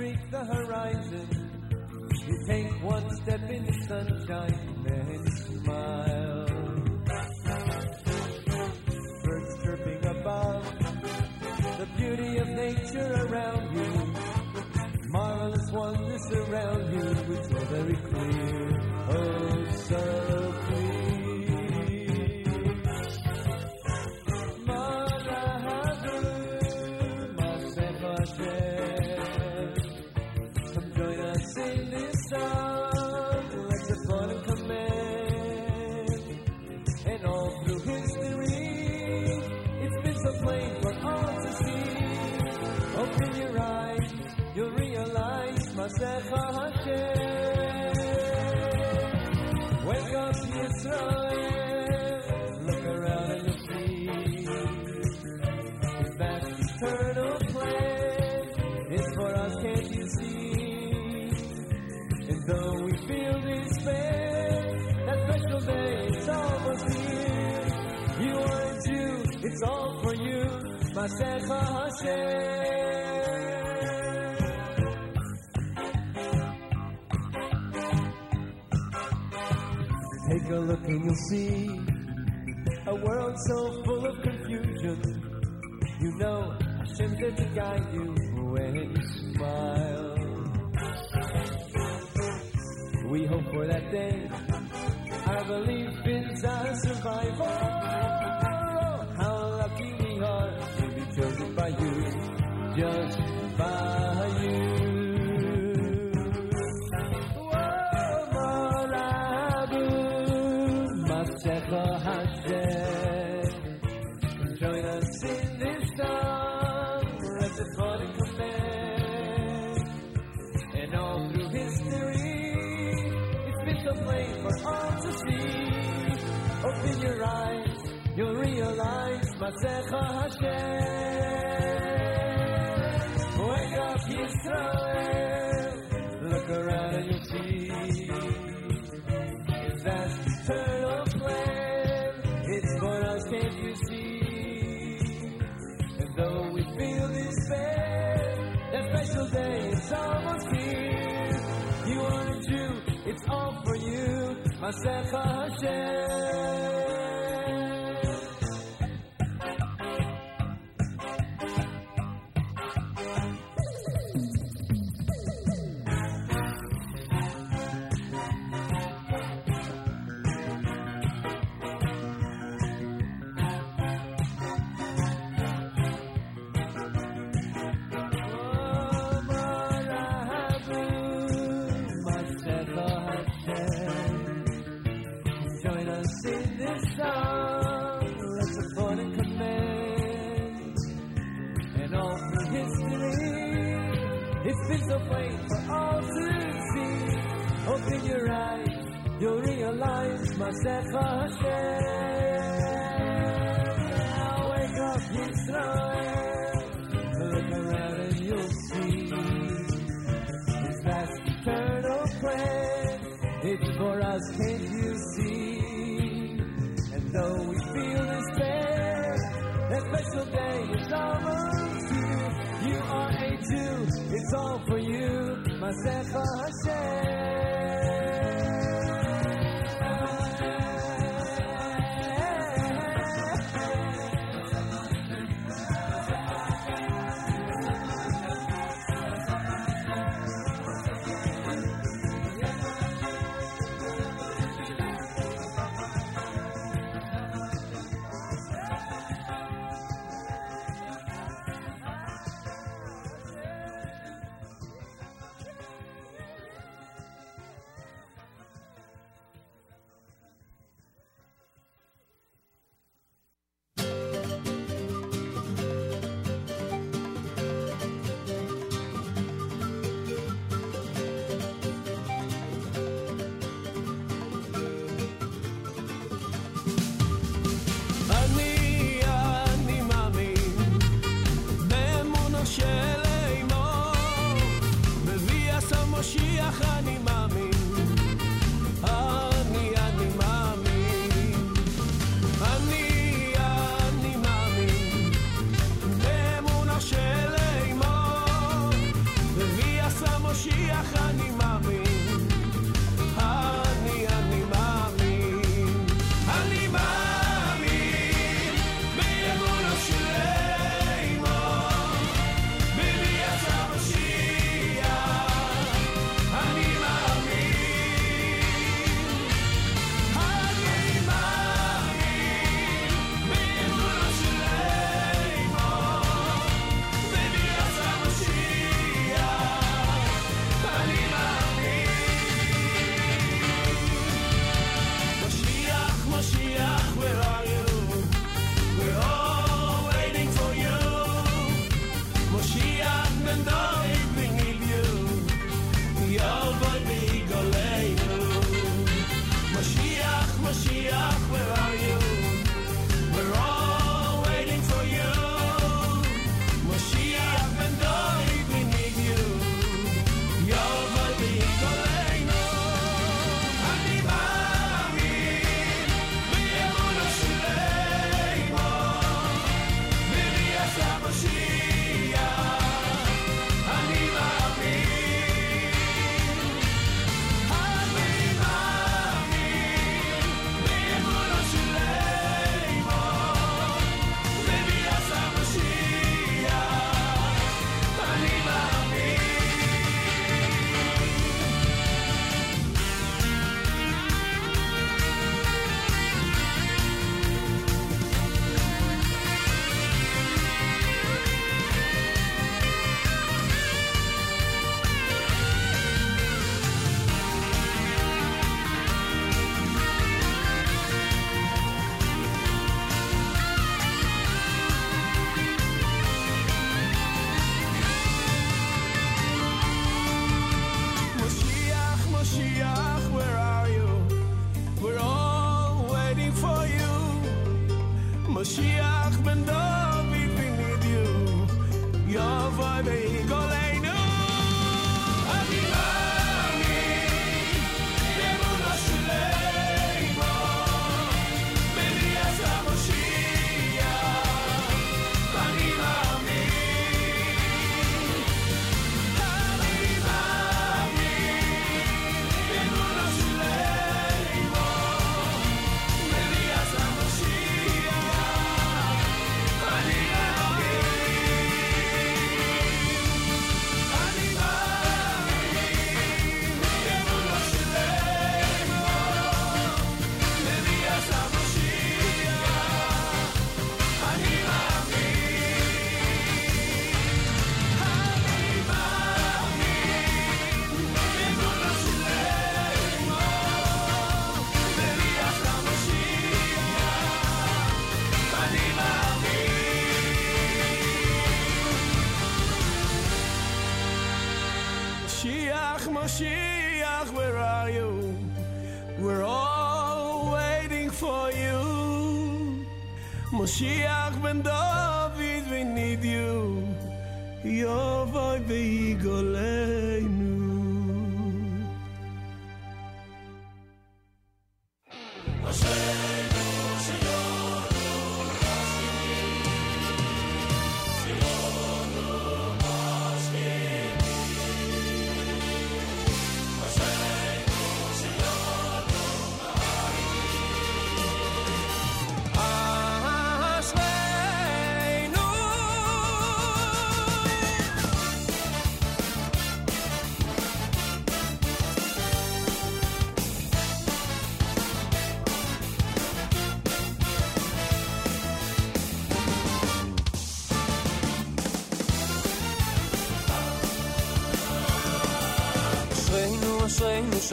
streak the horizon. You take one step in the sunshine, and smile. Birds chirping above, the beauty of nature around you. Marvelous wonders around you, which are very clear. Wake up look around and you'll see that eternal plan is for us, can't you see? And though we feel despair, that special day it's almost here. You are a Jew, it's all for you, Masecha Hashem. will see a world so full מעשיך השם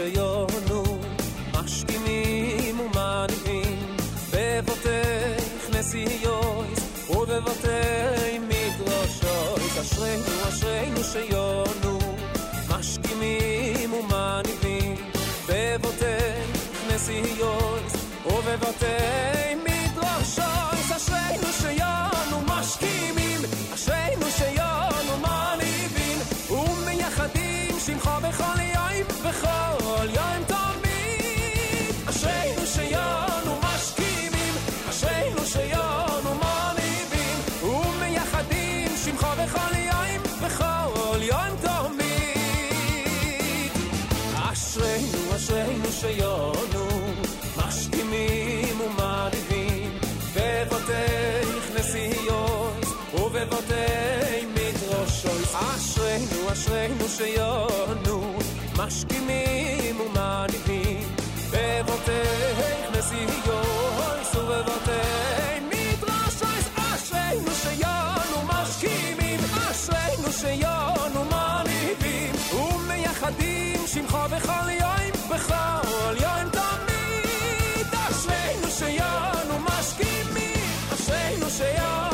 yo. ידי מדרושוי. אשרינו, אשרינו שיונו, משכימים ומנהיגים. בבותיך נשיאוי, סובבותיך מדרושוי. אשרינו שיונו, משכימים, אשרינו שיונו מנהיגים. ומייחדים שמך בכל יום, בכל יום תמיד. אשרינו שיונו משכימים, אשרינו שיונו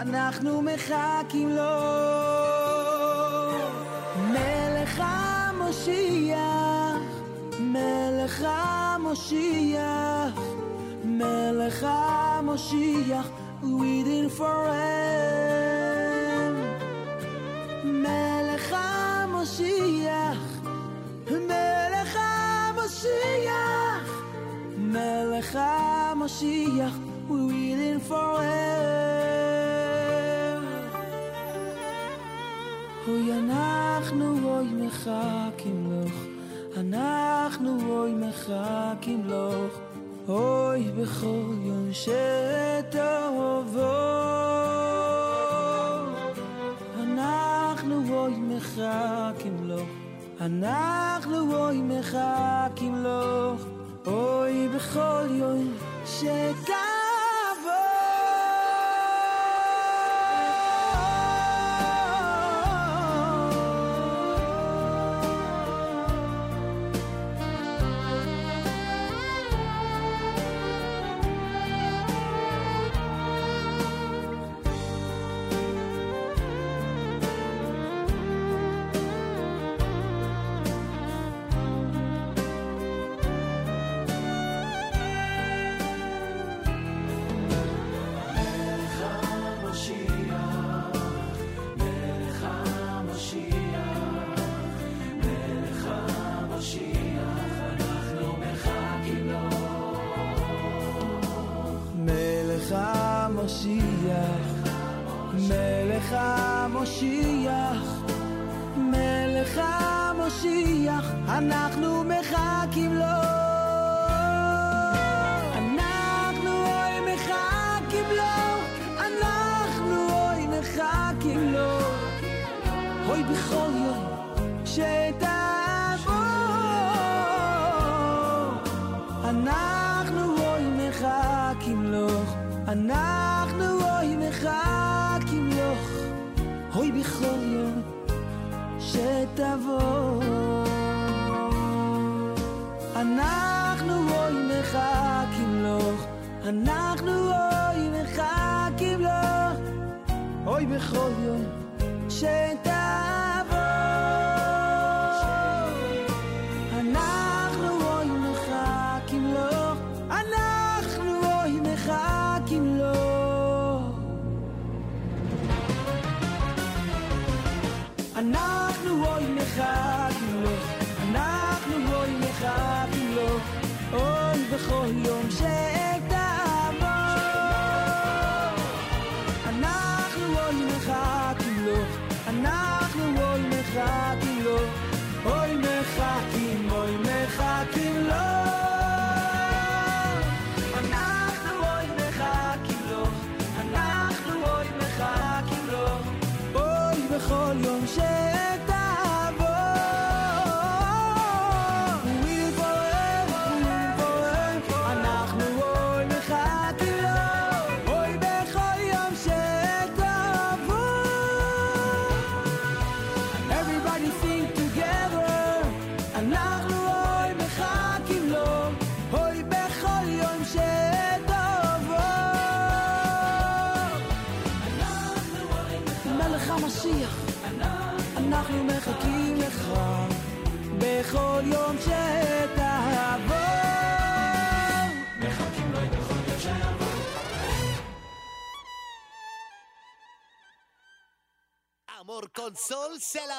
אנחנו מחכים לו. מלך המושיח, מלך המושיח, מלך המושיח, waiting for him. מלך המושיח, מלך המושיח, מלך המושיח, waiting for him. אנחנו אוי מחכים לך, אנחנו אוי מחכים לך, אוי בכל יום שתבוא. אנחנו אוי מחכים לך, אנחנו אוי מחכים לך, אוי בכל יום שתבוא.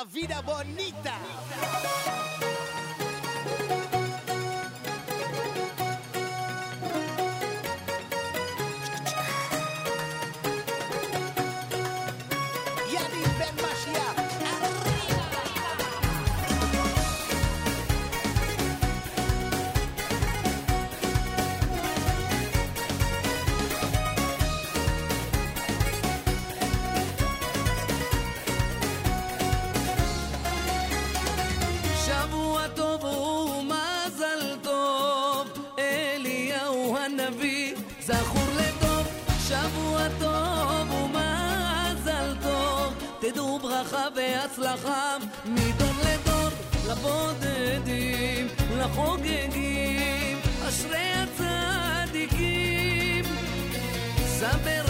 vida bonita. והצלחה מדור לדור לבודדים, לחוגגים, אשרי הצדיקים. ספר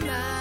Shema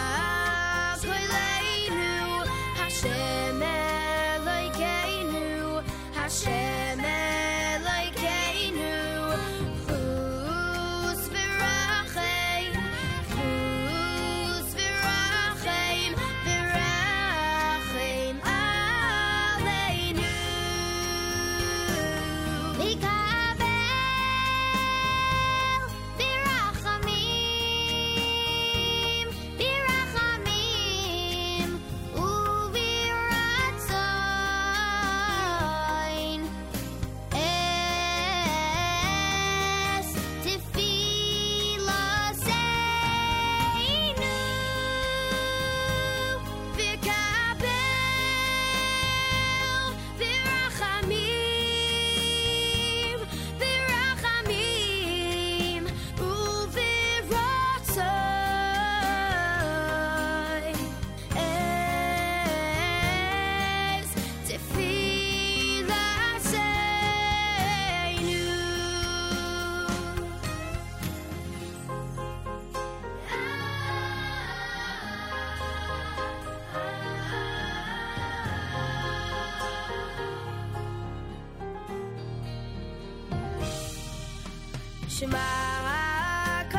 Shema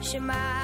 Shema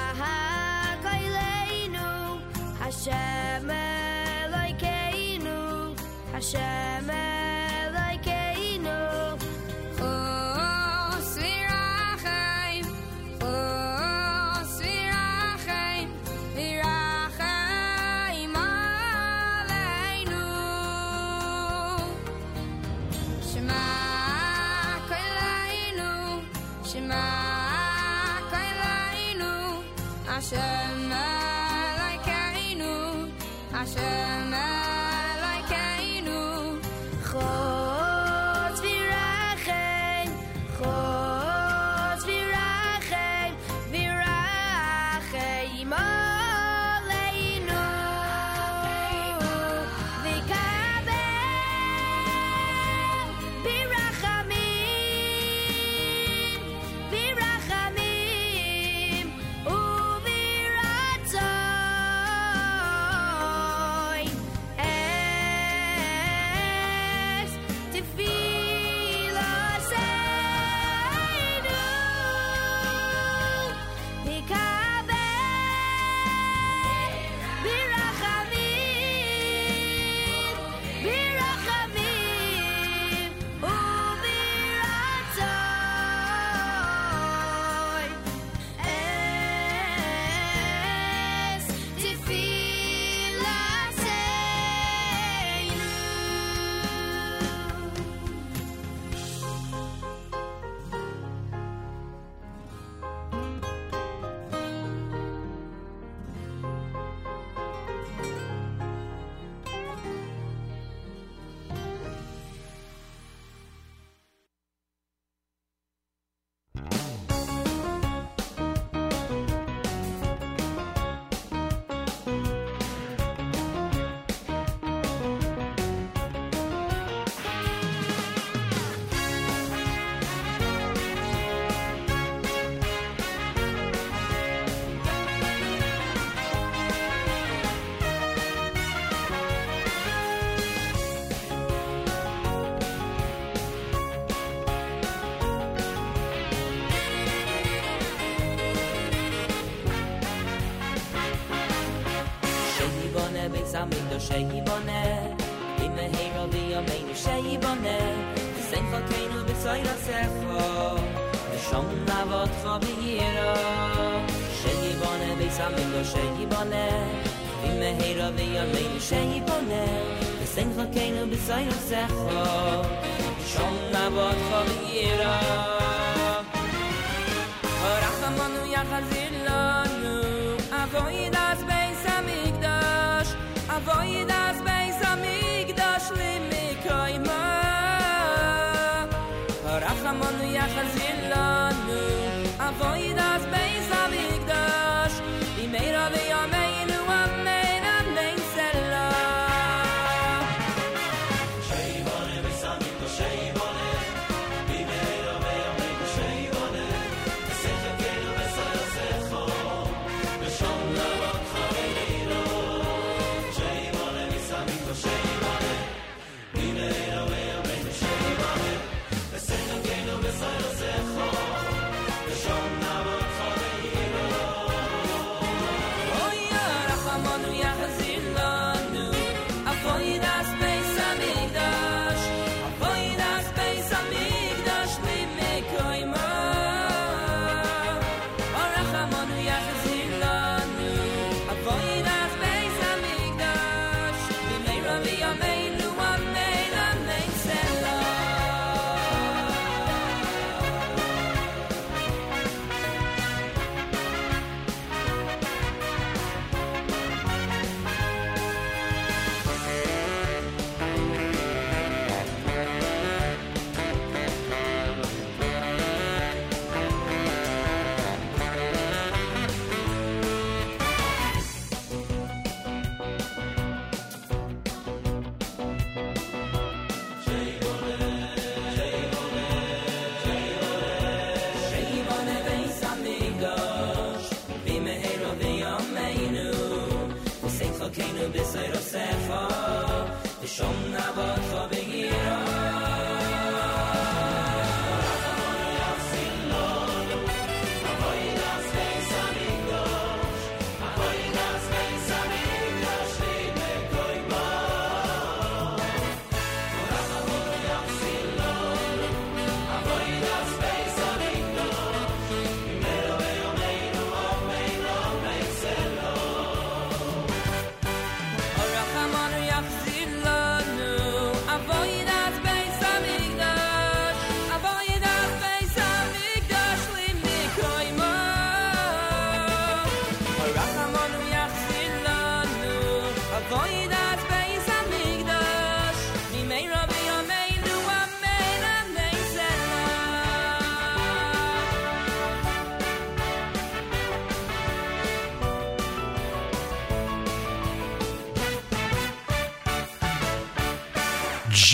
ni a mege shney bone eseng vol keinen bizayn sach shon davot far ira aber a man nu ya taze la nu avoy daz benz amig daz avoy daz benz amig ma.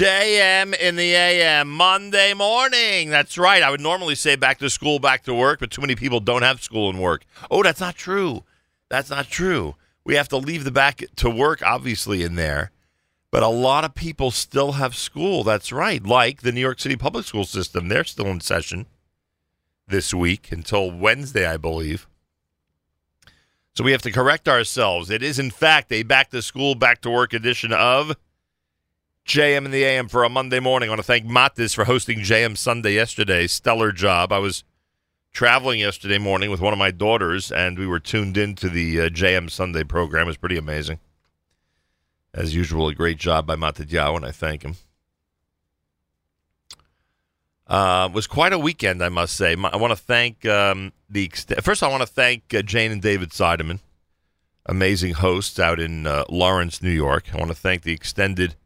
JM in the AM Monday morning. That's right. I would normally say back to school, back to work, but too many people don't have school and work. Oh, that's not true. That's not true. We have to leave the back to work, obviously, in there. But a lot of people still have school. That's right. Like the New York City public school system. They're still in session this week until Wednesday, I believe. So we have to correct ourselves. It is, in fact, a back to school, back to work edition of JM in the AM for a Monday morning. I want to thank Matis for hosting JM Sunday yesterday. Stellar job. I was traveling yesterday morning with one of my daughters, and we were tuned into the uh, JM Sunday program. It was pretty amazing. As usual, a great job by Matisyahu, and I thank him. Uh, it was quite a weekend, I must say. I want to thank um, the ext- first. I want to thank uh, Jane and David Seideman, amazing hosts out in uh, Lawrence, New York. I want to thank the extended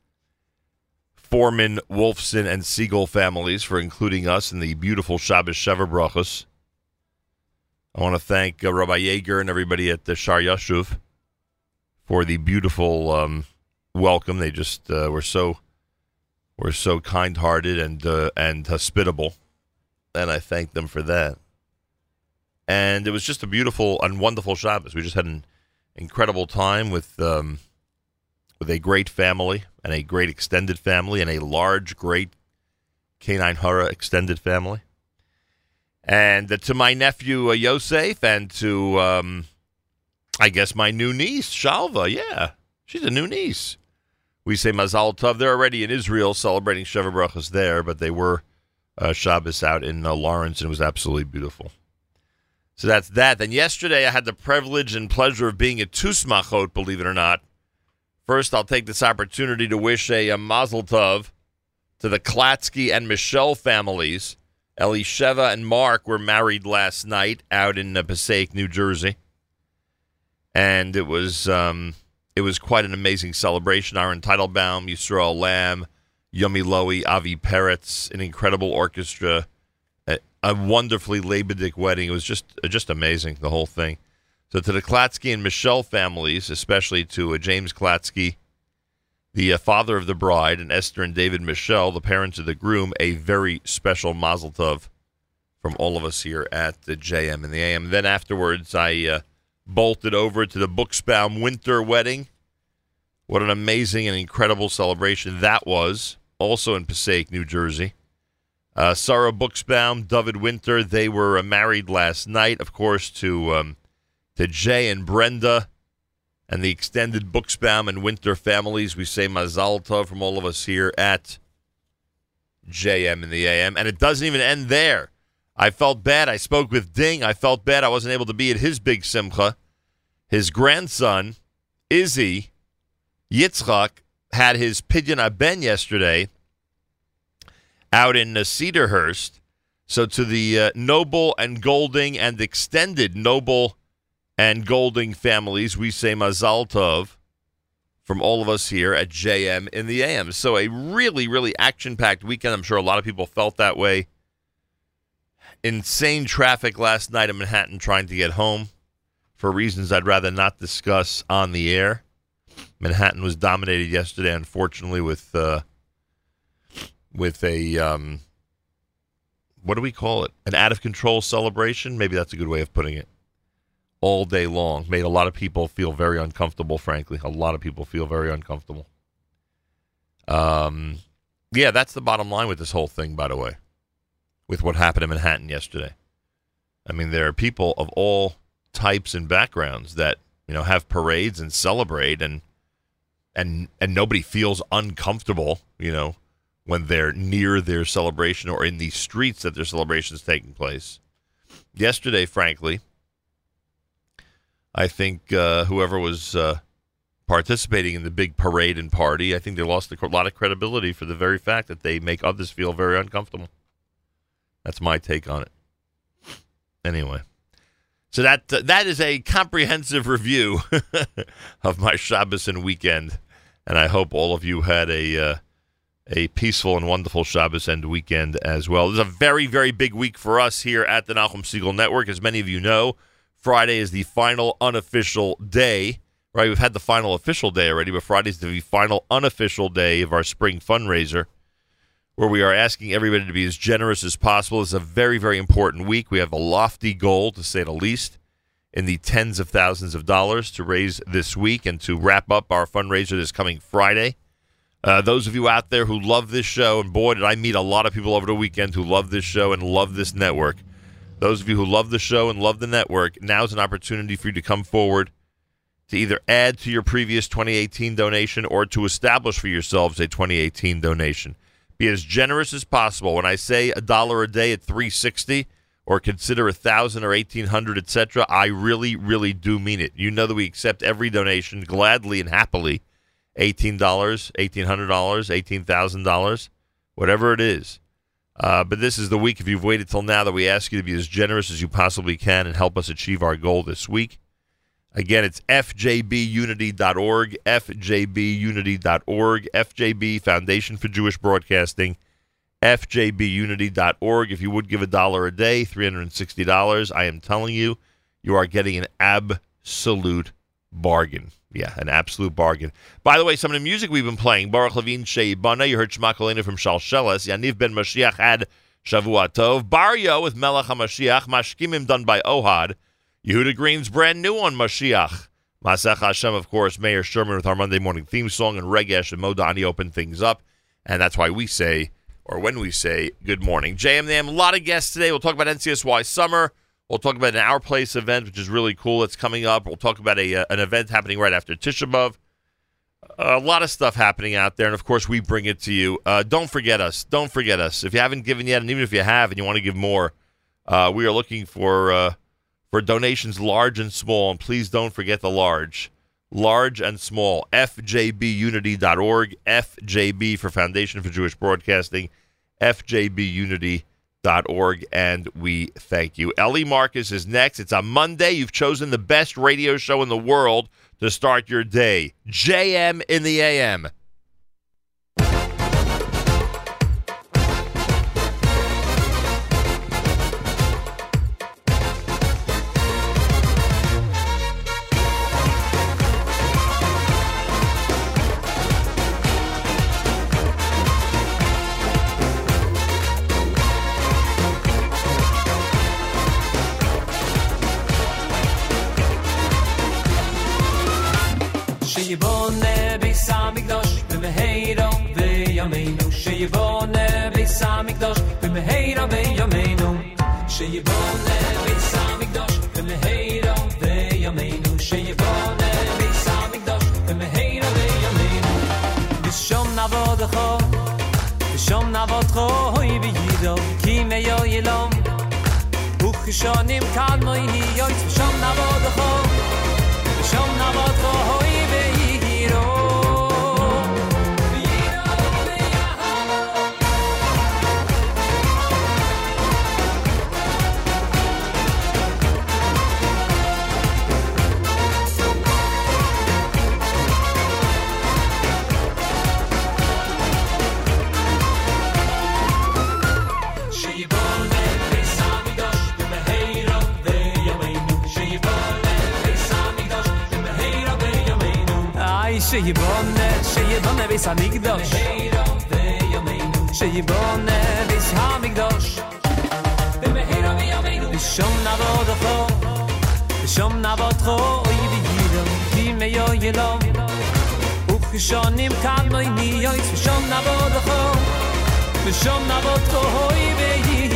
Foreman, Wolfson, and Siegel families for including us in the beautiful Shabbos Sheva Brachos. I want to thank uh, Rabbi Jaeger and everybody at the Shor Yoshuv for the beautiful um, welcome. They just uh, were so were so kind-hearted and uh, and hospitable, and I thank them for that. And it was just a beautiful and wonderful Shabbos. We just had an incredible time with. Um, with a great family and a great extended family and a large, great canine Hara extended family. And uh, to my nephew uh, Yosef and to, um, I guess, my new niece, Shalva. Yeah, she's a new niece. We say Mazal Tov. They're already in Israel celebrating Sheva Brachas there, but they were uh, Shabbos out in uh, Lawrence, and it was absolutely beautiful. So that's that. Then yesterday I had the privilege and pleasure of being at Tusmachot, believe it or not. First, I'll take this opportunity to wish a, a mazel tov to the Klatsky and Michelle families. Elisheva and Mark were married last night out in uh, Passaic, New Jersey, and it was um, it was quite an amazing celebration. Aaron Teitelbaum, Yisrael Lamm, Yumi Lowy, Avi Peretz, an incredible orchestra, a, a wonderfully Labadic wedding. It was just just amazing, the whole thing. So to the Klatsky and Michelle families, especially to uh, James Klatsky, the uh, father of the bride, and Esther and David Michelle, the parents of the groom, a very special mazel tov from all of us here at the JM and the AM. Then afterwards, I uh, bolted over to the Buxbaum winter wedding. What an amazing and incredible celebration that was, also in Passaic, New Jersey. Uh, Sarah Buxbaum, David Winter, they were uh, married last night, of course, to um, to Jay and Brenda and the extended Buxbaum and Winter families. We say Mazal Tov from all of us here at JM in the AM. And it doesn't even end there. I felt bad. I spoke with Ding. I felt bad I wasn't able to be at his big simcha. His grandson, Izzy Yitzchak, had his Pidyon Aben yesterday out in Cedarhurst. So to the uh, Noble and Golding and extended Noble and Golding families, we say Mazal Tov from all of us here at JM in the AM. So a really, really action-packed weekend. I'm sure a lot of people felt that way. Insane traffic last night in Manhattan trying to get home for reasons I'd rather not discuss on the air. Manhattan was dominated yesterday, unfortunately, with uh, with a um, what do we call it? An out of control celebration. Maybe that's a good way of putting it all day long. Made a lot of people feel very uncomfortable, frankly. A lot of people feel very uncomfortable. Um, yeah, that's the bottom line with this whole thing, by the way, with what happened in Manhattan yesterday. I mean, there are people of all types and backgrounds that, you know, have parades and celebrate and and and nobody feels uncomfortable, you know, when they're near their celebration or in the streets that their celebration is taking place. Yesterday, frankly, I think uh, whoever was uh, participating in the big parade and party, I think they lost a lot of credibility for the very fact that they make others feel very uncomfortable. That's my take on it. Anyway, So that that is a comprehensive review of my Shabbos and weekend, and I hope all of you had a uh, a peaceful and wonderful Shabbos and weekend as well. Is a very very big week for us here at the Nachum Segal Network, as many of you know. Friday is the final unofficial day. Right, we've had the final official day already, but Friday is the final unofficial day of our spring fundraiser where we are asking everybody to be as generous as possible. It's a very, very important week. We have a lofty goal, to say the least, in the tens of thousands of dollars to raise this week and to wrap up our fundraiser this coming Friday. Uh, those of you out there who love this show, and boy, did I meet a lot of people over the weekend who love this show and love this network. Those of you who love the show and love the network, now is an opportunity for you to come forward to either add to your previous 2018 donation or to establish for yourselves a 2018 donation be as generous as possible. When I say a dollar a day at 360 or consider a thousand or 1800, etc., I really, really do mean it. You know that we accept every donation gladly and happily. $18, $1,800, $18,000, whatever it is. Uh, but this is the week, if you've waited till now, that we ask you to be as generous as you possibly can and help us achieve our goal this week. Again, it's fjbunity.org, fjbunity.org, FJB Foundation for Jewish Broadcasting, fjbunity.org. If you would give a dollar a day, $360, I am telling you, you are getting an absolute bargain. Yeah, an absolute bargain. By the way, some of the music we've been playing, Baruch Levine, Shei Bana, you heard Shmakolina from Shalsheles, Yaniv Ben Mashiach had Shavua Tov, Baryo with Melech HaMashiach, Mashkimim done by Ohad, Yehuda Green's brand new on Mashiach. Masech Hashem, of course, Mayor Sherman with our Monday morning theme song, and Regesh and Modani open things up. And that's why we say, or when we say, good morning. JMNAM, a lot of guests today. We'll talk about NCSY Summer. We'll talk about an Our Place event, which is really cool. It's coming up. We'll talk about a uh, an event happening right after Tisha B'Av. A lot of stuff happening out there, and of course, we bring it to you. Uh, don't forget us. Don't forget us. If you haven't given yet, and even if you have and you want to give more, uh, we are looking for uh, for donations large and small. And please don't forget the large. Large and small. FJBunity.org. FJB for Foundation for Jewish Broadcasting. FJBunity.org. And we thank you. Ellie Marcus is next. It's a Monday. You've chosen the best radio show in the world to start your day. JM in the AM. שיבונה ביס המקדוש במהירו וימינו שיבונה ביס המקדוש במהירו וימינו בשום נעבודך בשום נעבודך הוי ביידו כי מיו ילום וכשונים כאן מויני יויץ איי שיבונה שיבונה ביס המקדוש במהירו וימינו שיבונה ביס המקדוש במהירו וימינו בשום נעבודך בשום נעבודך אוי ויידו כי מיו ילום וכשונים כאן מוי ניויס בשום נעבודך בשום נעבודך אוי ויידו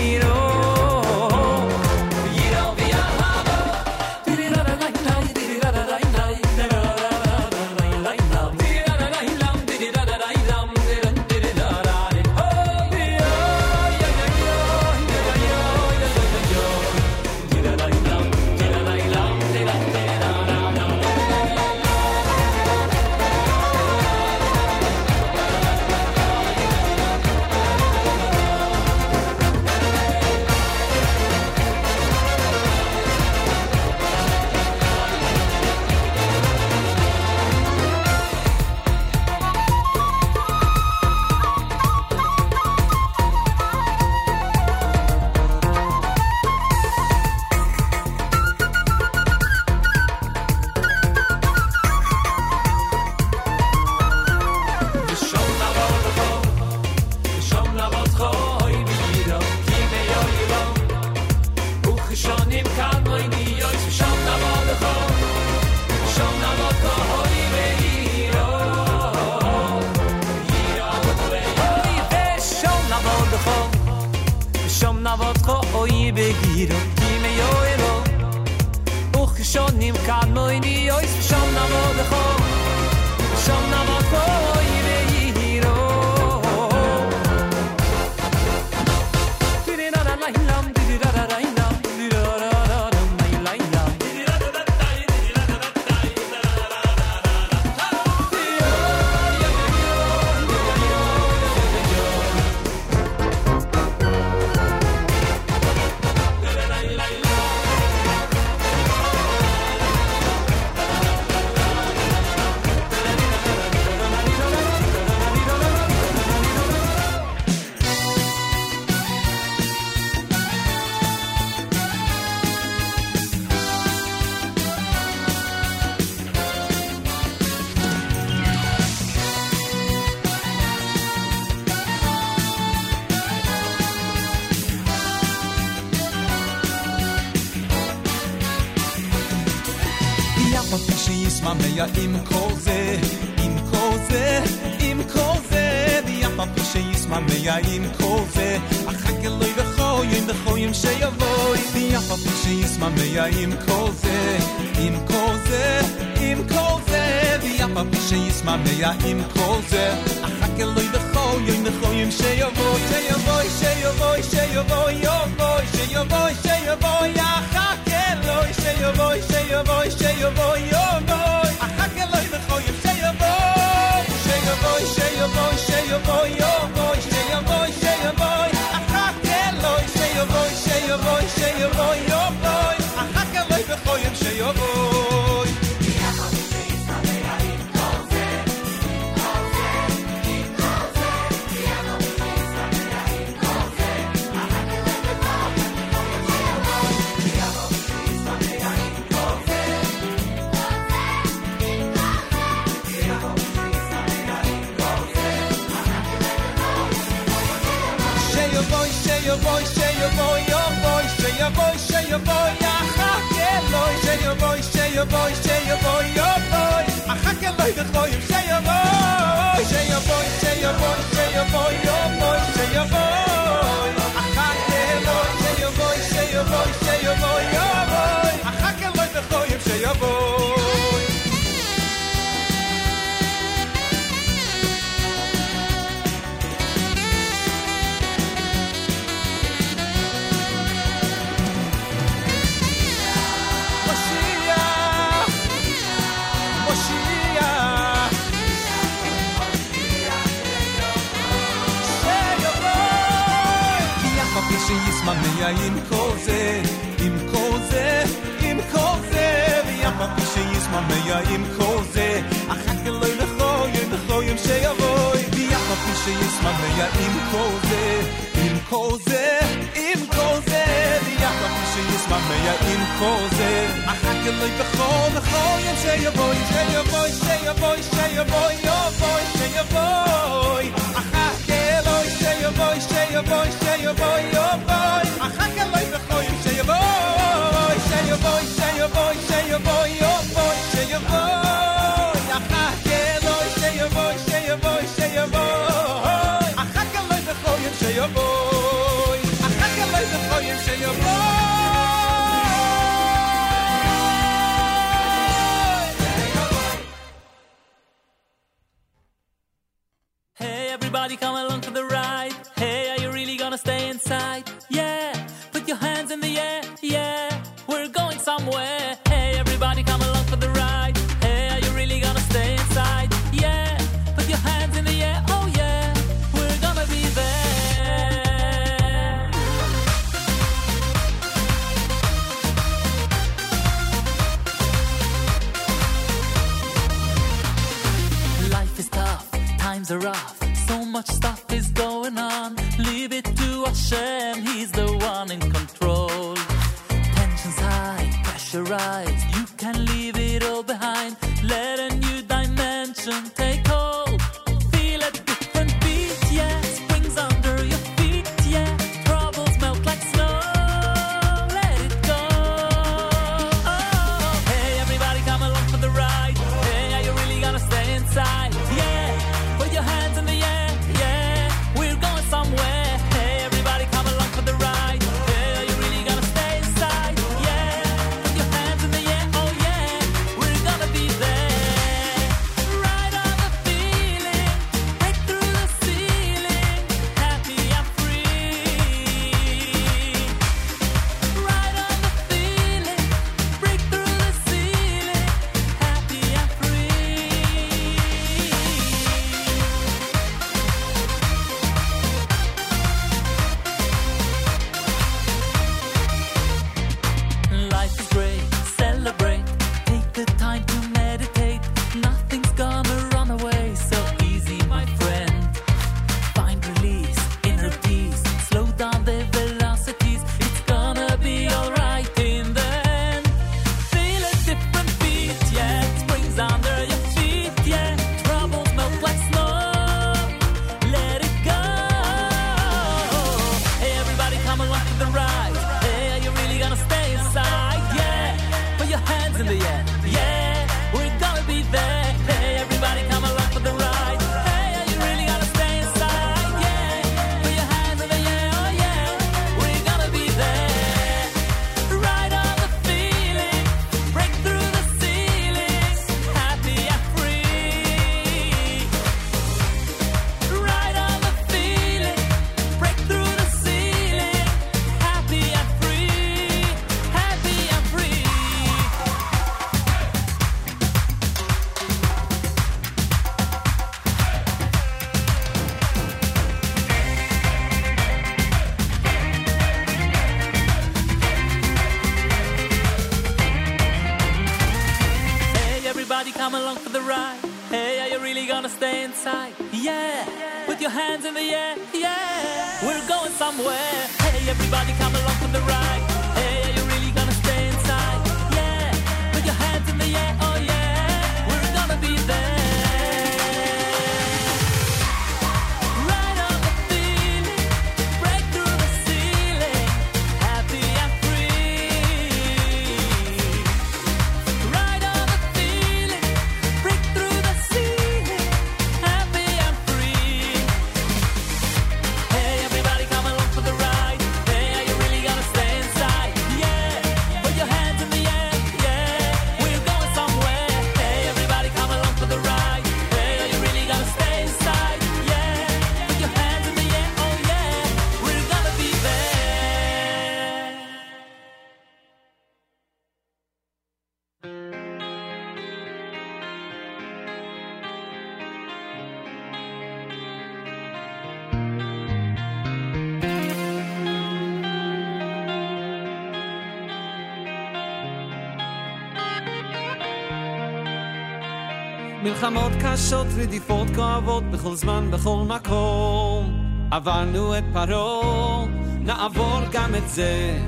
קשות, רדיפות כואבות, בכל זמן, בכל מקום. עברנו את פרעה, נעבור גם את זה.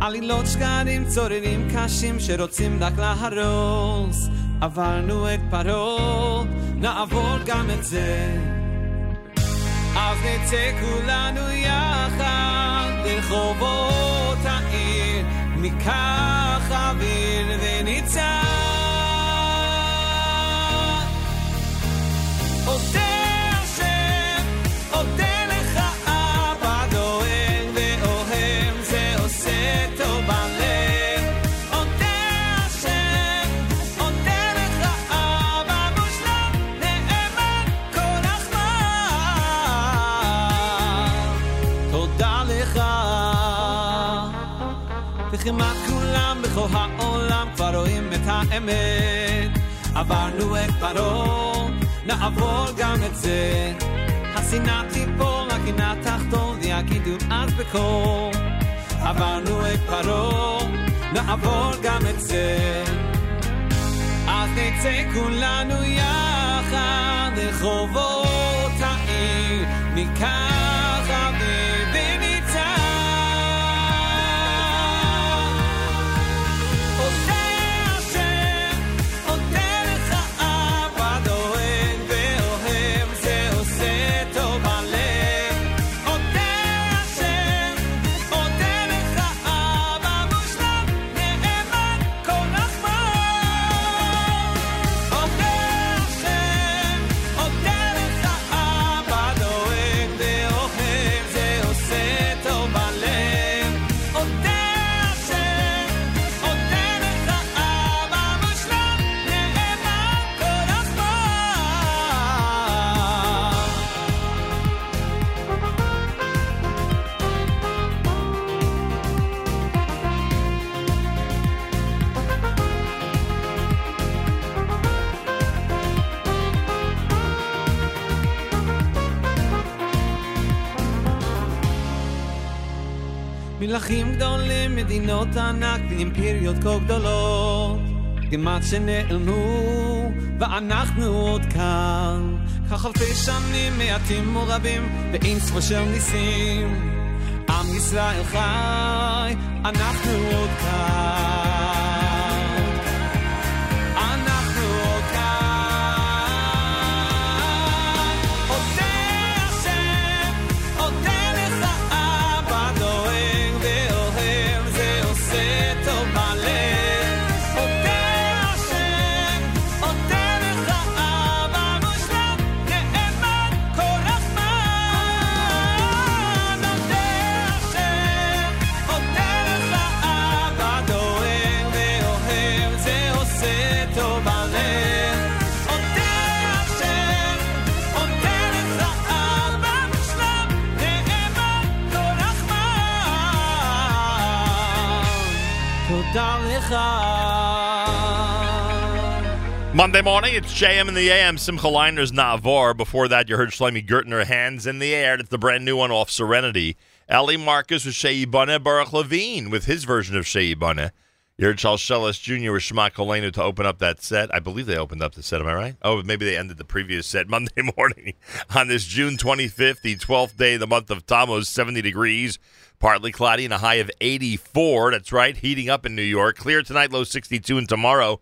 עלילות שקרים, צוררים קשים, שרוצים רק להרוס. עברנו את פרעה, נעבור גם את זה. אז נצא כולנו יחד לרחובות העיר, ניקח אוויר ונצעד. בכל העולם כבר רואים את האמת. עברנו את פרעה, נעבור גם את זה. השנאה תיפול, הקנאה תחתון, ויגידו אז בקול. עברנו את פרעה, נעבור גם את זה. אז נצא כולנו יחד לרחובות העיר, ניקח מדינות ענק ואימפריות כה גדולות. כמעט שנעלמו, ואנחנו עוד כאן. כך אלפי שנים מעטים ורבים ואין ספור של ניסים. עם ישראל חי, אנחנו עוד כאן Monday morning, it's JM in the AM, Simcha Leiner's Navar. Before that, you heard Shlomi Gertner, Hands in the Air. That's the brand new one off Serenity. Ellie Marcus with Shei Buneh, Baruch Levine with his version of Shei Buneh. You heard Shalsheles Jr. with Shema Kolenu to open up that set. I believe they opened up the set. Am I right? Oh, maybe they ended the previous set Monday morning on this June 25th, the 12th day of the month of Tammuz, 70 degrees, partly cloudy, and a high of 84. That's right, heating up in New York. Clear tonight, low 62, and tomorrow,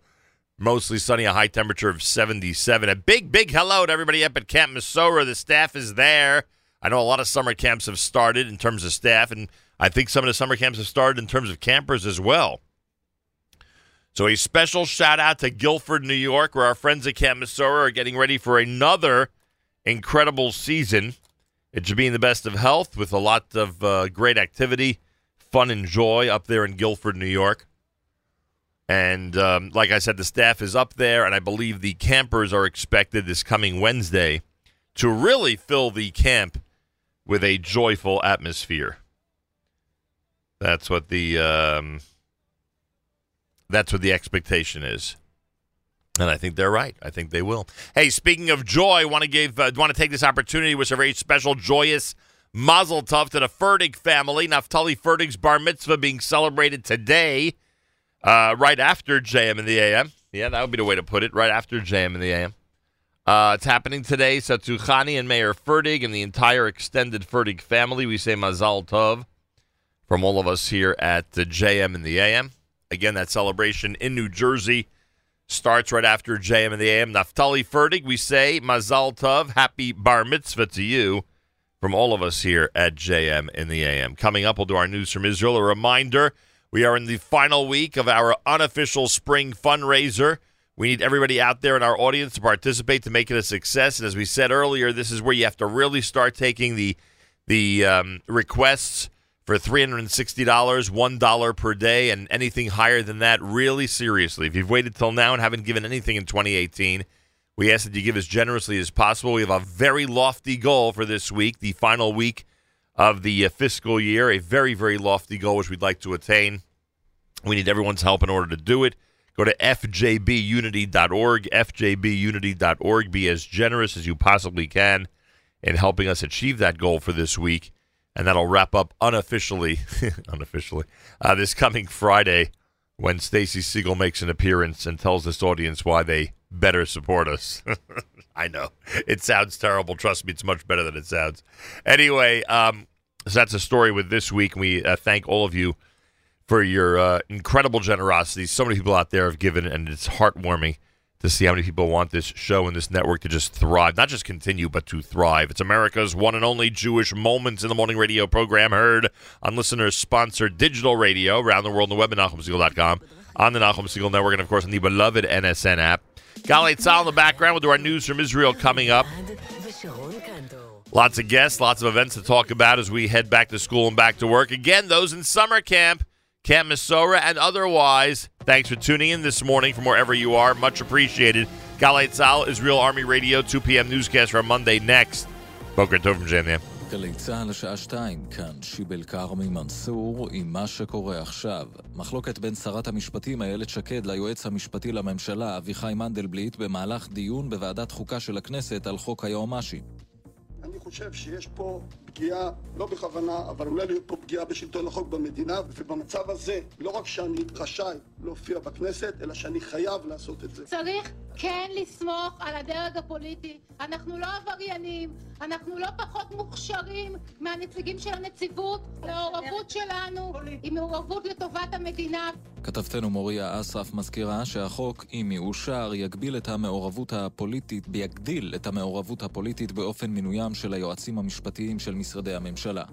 mostly sunny, a high temperature of 77. A big, big hello to everybody up at Camp Mesorah. The staff is there. I know a lot of summer camps have started in terms of staff, and I think some of the summer camps have started in terms of campers as well. So a special shout out to Guilford, New York, where our friends at Camp Mesorah are getting ready for another incredible season. It should be in the best of health with a lot of uh, great activity, fun and joy up there in Guilford, New York. And um, like I said, the staff is up there, and I believe the campers are expected this coming Wednesday to really fill the camp with a joyful atmosphere. That's what the um, that's what the expectation is. And I think they're right. I think they will. Hey, speaking of joy, want to give uh, want to take this opportunity with a very special, joyous Mazel Tov to the Ferdig family. Naftali Ferdig's bar mitzvah being celebrated today, uh, right after JM in the AM. Yeah, that would be the way to put it. Right after JM in the AM. Uh, it's happening today. So to Chani and Mayor Ferdig and the entire extended Ferdig family, we say Mazel Tov from all of us here at the JM in the AM. Again, that celebration in New Jersey starts right after JM in the AM. Naftali Ferdig, we say Mazal Tov, happy bar mitzvah to you from all of us here at JM in the AM. Coming up, we'll do our news from Israel. A reminder we are in the final week of our unofficial spring fundraiser. We need everybody out there in our audience to participate to make it a success. And as we said earlier, this is where you have to really start taking the the um, requests for $360, $1 per day, and anything higher than that really seriously. If you've waited till now and haven't given anything in 2018, we ask that you give as generously as possible. We have a very lofty goal for this week, the final week of the uh, fiscal year, a very, very lofty goal which we'd like to attain. We need everyone's help in order to do it. Go to fjbunity.org, fjbunity.org. Be as generous as you possibly can in helping us achieve that goal for this week. And that'll wrap up unofficially, unofficially, uh, this coming Friday when Stacy Siegel makes an appearance and tells this audience why they better support us. I know it sounds terrible. Trust me, it's much better than it sounds. Anyway, um, so that's a story with this week. We uh, thank all of you for your uh, incredible generosity. So many people out there have given, and it's heartwarming to see how many people want this show and this network to just thrive, not just continue, but to thrive. It's America's one and only Jewish Moments in the Morning radio program, heard on listeners sponsored digital radio around the world on the web at NachumSegal.com, on the Nachum Segal Network, and of course on the beloved NSN app. Galei Tzal in the background. We'll do our news from Israel coming up. Lots of guests, lots of events to talk about as we head back to school and back to work. Again, those in summer camp, Cam Mesorah, and otherwise. Thanks for tuning in this morning from wherever you are. Much appreciated. Galei Tzal, Israel Army Radio, 2 p.m. newscast for Monday next. בוקר טוב מג'ניה. גלי צה"ל לשעה שתיים, כאן שיבל כרמי מנסור עם מה שקורה עכשיו. מחלוקת בין שרת המשפטים איילת שקד ליועץ המשפטי לממשלה אביחי מנדלבליט במהלך דיון בוועדת חוקה של הכנסת על חוק היועמ"שים. אני חושב שיש פה פגיעה, לא בכוונה, אבל אולי להיות פה פגיעה בשלטון החוק במדינה, ובמצב הזה, לא רק שאני רשאי להופיע בכנסת, אלא שאני חייב לעשות את זה. צריך כן לסמוך על הדרג הפוליטי. אנחנו לא עבריינים, אנחנו לא פחות מוכשרים מהנציגים של הנציבות. המעורבות שלנו היא מעורבות לטובת המדינה. כתבתנו מוריה אסרף מזכירה שהחוק, אם יאושר, יגביל את המעורבות הפוליטית, יגדיל את המעורבות הפוליטית באופן מינוים של היועצים המשפטיים של משרדי הממשלה.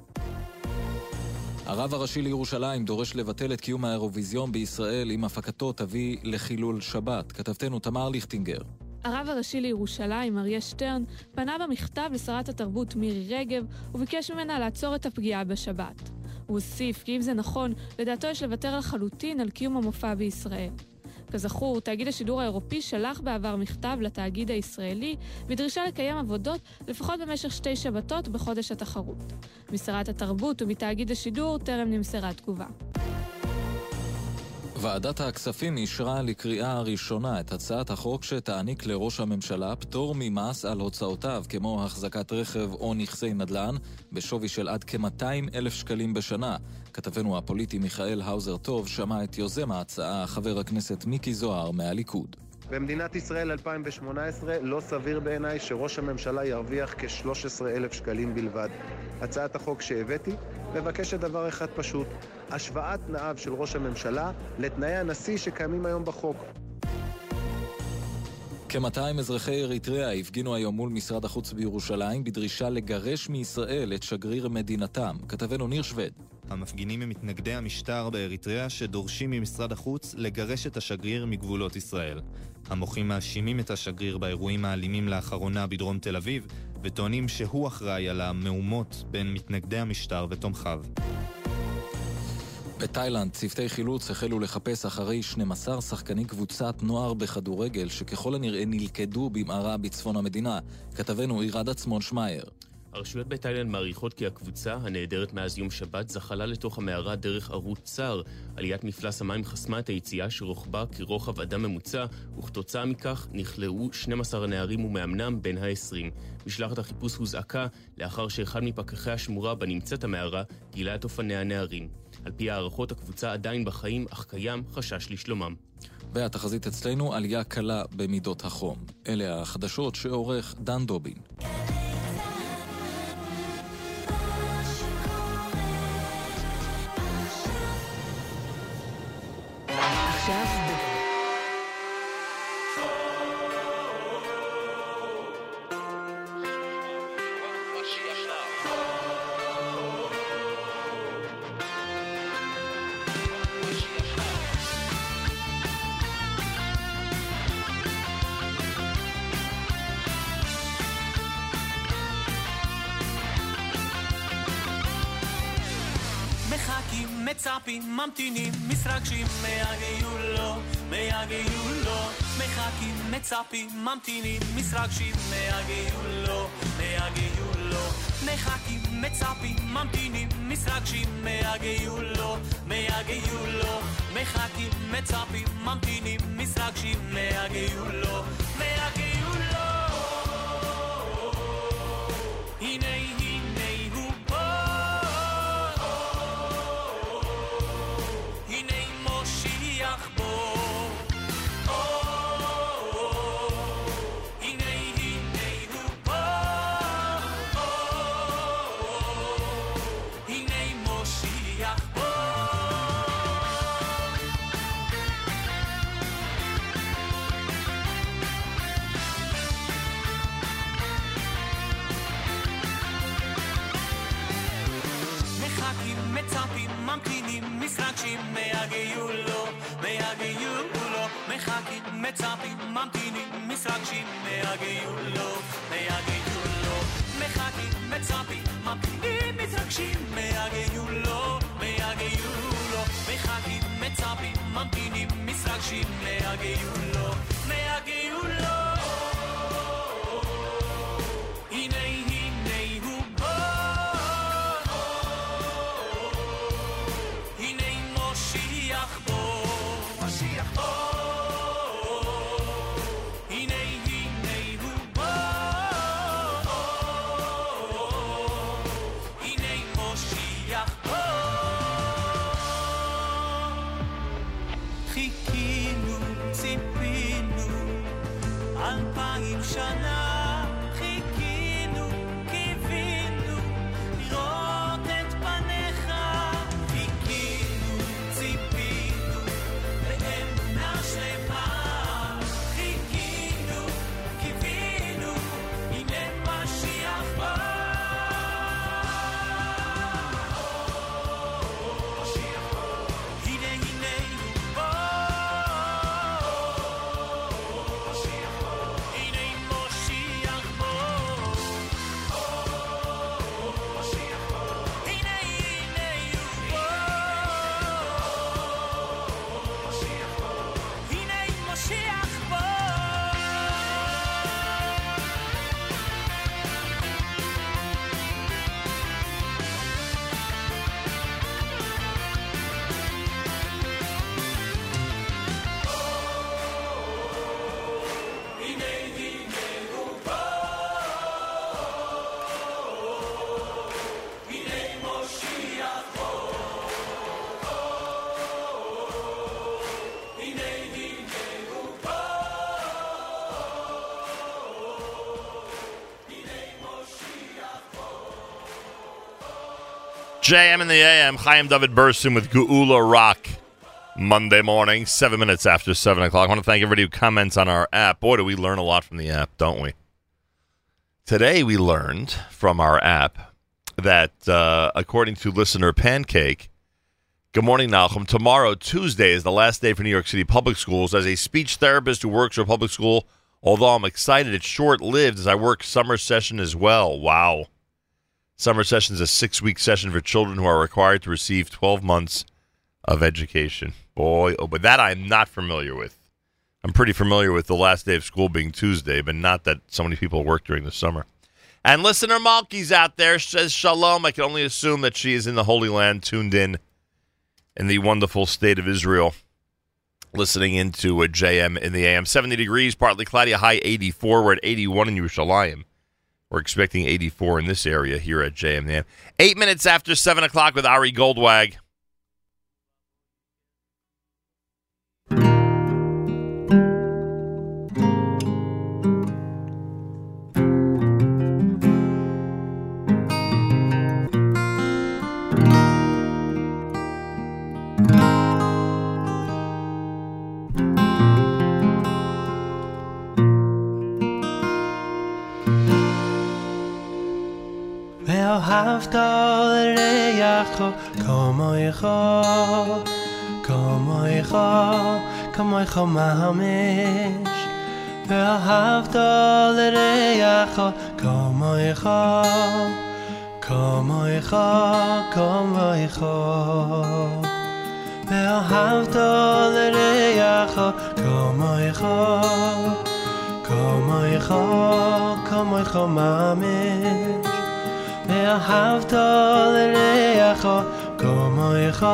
הרב הראשי לירושלים דורש לבטל את קיום האירוויזיון בישראל אם הפקתו תביא לחילול שבת. כתבתנו תמר ליכטינגר. הרב הראשי לירושלים, אריה שטרן, פנה במכתב לשרת התרבות מירי רגב וביקש ממנה לעצור את הפגיעה בשבת. הוא הוסיף כי אם זה נכון, לדעתו יש לוותר לחלוטין על קיום המופע בישראל. כזכור, תאגיד השידור האירופי שלח בעבר מכתב לתאגיד הישראלי בדרישה לקיים עבודות לפחות במשך שתי שבתות בחודש התחרות. משרת התרבות ומתאגיד השידור טרם נמסרה תגובה. ועדת הכספים אישרה לקריאה הראשונה את הצעת החוק שתעניק לראש הממשלה פטור ממס על הוצאותיו, כמו החזקת רכב או נכסי נדל"ן, בשווי של עד כ-200 אלף שקלים בשנה. כתבנו הפוליטי מיכאל האוזר טוב שמע את יוזם ההצעה, חבר הכנסת מיקי זוהר מהליכוד. במדינת ישראל 2018 לא סביר בעיניי שראש הממשלה ירוויח כ-13 אלף שקלים בלבד. הצעת החוק שהבאתי מבקשת דבר אחד פשוט, השוואת תנאיו של ראש הממשלה לתנאי הנשיא שקיימים היום בחוק. כ-200 אזרחי אריתריאה הפגינו היום מול משרד החוץ בירושלים בדרישה לגרש מישראל את שגריר מדינתם. כתבנו ניר שווד. המפגינים הם מתנגדי המשטר באריתריאה שדורשים ממשרד החוץ לגרש את השגריר מגבולות ישראל. המוחים מאשימים את השגריר באירועים האלימים לאחרונה בדרום תל אביב, וטוענים שהוא אחראי על המהומות בין מתנגדי המשטר ותומכיו. בתאילנד צוותי חילוץ החלו לחפש אחרי 12 שחקני קבוצת נוער בכדורגל שככל הנראה נלכדו במערה בצפון המדינה. כתבנו עירד עצמון שמייר. הרשויות בתאילנד מעריכות כי הקבוצה, הנעדרת מאז יום שבת, זחלה לתוך המערה דרך ערוץ צר. עליית מפלס המים חסמה את היציאה שרוחבה כרוחב אדם ממוצע, וכתוצאה מכך נכלאו 12 הנערים ומאמנם בין ה-20. משלחת החיפוש הוזעקה לאחר שאחד מפקחי השמורה בה נמצאת המערה גילה את אופני הנערים. על פי הערכות הקבוצה עדיין בחיים, אך קיים חשש לשלומם. והתחזית אצלנו עלייה קלה במידות החום. אלה החדשות שעורך דן דובין. Just מצפים, ממתינים, מתרגשים, מהגיעו לו, מהגיעו לו. מחכים, מצפים, ממתינים, מתרגשים, מהגיעו לו, מהגיעו לו. מחכים, מצפים, ממתינים, מתרגשים, מהגיעו לו, מהגיעו לו. מחכים, מצפים, ממתינים, מתרגשים, מהגיעו לו, מהגיעו לו. מצפים, ממתינים, מתרגשים, מהגיעו לו, מהגיעו לו. מחכים, מצפים, ממתינים, מתרגשים, מהגיעו לו, מהגיעו לו. מחכים, מצפים, ממתינים, מתרגשים, מהגיעו לו, מהגיעו לו. JM in the AM, Chaim David Berson with Geula Rock. Monday morning, seven minutes after seven o'clock. I want to thank everybody who comments on our app. Boy, do we learn a lot from the app, don't we? Today we learned from our app that, uh, according to listener Pancake, good morning, Malcolm. Tomorrow, Tuesday, is the last day for New York City public schools. As a speech therapist who works for a public school, although I'm excited, it's short lived as I work summer session as well. Wow. Summer session is a six week session for children who are required to receive 12 months of education. Boy, oh, but that I'm not familiar with. I'm pretty familiar with the last day of school being Tuesday, but not that so many people work during the summer. And listener Malky's out there says shalom. I can only assume that she is in the Holy Land, tuned in in the wonderful state of Israel, listening into a JM in the AM. 70 degrees, partly cloudy, a high 84. We're at 81 in Yerushalayim. We're expecting 84 in this area here at JM in the Eight minutes after 7 o'clock with Ari Goldwag. כמוך ממש. ואהבת לרעך כמוך, כמוך, כמוך. ואהבת לרעך כמוך, כמוך, כמוך ממש. ואהבת לרעך כמוך,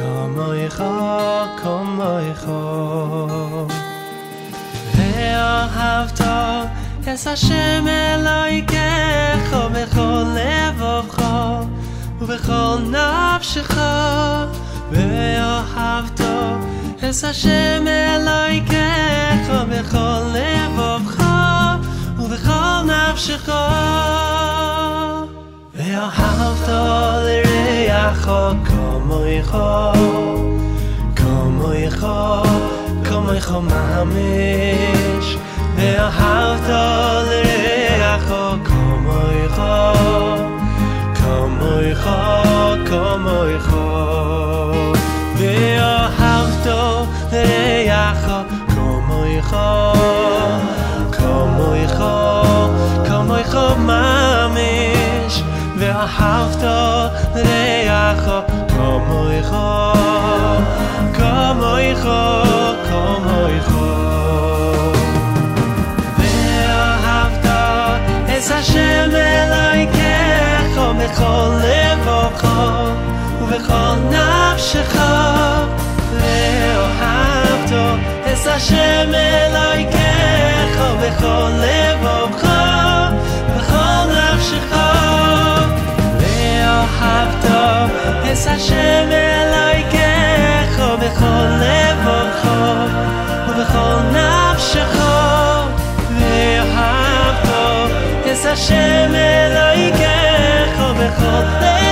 כמוך, כמוך. ואהבת את השם אלוהיכך בכל לבבך ובכל נפשך ואהבת את השם אלוהיכך בכל לבבך ובכל נפשך ואהבת לרעך כמוך כמוך כמוך ממש ואהבת לרעך כמוך כמוך כמוך ואהבת לרעך כמוך כמוך כמוך ממש ואהבת לרעך כמוך כמוך כמוך ואהבת את השם אלוהיכך בכל לבבך ובכל נפשך ואהבת את השם אלוהיכך בכל לבבך השם אלוהיכך בכל לבבך ובכל נפשך ואהבת את השם אלוהיכך בכל לבבך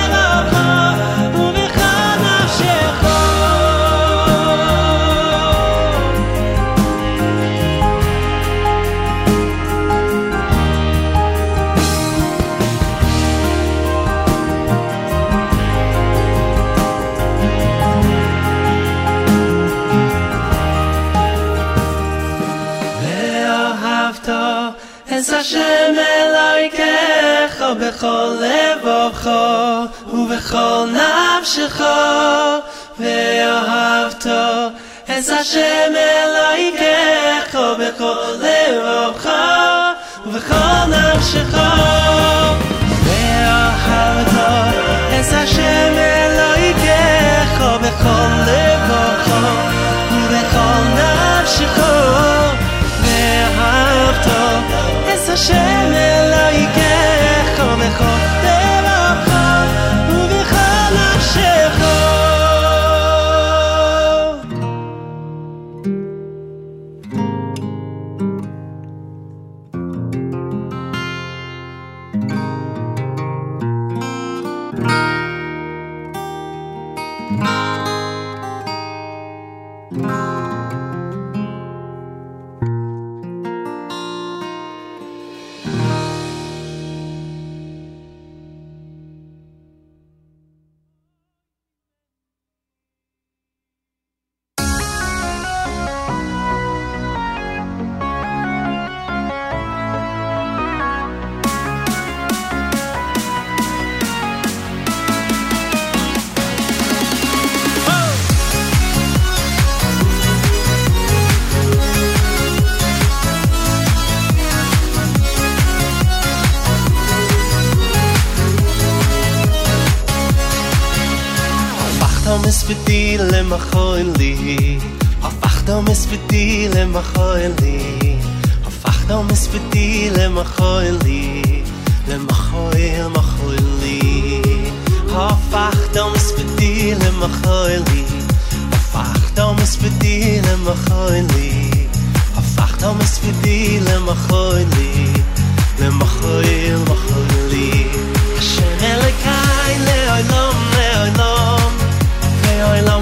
בכל לבבך ובכל נפשך ואהבת את השם אלוהיכך בכל לבבך ובכל נפשך ואהבת את השם אלוהיכך בכל לבבך ובכל נפשך ואהבת את השם אלוהיכך Go. le machoin li a fachta mes fiti le machoin li a fachta mes fiti le machoin li le machoin machoin li a fachta mes fiti le machoin li a fachta mes fiti le machoin li a fachta mes fiti le machoin li le machoin machoin li a shenele kai le oilom le oilom le oilom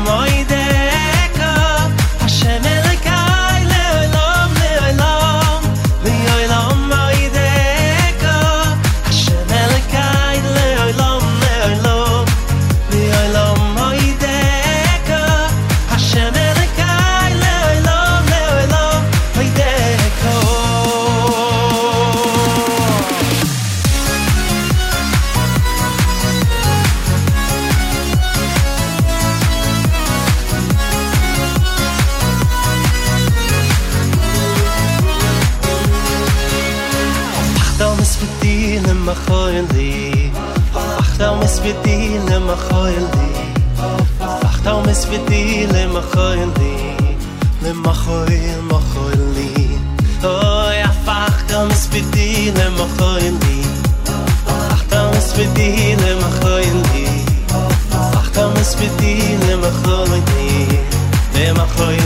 mes vit di le ma khoyl di fakhta um mis vit di le ma khoyl di le ma khoyl ma khoyl di oh a fakhta um mis vit di ma khoyl di fakhta um mis vit di ma khoyl di fakhta um mis vit di ma khoyl di le ma khoyl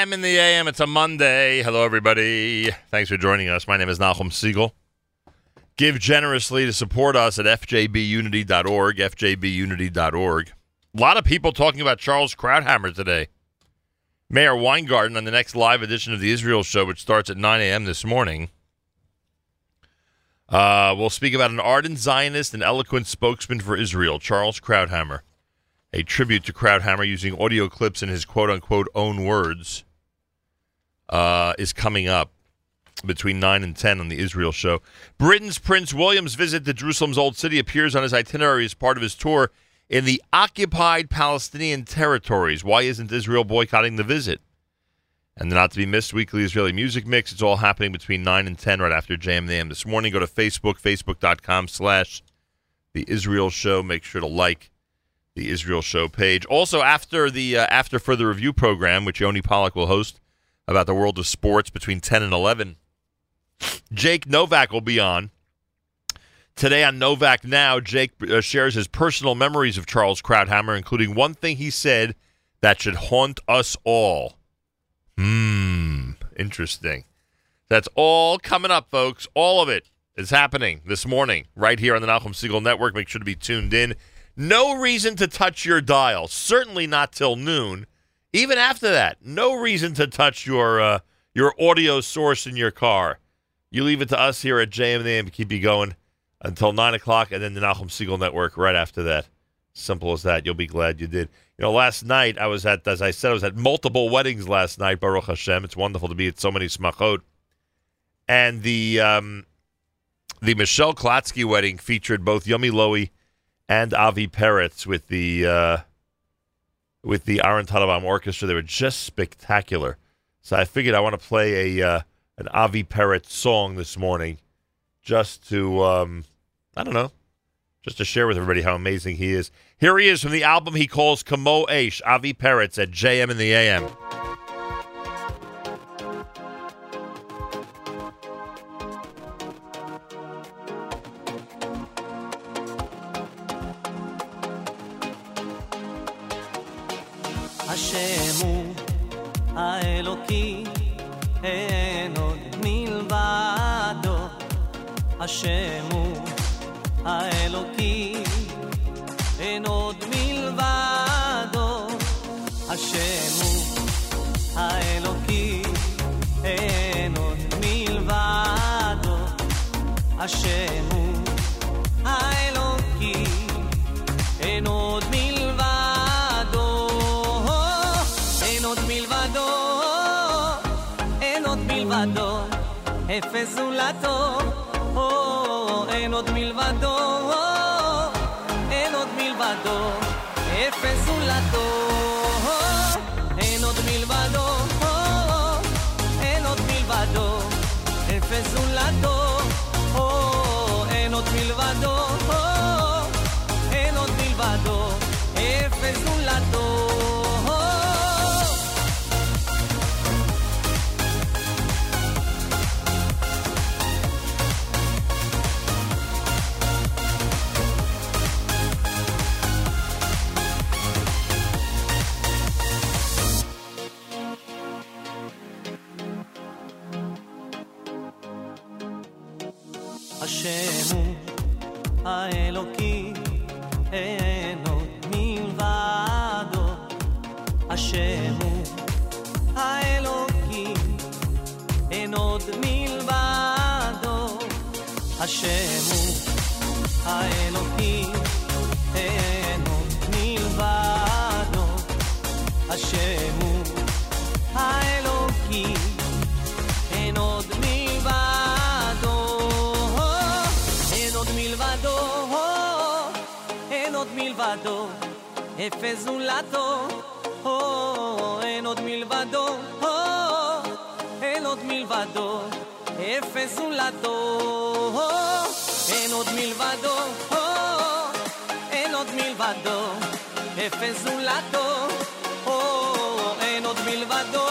JM in the AM. It's a Monday. Hello, everybody. Thanks for joining us. My name is Nachum Segal. Give generously to support us at fjbunity.org, fjbunity.org. A lot of people talking about Charles Krauthammer today. Meir Weingarten on the next live edition of the Israel Show, which starts at 9 a.m. this morning. Uh, we'll speak about an ardent Zionist and eloquent spokesman for Israel, Charles Krauthammer. A tribute to Krauthammer using audio clips in his quote unquote own words uh, is coming up between 9 and 10 on the Israel Show. Britain's Prince William's visit to Jerusalem's Old City appears on his itinerary as part of his tour in the occupied Palestinian territories. Why isn't Israel boycotting the visit? And the not to be missed weekly Israeli music mix. It's all happening between 9 and 10 right after JM the AM this morning. Go to Facebook, facebook.com slash the Israel Show. Make sure to like the Israel Show page. Also, after the uh, after further review program, which Yoni Pollock will host about the world of sports between 10 and 11, Jake Novak will be on. Today on Novak Now, Jake uh, shares his personal memories of Charles Krauthammer, including one thing he said that should haunt us all. Hmm, interesting. That's all coming up, folks. All of it is happening this morning right here on the Nachum Segal Network. Make sure to be tuned in. No reason to touch your dial. Certainly not till noon. Even after that, no reason to touch your uh, your audio source in your car. You leave it to us here at JMNAM to keep you going until 9 o'clock, and then the Nachum Segal Network right after that. Simple as that. You'll be glad you did. You know, last night I was at, as I said, I was at multiple weddings last night. Baruch Hashem. It's wonderful to be at so many smachot. And the um, the Michelle Klotsky wedding featured both Yomi Lowy and Avi Peretz with the uh, with the Aaron Teitelbaum Orchestra. They were just spectacular. So I figured I want to play a uh, an Avi Peretz song this morning, just to um, I don't know, just to share with everybody how amazing he is. Here he is from the album he calls Kamo Eish, Avi Peretz at JM in the AM. האלוקי, אין עוד מלבדו. השם הוא האלוקי, אין עוד מלבדו. השם הוא האלוקי, אין עוד מלבדו. השם הוא האלוקי, אין עוד עוד מלבדו, אפס זולתו. או, אין עוד מלבדו, אין עוד מלבדו, אפס זולתו. אין עוד מלבדו, אין עוד מלבדו, אפס זולתו. מלבדו, אפס זולתו. אין עוד מלבדו, אין עוד מלבדו, אפס זולתו. אין עוד מלבדו, אין עוד מלבדו, אפס זולתו. אין עוד מלבדו,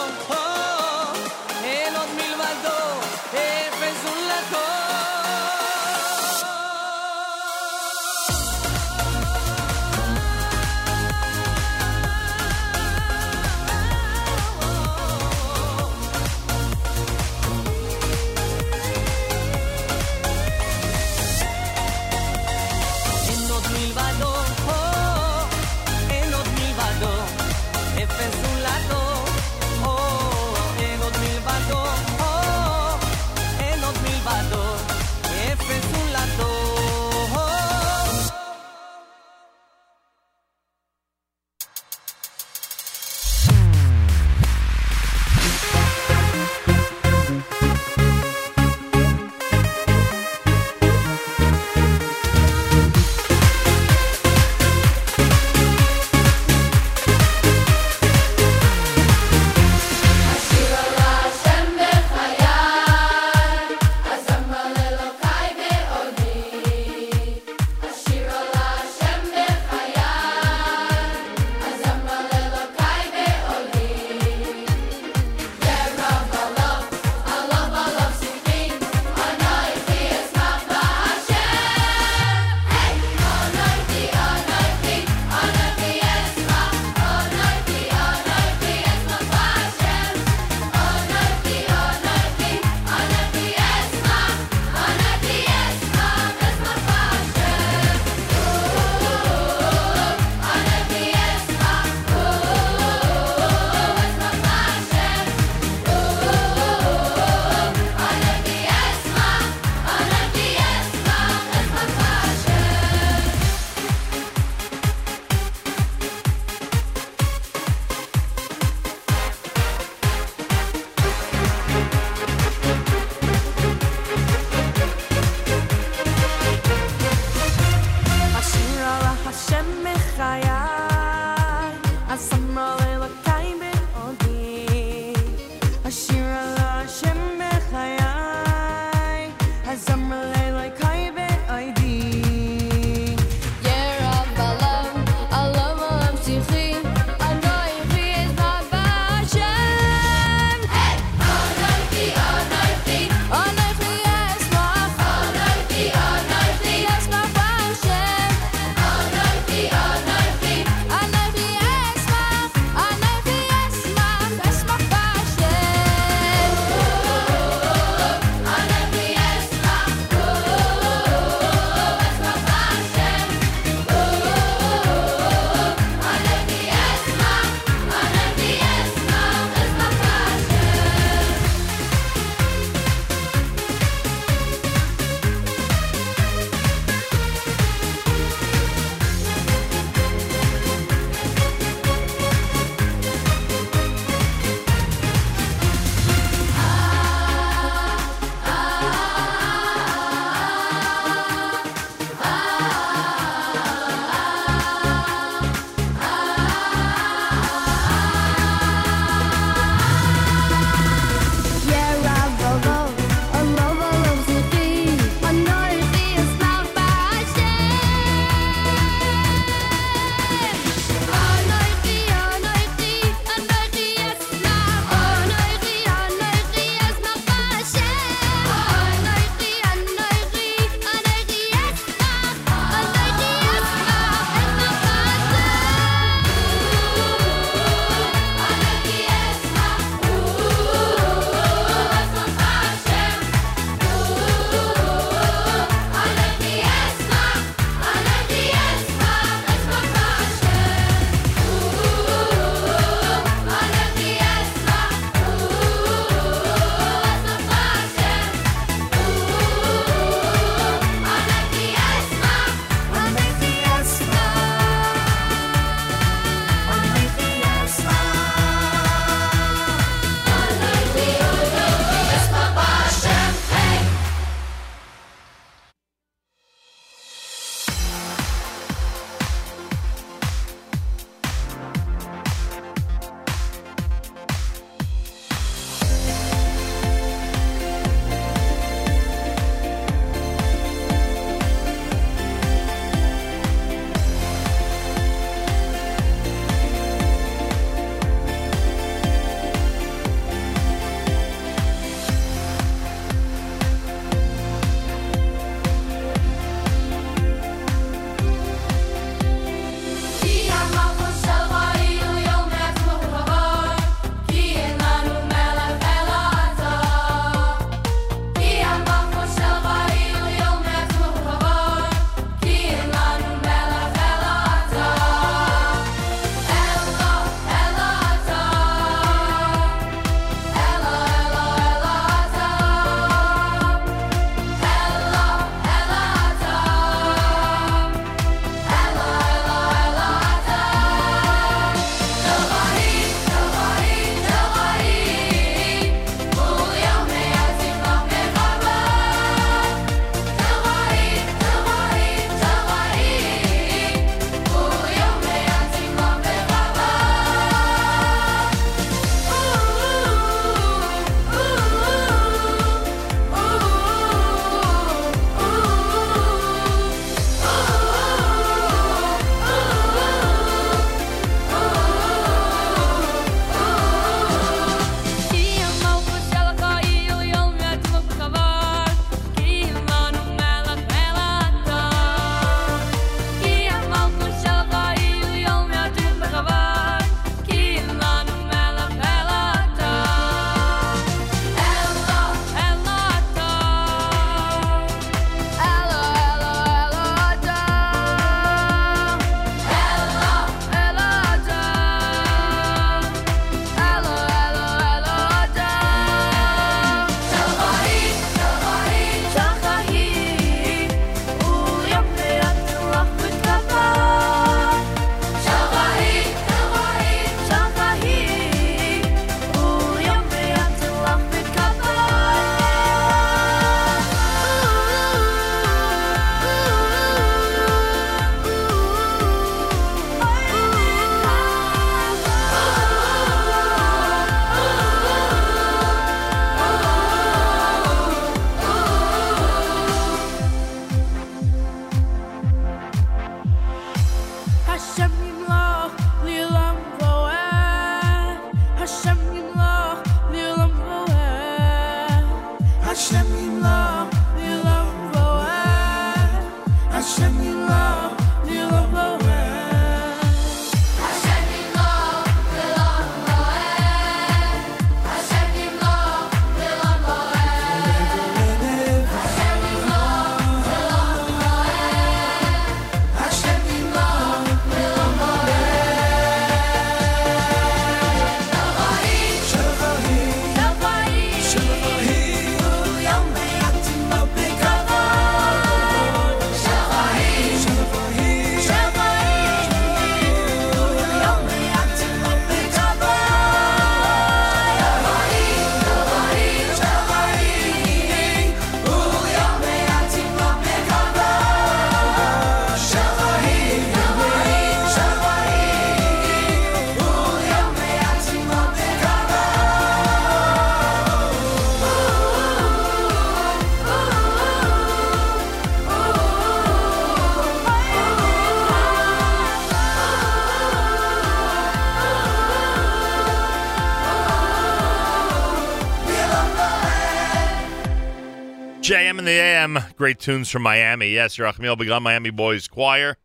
JM in the AM. Great tunes from Miami. Yes, Yerachmiel Begun Miami Boys Choir.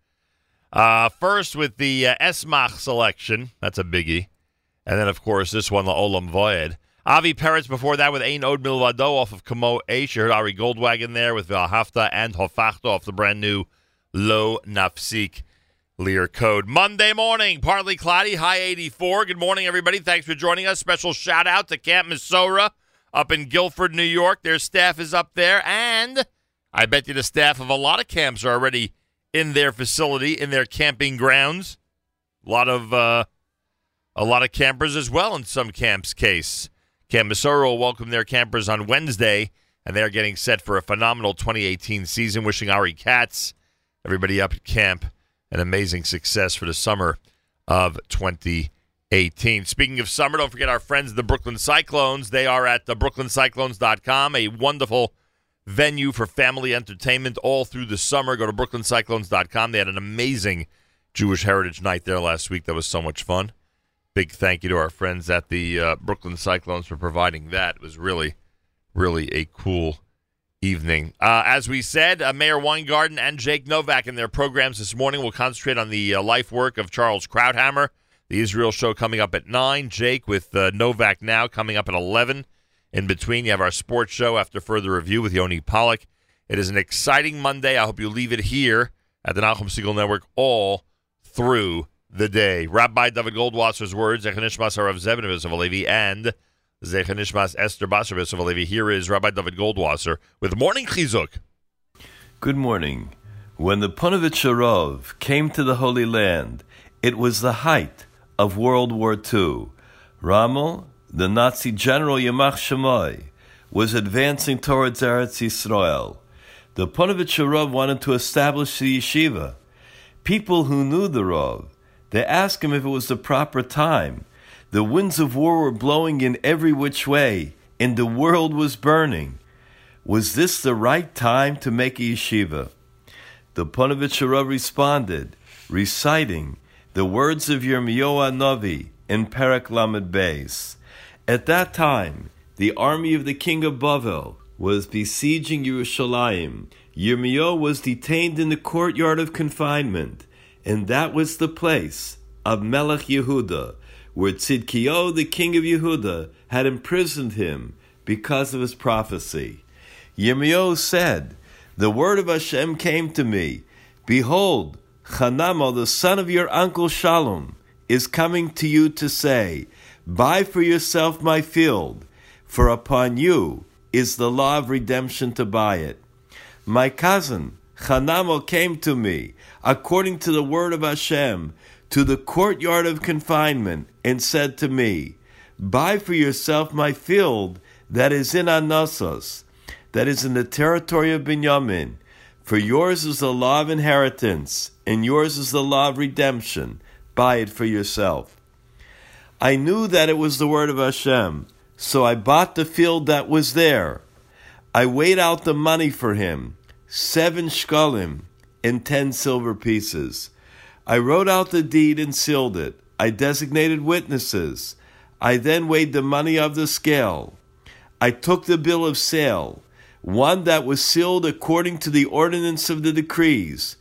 Uh, first with the uh, Esmach selection. That's a biggie. And then, of course, this one, the Olam Voed. Avi Peretz before that with Ein Od Milvado off of Kamo Eish. You heard Ari Goldwag there with Valhafta and Hofachta off the brand new Lo Nafsik Lirkod. Monday morning, partly cloudy, high 84. Good morning, everybody. Thanks for joining us. Special shout out to Camp Mesorah up in Guilford, New York. Their staff is up there, and I bet you the staff of a lot of camps are already in their facility, in their camping grounds. A lot of uh, a lot of campers as well in some camps' case. Camp Mesorah will welcome their campers on Wednesday, and they're getting set for a phenomenal 2018 season. Wishing Ari Katz, everybody up at camp, an amazing success for the summer of 2018. Speaking of summer, don't forget our friends, the Brooklyn Cyclones. They are at the brooklyncyclones.com, a wonderful venue for family entertainment all through the summer. Go to brooklyncyclones.com. They had an amazing Jewish Heritage Night there last week. That was so much fun. Big thank you to our friends at the uh, Brooklyn Cyclones for providing that. It was really, really a cool evening. Uh, as we said, uh, Meir Weingarten and Jake Novak in their programs this morning will concentrate on the uh, life work of Charles Krauthammer. The Israel show coming up at 9. Jake with uh, Novak now coming up at 11. In between, you have our sports show after further review with Yoni Pollock. It is an exciting Monday. I hope you leave it here at the Nachum Segal Network all through the day. Rabbi David Goldwasser's words, Zechanishmas Harav Zebnevis of Alevi, and Zechanishmas Esther Basarvis of Alevi. Here is Rabbi David Goldwasser with Morning Chizuk. Good morning. When the Punovich Arov came to the Holy Land, it was the height of World War II. Rommel, the Nazi general Yamach Shemoy, was advancing towards Eretz Yisrael. The Punovich Arov wanted to establish the yeshiva. People who knew the Rov, they asked him if it was the proper time. The winds of war were blowing in every which way, and the world was burning. Was this the right time to make a yeshiva? The Ponovich Rav responded, reciting the words of Yirmiyahu Novi in Perek Lamed Beis. At that time, the army of the king of Bavel was besieging Yerushalayim. Yirmiyahu was detained in the courtyard of confinement, and that was the place of Melech Yehuda, where Tzidkiyahu, the king of Yehuda, had imprisoned him because of his prophecy. Yirmiyahu said, The word of Hashem came to me. Behold, Chanamo, the son of your uncle Shalom, is coming to you to say, Buy for yourself my field, for upon you is the law of redemption to buy it. My cousin Chanamo came to me, according to the word of Hashem, to the courtyard of confinement, and said to me, Buy for yourself my field that is in Anasos, that is in the territory of Binyamin. For yours is the law of inheritance, and yours is the law of redemption. Buy it for yourself. I knew that it was the word of Hashem, so I bought the field that was there. I weighed out the money for him, seven shkalim and ten silver pieces. I wrote out the deed and sealed it. I designated witnesses. I then weighed the money of the scale. I took the bill of sale, one that was sealed according to the ordinance of the decrees.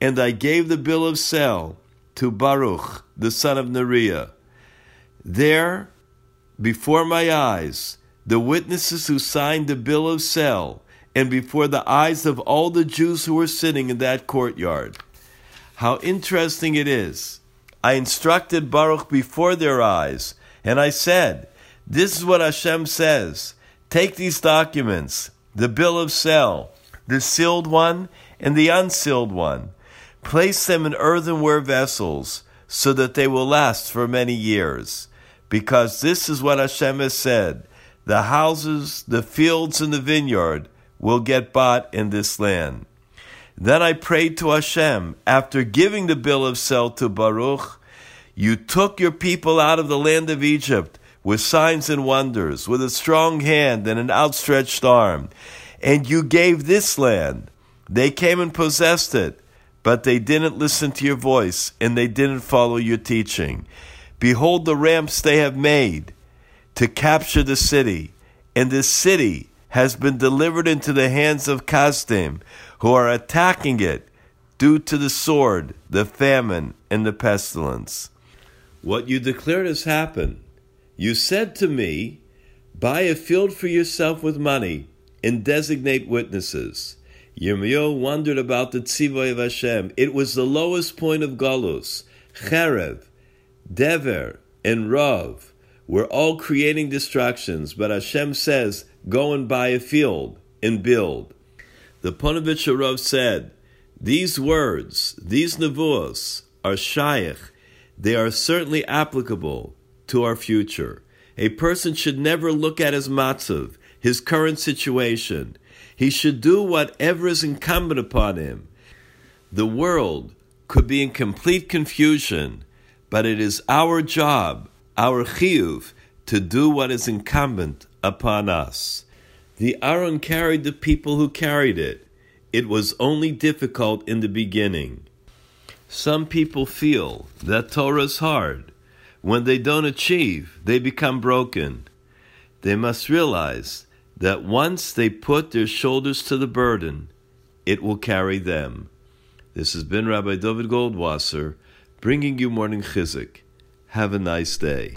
And I gave the bill of sale to Baruch, the son of Neriah. There, before my eyes, the witnesses who signed the bill of sale, and before the eyes of all the Jews who were sitting in that courtyard. How interesting it is. I instructed Baruch before their eyes, and I said, This is what Hashem says. Take these documents, the bill of sale, the sealed one and the unsealed one. Place them in earthenware vessels so that they will last for many years. Because this is what Hashem has said the houses, the fields, and the vineyard will get bought in this land. Then I prayed to Hashem after giving the bill of sale to Baruch. You took your people out of the land of Egypt with signs and wonders, with a strong hand and an outstretched arm, and you gave this land. They came and possessed it, but they didn't listen to your voice and they didn't follow your teaching. Behold the ramps they have made to capture the city, and this city has been delivered into the hands of Kasdim, who are attacking it due to the sword, the famine, and the pestilence. What you declared has happened. You said to me, Buy a field for yourself with money and designate witnesses. Yirmiyahu wondered about the tzivoy of Hashem. It was the lowest point of Galus. Cherev, Dever, and Rav were all creating distractions, but Hashem says, Go and buy a field and build. The Ponovitch Rav said, These words, these nevuos, are shaykh. They are certainly applicable to our future. A person should never look at his matzav, his current situation. He should do whatever is incumbent upon him. The world could be in complete confusion, but it is our job, our chiyuv, to do what is incumbent upon us. The Aaron carried the people who carried it. It was only difficult in the beginning. Some people feel that Torah is hard. When they don't achieve, they become broken. They must realize that once they put their shoulders to the burden, it will carry them. This has been Rabbi David Goldwasser bringing you Morning Chizuk. Have a nice day.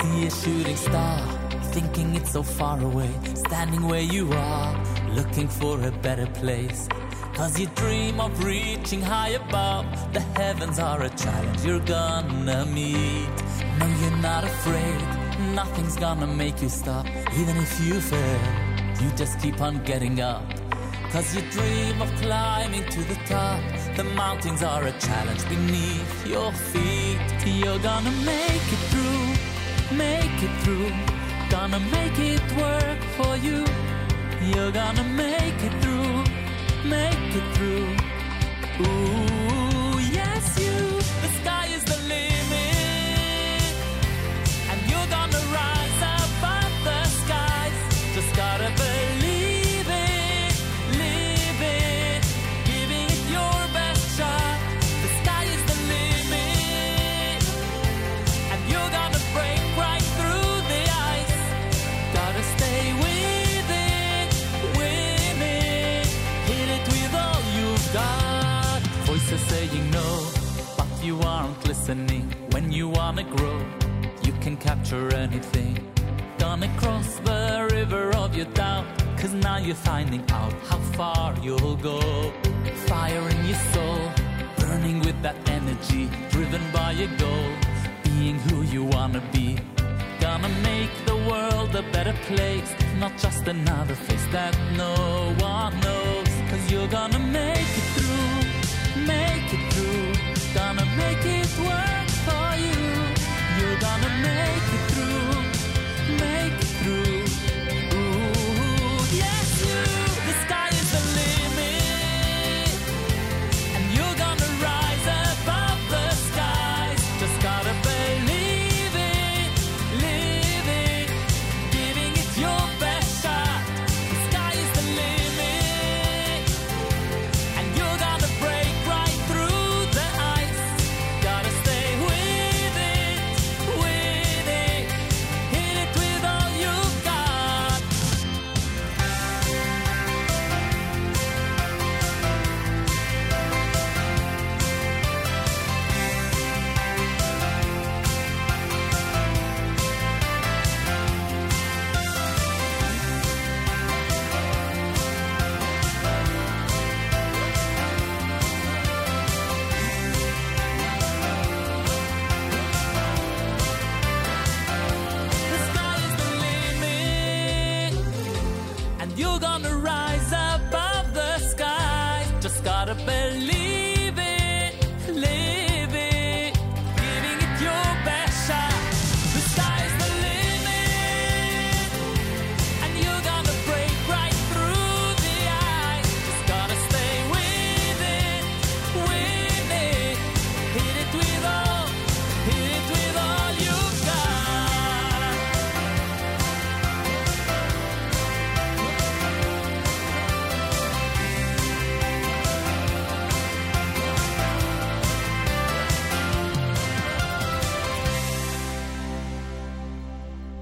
See a shooting star, thinking it's so far away. Standing where you are, looking for a better place. Cause you dream of reaching high above. The heavens are a challenge you're gonna meet. No, you're not afraid, nothing's gonna make you stop. Even if you fail, you just keep on getting up. Cause you dream of climbing to the top. The mountains are a challenge beneath your feet. You're gonna make it through, make it through. Gonna make it work for you. You're gonna make it through, make it through. Ooh, When you wanna grow, you can capture anything. Gonna cross the river of your doubt. Cause now you're finding out how far you'll go. Fire in your soul, burning with that energy, driven by your goal, being who you wanna be. Gonna make the world a better place, not just another face that no one knows. Cause you're gonna make it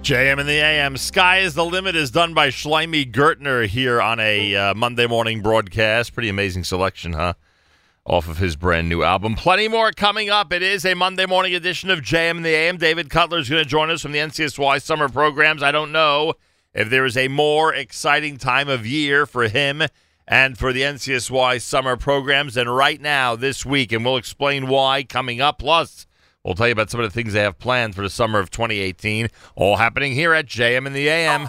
JM in the AM. Sky is the Limit is done by Shloime Gertner here on a uh, Monday morning broadcast. Pretty amazing selection, huh? Off of his brand new album. Plenty more coming up. It is a Monday morning edition of JM in the AM. David Cutler is going to join us from the NCSY summer programs. I don't know if there is a more exciting time of year for him and for the NCSY summer programs than right now this week, and we'll explain why coming up. Plus, We'll tell you about some of the things they have planned for the summer of 2018, all happening here at JM in the AM.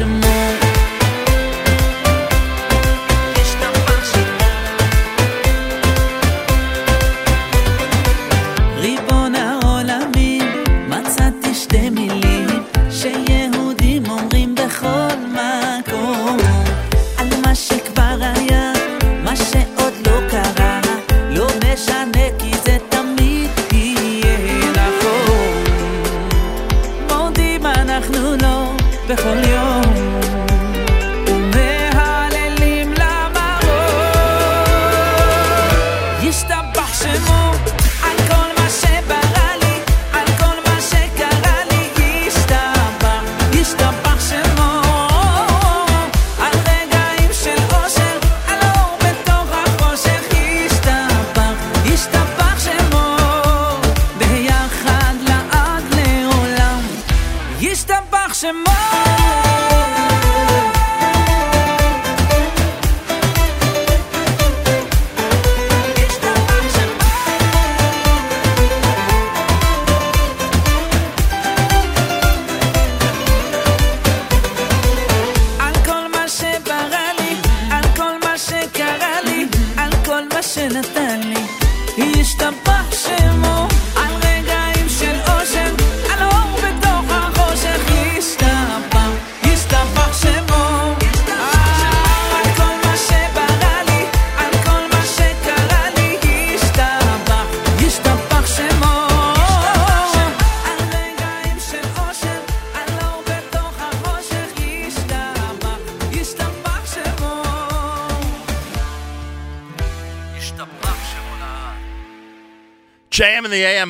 some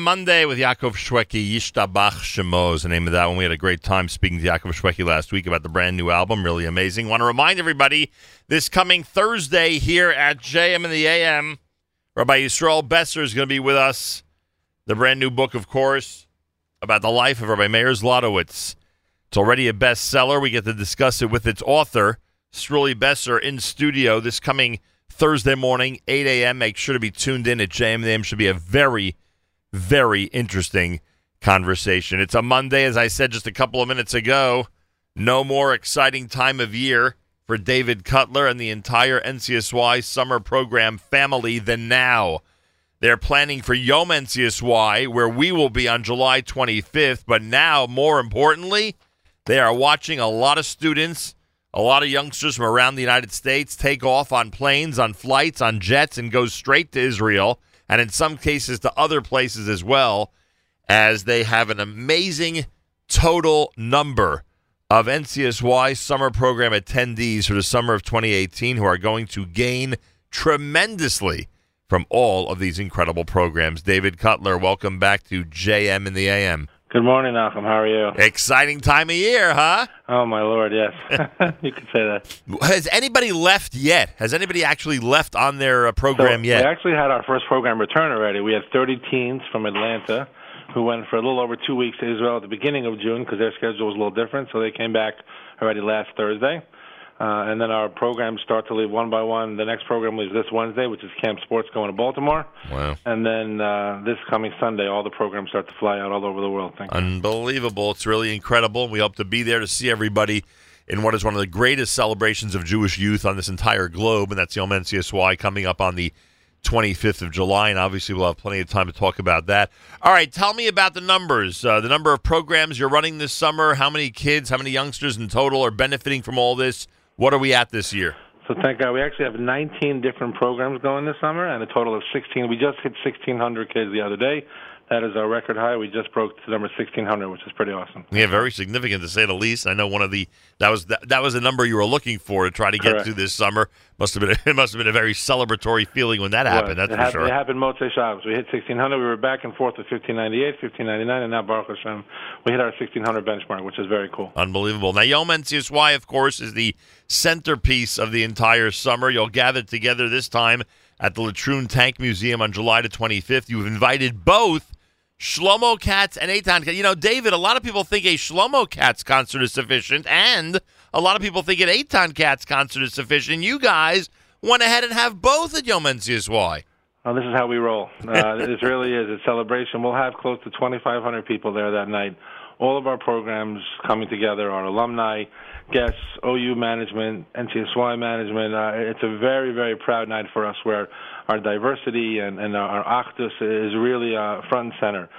Monday with Yaakov Shweki. Yishtabach Shemo is the name of that one. We had a great time speaking to Yaakov Shweki last week about the brand new album. Really amazing. Want to remind everybody this coming Thursday here at JM in the AM, Rabbi Yisrael Besser is going to be with us. The brand new book, of course, about the life of Rabbi Meir Zlotowitz. It's already a bestseller. We get to discuss it with its author, Sruli Besser, in studio this coming Thursday morning, 8 a.m. Make sure to be tuned in at JM. And the should be a very, very interesting conversation. It's a Monday, as I said just a couple of minutes ago. No more exciting time of year for David Cutler and the entire NCSY summer program family than now. They're planning for Yom NCSY, where we will be on July 25th. But now, more importantly, they are watching a lot of students, a lot of youngsters from around the United States take off on planes, on flights, on jets, and go straight to Israel, and in some cases to other places as well, as they have an amazing total number of NCSY summer program attendees for the summer of 2018 who are going to gain tremendously from all of these incredible programs. David Cutler, welcome back to JM in the AM. Good morning, Nachum. How are you? Exciting time of year, huh? Oh my lord, yes. you could say that. Has anybody left yet? Has anybody actually left on their uh, program so yet? We actually had our first program return already. We had 30 teens from Atlanta who went for a little over two weeks to Israel at the beginning of June because their schedule was a little different. So they came back already last Thursday. Uh, and then our programs start to leave one by one. The next program leaves this Wednesday, which is Camp Sports going to Baltimore. Wow. And then uh, this coming Sunday, all the programs start to fly out all over the world. Thank you. Unbelievable. It's really incredible. We hope to be there to see everybody in what is one of the greatest celebrations of Jewish youth on this entire globe, and that's the Yom NCSY coming up on the 25th of July, and obviously we'll have plenty of time to talk about that. All right, tell me about the numbers, uh, the number of programs you're running this summer, how many kids, how many youngsters in total are benefiting from all this. What are we at this year? So thank God we actually have 19 different programs going this summer, and a total of 16. We just hit 1,600 kids the other day. That is our record high. We just broke the number 1,600, which is pretty awesome. Yeah, very significant to say the least. I know one of the that was that, that was the number you were looking for to try to get Correct. to this summer. Must have been it must have been a very celebratory feeling when that happened. That's it for happened, sure. It happened Motzei Shabbos. We hit 1,600. We were back and forth with 1,598, 1,599, and now Baruch Hashem, we hit our 1,600 benchmark, which is very cool. Unbelievable. Now, Yom NCSY, of course, is the centerpiece of the entire summer. You'll gather together this time at the Latrun Tank Museum on July the 25th. You've invited both Shlomo Katz and Eitan. You know, David, a lot of people think a Shlomo Katz concert is sufficient, and a lot of people think an Eitan Katz concert is sufficient. You guys went ahead and have both at Yom NCSY. Well, this is how we roll. Uh, this really is a celebration. We'll have close to 2,500 people there that night. All of our programs coming together, our alumni, guests, OU management, NCSY management. Uh, it's a very, very proud night for us where our diversity and, and our achdus is really uh, front and center.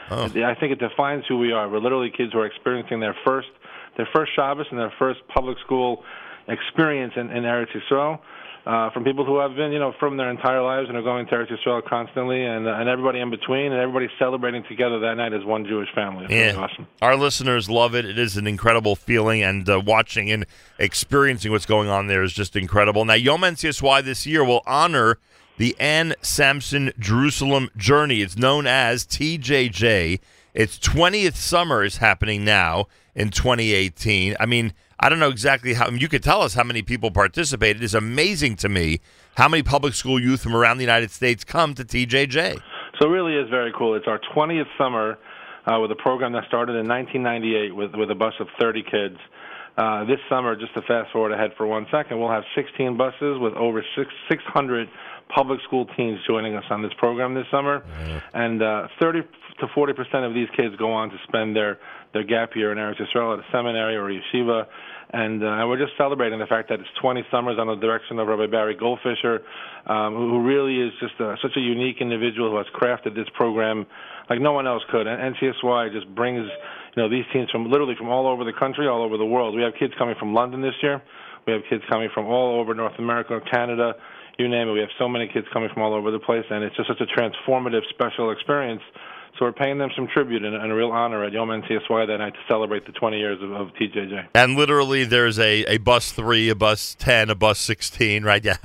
I think it defines who we are. We're literally kids who are experiencing their first, their first Shabbos and their first public school experience in, in Eretz Yisrael uh, from people who have been, you know, from their entire lives and are going to Eretz Yisrael constantly, and uh, and everybody in between, and everybody celebrating together that night as one Jewish family. It's Yeah. awesome. Our listeners love it. It is an incredible feeling, and uh, watching and experiencing what's going on there is just incredible. Now, Yom NCSY this year will honor the Anne Samson Jerusalem Journey. It's known as TJJ. Its 20th summer is happening now in 2018. I mean, I don't know exactly how. you could tell us how many people participated. It's amazing to me how many public school youth from around the United States come to TJJ. So it really is very cool. It's our 20th summer uh, with a program that started in 1998 with with a bus of 30 kids. Uh, this summer, just to fast forward ahead for one second, we'll have 16 buses with over six, 600 public school teens joining us on this program this summer, and uh, 30 to 40 percent of these kids go on to spend their their gap year in Eretz Yisrael at a seminary or a yeshiva, and, uh, we're just celebrating the fact that it's 20 summers under the direction of Rabbi Barry Goldfisher, um, who really is just uh such a unique individual who has crafted this program like no one else could. And NCSY just brings you know these teams from literally from all over the country, all over the world. We have kids coming from London this year. We have kids coming from all over North America, Canada, you name it. We have so many kids coming from all over the place, and it's just such a transformative, special experience. So we're paying them some tribute and, and a real honor at Yom NCSY that night to celebrate the 20 years of, of TJJ. And literally, there's a, a bus three, a bus ten, a bus sixteen, right? Yeah,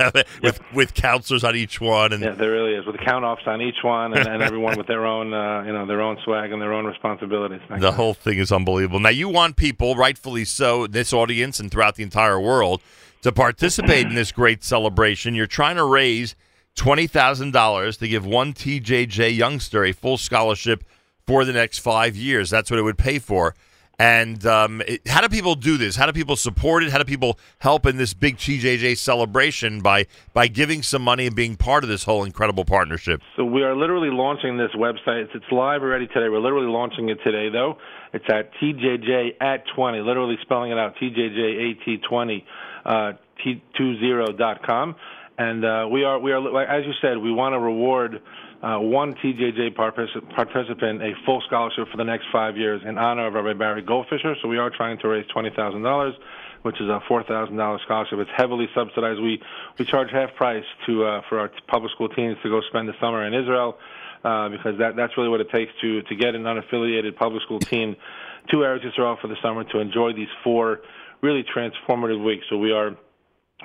with with counselors on each one, and Yeah, there really is, with count offs on each one, and, and everyone with their own, uh, you know, their own swag and their own responsibilities. the whole thing is unbelievable. Now, you want people, rightfully so, this audience and throughout the entire world, to participate in this great celebration. You're trying to raise twenty thousand dollars to give one TJJ youngster a full scholarship for the next five years. That's what it would pay for. And um, it, how do people do this? How do people support it? How do people help in this big TJJ celebration by by giving some money and being part of this whole incredible partnership? So we are literally launching this website. It's, it's live already today. We're literally launching it today, though. It's at TJJ at 20, literally spelling it out, TJJ AT 20, uh, T20 dot com. And uh, we are, we are, as you said, we want to reward uh, one TJJ particip- participant a full scholarship for the next five years in honor of Rabbi Barry Goldfisher. So we are trying to raise twenty thousand dollars, which is a four thousand dollars scholarship. It's heavily subsidized. We we charge half price to uh, for our public school teens to go spend the summer in Israel. Uh, because that that's really what it takes to to get an unaffiliated public school team to Eretz Yisrael for the summer to enjoy these four really transformative weeks. So we are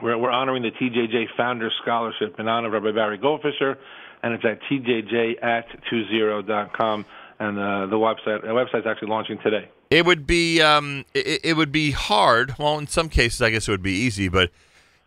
we're, we're honoring the TJJ Founders Scholarship in honor of Rabbi Barry Goldfisher, and it's at TJJ at 20.com. and uh, the website the website's actually launching today. It would be um, it, it would be hard. Well, in some cases, I guess it would be easy, but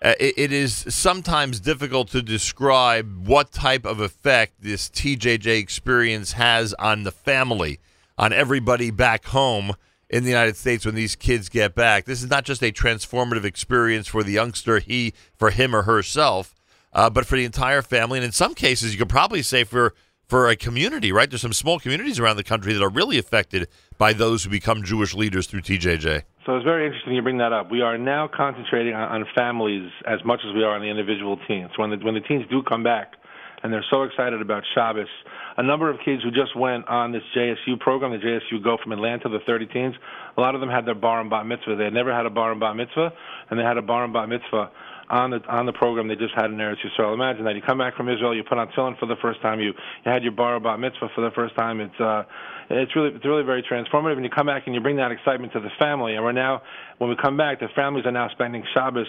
uh, it, it is sometimes difficult to describe what type of effect this TJJ experience has on the family, on everybody back home in the United States when these kids get back. This is not just a transformative experience for the youngster, he for him or herself, uh, but for the entire family, and in some cases, you could probably say for for a community, right? There's some small communities around the country that are really affected by those who become Jewish leaders through TJJ. So it's very interesting you bring that up. We are now concentrating on, on families as much as we are on the individual teens. When the, when the teens do come back, and they're so excited about Shabbos, a number of kids who just went on this JSU program, the JSU Go from Atlanta, the 30 teens, a lot of them had their bar and bat mitzvah. They had never had a bar and bat mitzvah, and they had a bar and bat mitzvah on the on the program they just had in Eretz Yisrael. Imagine that you come back from Israel, you put on tefillin for the first time, you you had your bar bat mitzvah for the first time. It's uh, it's really it's really very transformative. And you come back and you bring that excitement to the family. And we're now when we come back, the families are now spending Shabbos,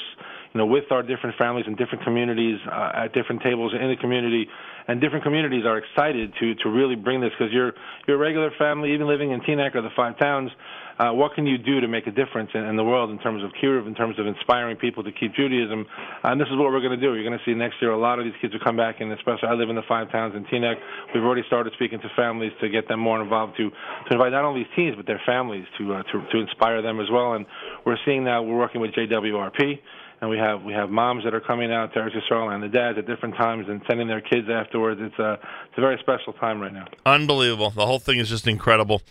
you know, with our different families in different communities uh, at different tables in the community, and different communities are excited to to really bring this because you're you're a regular family, even living in Teaneck or the five towns uh, what can you do to make a difference in, in the world in terms of cure, in terms of inspiring people to keep Judaism? And this is what we're going to do. You're going to see next year a lot of these kids who come back, and especially I live in the five towns in Teaneck. We've already started speaking to families to get them more involved to to invite not only these teens but their families to uh, to to inspire them as well. And we're seeing now we're working with JWRP and we have we have moms that are coming out to Eretz Yisrael and the dads at different times and sending their kids afterwards. It's a it's a very special time right now. Unbelievable. The whole thing is just incredible.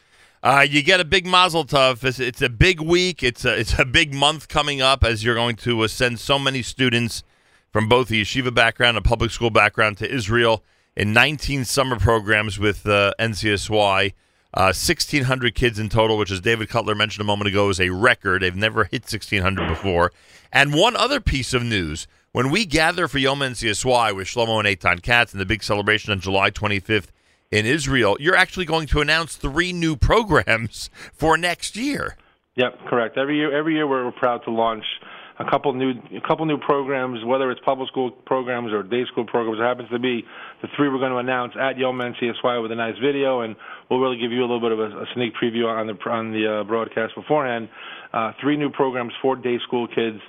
Uh, you get a big mazel tov. It's, it's a big week. It's a, it's a big month coming up as you're going to uh, send so many students from both the yeshiva background and public school background to Israel in 19 summer programs with uh, NCSY. Uh, 1,600 kids in total, which, as David Cutler mentioned a moment ago, is a record. They've never hit 1,600 before. And one other piece of news when we gather for Yom NCSY with Shlomo and Eitan Katz and the big celebration on July 25th in Israel, you're actually going to announce three new programs for next year. Yep, correct. Every year, every year we're proud to launch a couple new a couple new programs, whether it's public school programs or day school programs. It happens to be the three we're going to announce at Yom NCSY with a nice video, and we'll really give you a little bit of a, a sneak preview on the on the uh, broadcast beforehand. Uh, three new programs for day school kids.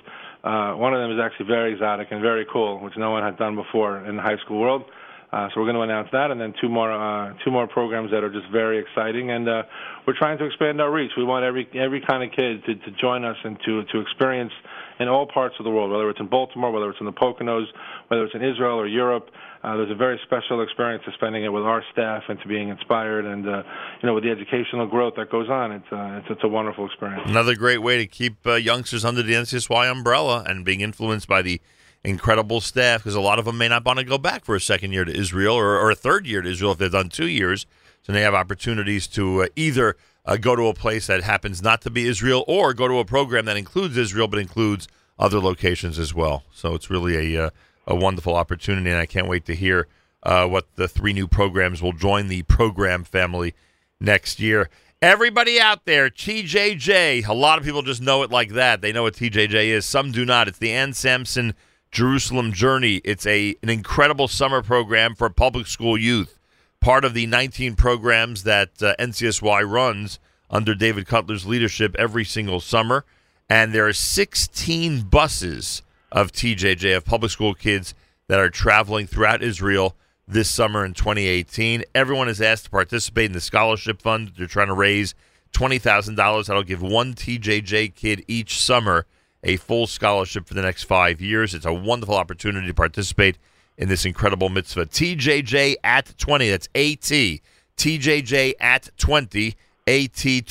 Uh, one of them is actually very exotic and very cool, which no one had done before in the high school world. Uh, so we're going to announce that, and then two more uh, two more programs that are just very exciting. And uh, we're trying to expand our reach. We want every every kind of kid to, to join us and to to experience in all parts of the world, whether it's in Baltimore, whether it's in the Poconos, whether it's in Israel or Europe. Uh, there's a very special experience to spending it with our staff and to being inspired, and uh, you know, with the educational growth that goes on, it's uh, it's, it's a wonderful experience. Another great way to keep uh, youngsters under the NCSY umbrella and being influenced by the incredible staff because a lot of them may not want to go back for a second year to Israel or, or a third year to Israel if they've done two years. So they have opportunities to uh, either uh, go to a place that happens not to be Israel or go to a program that includes Israel but includes other locations as well. So it's really a, uh, a wonderful opportunity, and I can't wait to hear uh, what the three new programs will join the program family next year. Everybody out there, TJJ. A lot of people just know it like that. They know what TJJ is. Some do not. It's the Anne Samson Jerusalem Journey. It's a an incredible summer program for public school youth. Part of the 19 programs that uh, NCSY runs under David Cutler's leadership every single summer, and there are 16 buses of TJJ of public school kids that are traveling throughout Israel this summer in 2018. Everyone is asked to participate in the scholarship fund. They're trying to raise $20,000 that'll give one TJJ kid each summer a full scholarship for the next five years. It's a wonderful opportunity to participate in this incredible mitzvah. TJJ at 20. That's AT. TJJ at 20. AT20.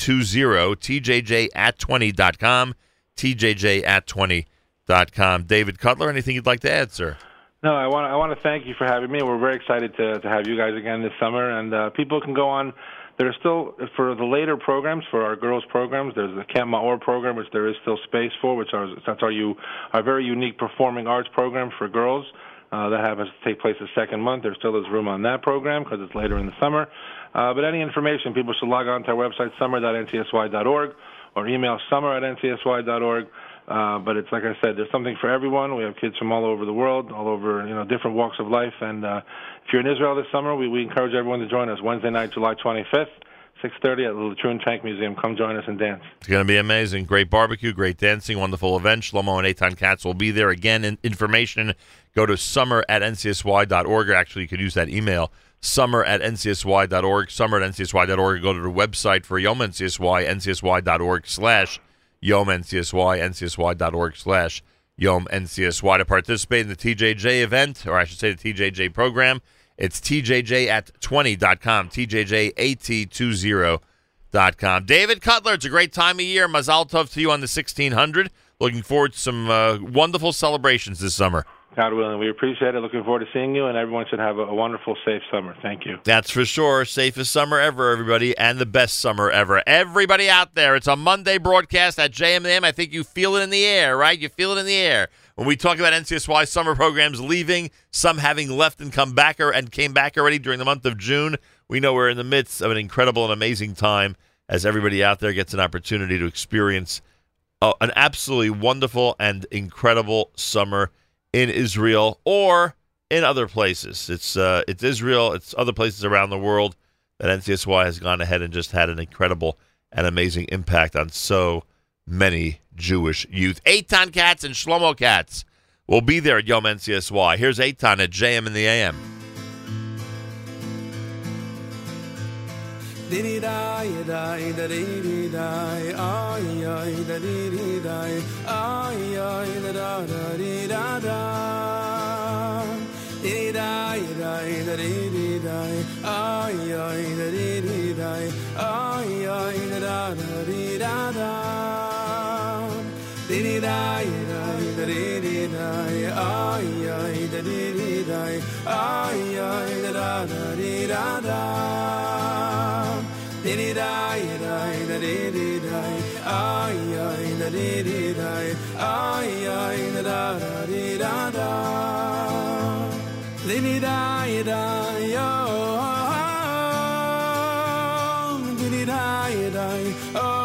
TJJ at 20.com. TJJ at 20.com. David Cutler, anything you'd like to add, sir? No, I want I want to thank you for having me. We're very excited to to have you guys again this summer, and uh, people can go on. There's still for the later programs for our girls programs. There's the Camp Maor program, which there is still space for, which are that's our you our very unique performing arts program for girls. Uh, that happens to take place the second month. There still is room on that program because it's later in the summer. Uh, but any information, people should log on to our website summer.ncsy.org or email summer at ncsy.org. Uh, but it's like I said, there's something for everyone. We have kids from all over the world, all over you know different walks of life. And uh, if you're in Israel this summer, we, we encourage everyone to join us Wednesday night, July 25th, 6:30 at the Latrun Tank Museum. Come join us and dance. It's going to be amazing. Great barbecue, great dancing, wonderful event. Shlomo and Eitan Katz will be there. Again, in information, go to summer at ncsy.org. Or actually, you could use that email, summer at ncsy.org, summer at ncsy.org. Go to the website for Yom NCSY, ncsy.org slash Yom NCSY, ncsy.org slash Yom NCSY to participate in the TJJ event, or I should say the TJJ program. It's TJJ at 20.com, TJJAT20.com. David Cutler, it's a great time of year. Mazal Tov to you on the 1600. Looking forward to some uh, wonderful celebrations this summer. God willing, we appreciate it. Looking forward to seeing you, and everyone should have a, a wonderful, safe summer. Thank you. That's for sure. Safest summer ever, everybody, and the best summer ever. Everybody out there, it's a Monday broadcast at JMM. I think you feel it in the air, right? You feel it in the air. When we talk about NCSY summer programs leaving, some having left and come back or, and came back already during the month of June, we know we're in the midst of an incredible and amazing time as everybody out there gets an opportunity to experience uh, an absolutely wonderful and incredible summer in Israel or in other places. It's uh, it's Israel, it's other places around the world that NCSY has gone ahead and just had an incredible and amazing impact on so many Jewish youth. Eitan Katz and Shlomo Katz will be there at Yom NCSY. Here's Eitan at JM in the AM. Diddy die, die, da die, ay ay da die, ay ay da da da dee da da. Diddy die, die, da die, ay ay da die, ay ay da da dee da da. ai ai ai ai ai ai ai ai yo oh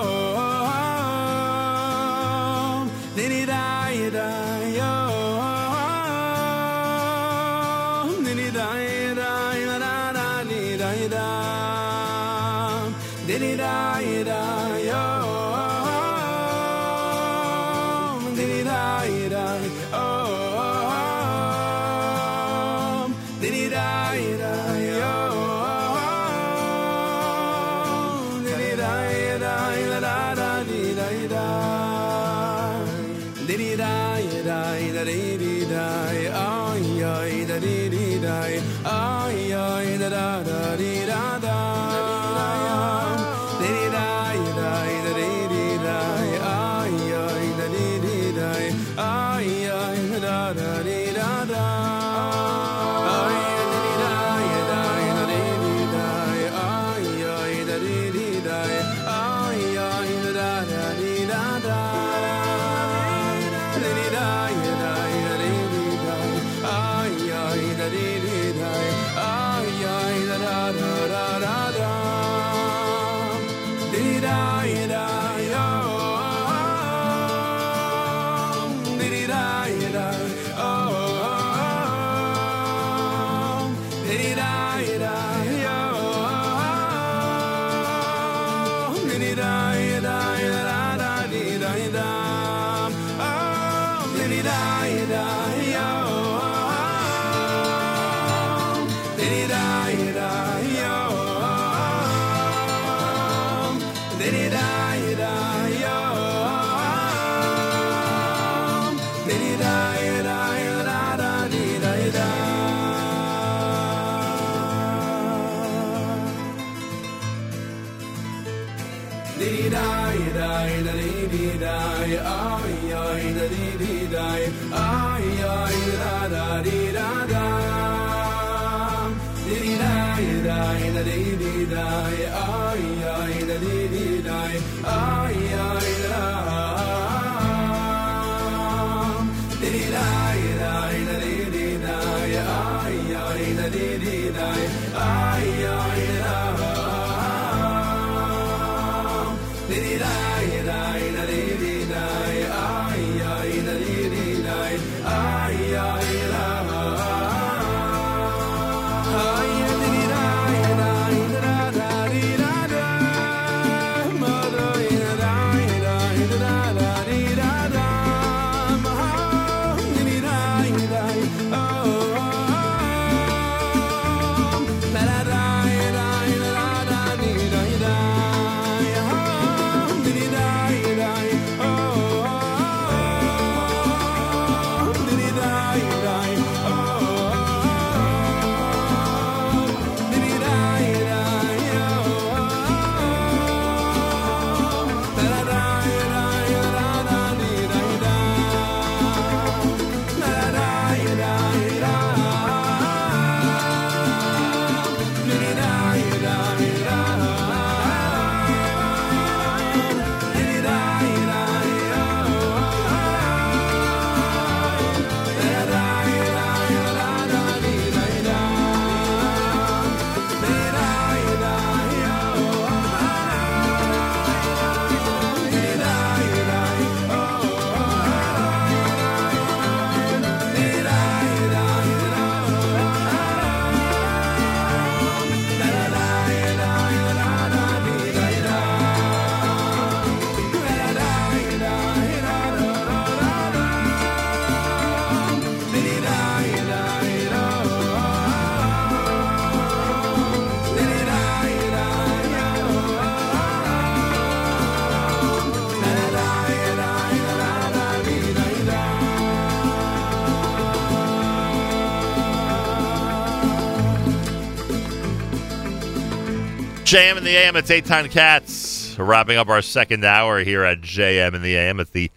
JM in the AM. It's Eitan Katz. Wrapping up our second hour here at JM in the AM at the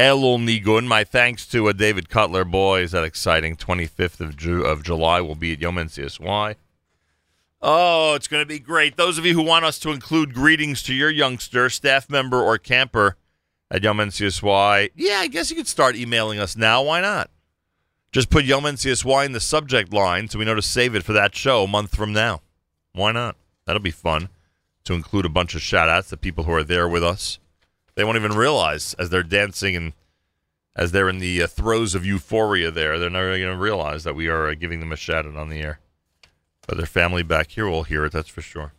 Elul Nigun. My thanks to uh, David Cutler. Boys, that exciting. 25th of, Ju- of July will be at Yom NCSY. Oh, it's going to be great. Those of you who want us to include greetings to your youngster, staff member, or camper at Yom NCSY, yeah, I guess you could start emailing us now. Why not? Just put Yom NCSY in the subject line so we know to save it for that show a month from now. Why not? That'll be fun to include a bunch of shout outs to people who are there with us. They won't even realize as they're dancing and as they're in the uh, throes of euphoria there, they're never going to realize that we are uh, giving them a shout out on the air. But their family back here will hear it, that's for sure.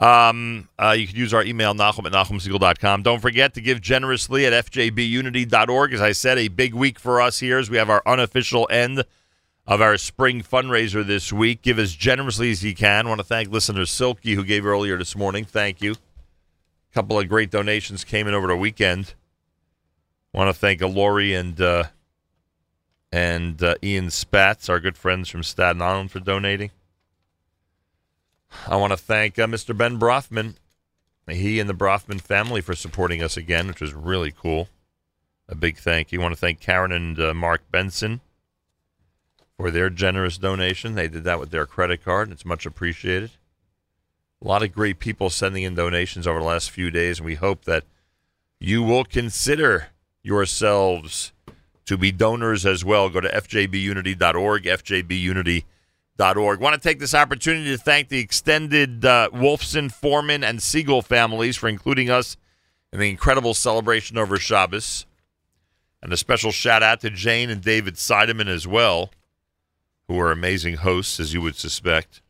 Um, uh, you can use our email, Nachum at NachumSegal.com. Don't forget to give generously at FJBUnity.org. As I said, a big week for us here as we have our unofficial end of our spring fundraiser this week. Give as generously as you can. I want to thank listener Silky who gave earlier this morning. Thank you. A couple of great donations came in over the weekend. want to thank Lori and uh, and uh, Ian Spatz, our good friends from Staten Island, for donating. I want to thank uh, Mr. Ben Brothman, he and the Brothman family for supporting us again, which was really cool. A big thank you. I want to thank Karen and uh, Mark Benson for their generous donation. They did that with their credit card, and it's much appreciated. A lot of great people sending in donations over the last few days, and we hope that you will consider yourselves to be donors as well. Go to fjbunity.org, fjbunity.org. Want to take this opportunity to thank the extended uh, Wolfson, Foreman, and Siegel families for including us in the incredible celebration over Shabbos. And a special shout out to Jane and David Seideman as well, who are amazing hosts, as you would suspect.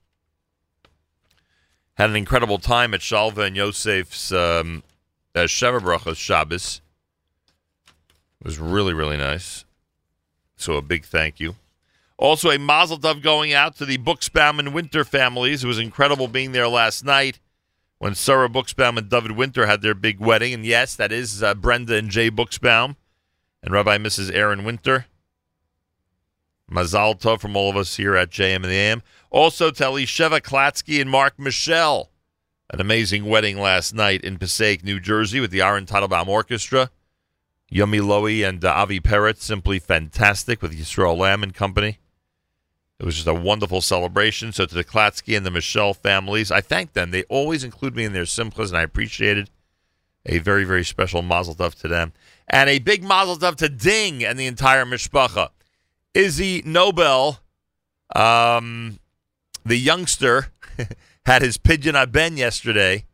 Had an incredible time at Shalva and Yosef's um, uh, Shabbos. It was really, really nice. So a big thank you. Also, a mazel tov going out to the Buxbaum and Winter families. It was incredible being there last night when Sarah Buxbaum and David Winter had their big wedding. And yes, that is uh, Brenda and Jay Buxbaum and Rabbi Mrs. Aaron Winter. Mazal tov from all of us here at JM and the AM. Also to Elisheva Klatsky and Mark Michelle. An amazing wedding last night in Passaic, New Jersey with the Aaron Teitelbaum Orchestra. Yumi Lowy and uh, Avi Peretz, simply fantastic with Yisrael Lamm and company. It was just a wonderful celebration. So to the Klatsky and the Michelle families, I thank them. They always include me in their simchas, and I appreciate it. A very, very special mazel tov to them. And a big mazel tov to Ding and the entire mishpacha. Izzy Nobel, um, the youngster, had his pidyon haben yesterday.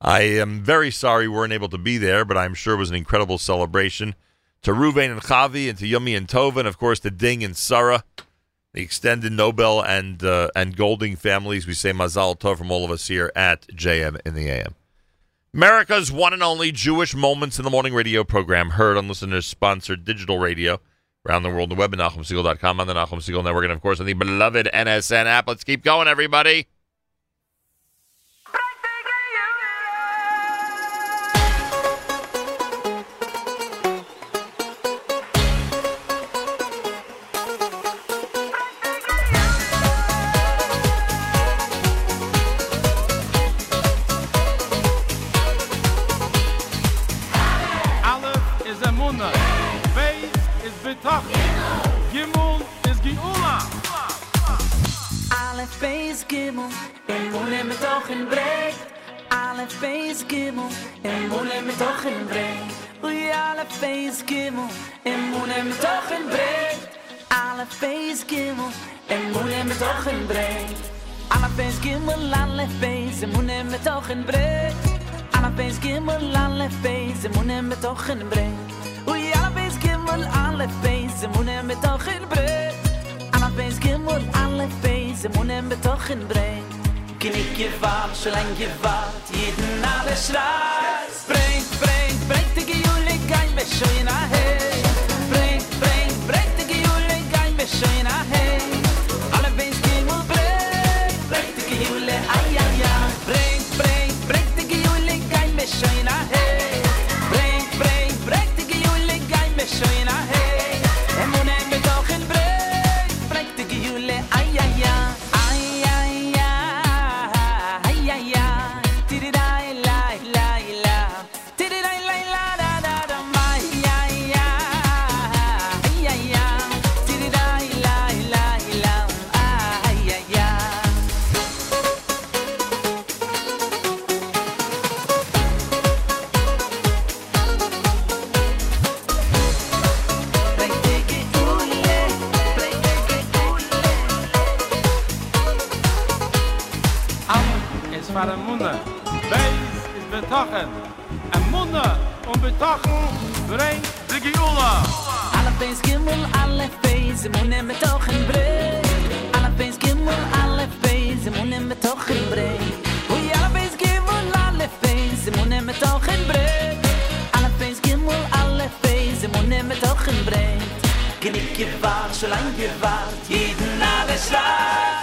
I am very sorry we weren't able to be there, but I'm sure it was an incredible celebration. To Ruvain and Chavi, and to Yumi and Tova, and of course to Ding and Sarah, the extended Nobel and uh, and Golding families. We say Mazal Tov from all of us here at JM in the AM. America's one and only Jewish Moments in the Morning radio program, heard on listeners sponsored digital radio around the world, the web at NachumSegal.com, on the Nachum Segal Network, and of course on the beloved NSN app. Let's keep going, everybody. Beis Gimel Im Mule mit Och in Breg Alef Beis Gimel Im Mule mit Och in Breg Ui Alef Beis Gimel Im Mule mit Och in Breg Alef Beis Gimel Im Mule mit Och in Breg Alef Beis Gimel Alef Beis Im Mule mit Och in Breg Alef Beis Gimel Alef Beis Im Mule mit Och in Breg Ui Alef Beis Gimel Alef Beis Im Mule mit Och in Breg Alef Beis Gimel Alef Simonen betoch in brein. Knick je vaar, schlein je vaar Jeden alle schreit. Brein, brein, brein, tege juli Gein, bescheu schoen a head bring the geula alle of gimmel alle all of mo nem toch in bring alle of gimmel alle all of these mo nem toch in bring we all of these gimel all mo nem toch in bring all of these gimel all mo nem toch in bring gnik gewart so lang gewart jeden abend schlag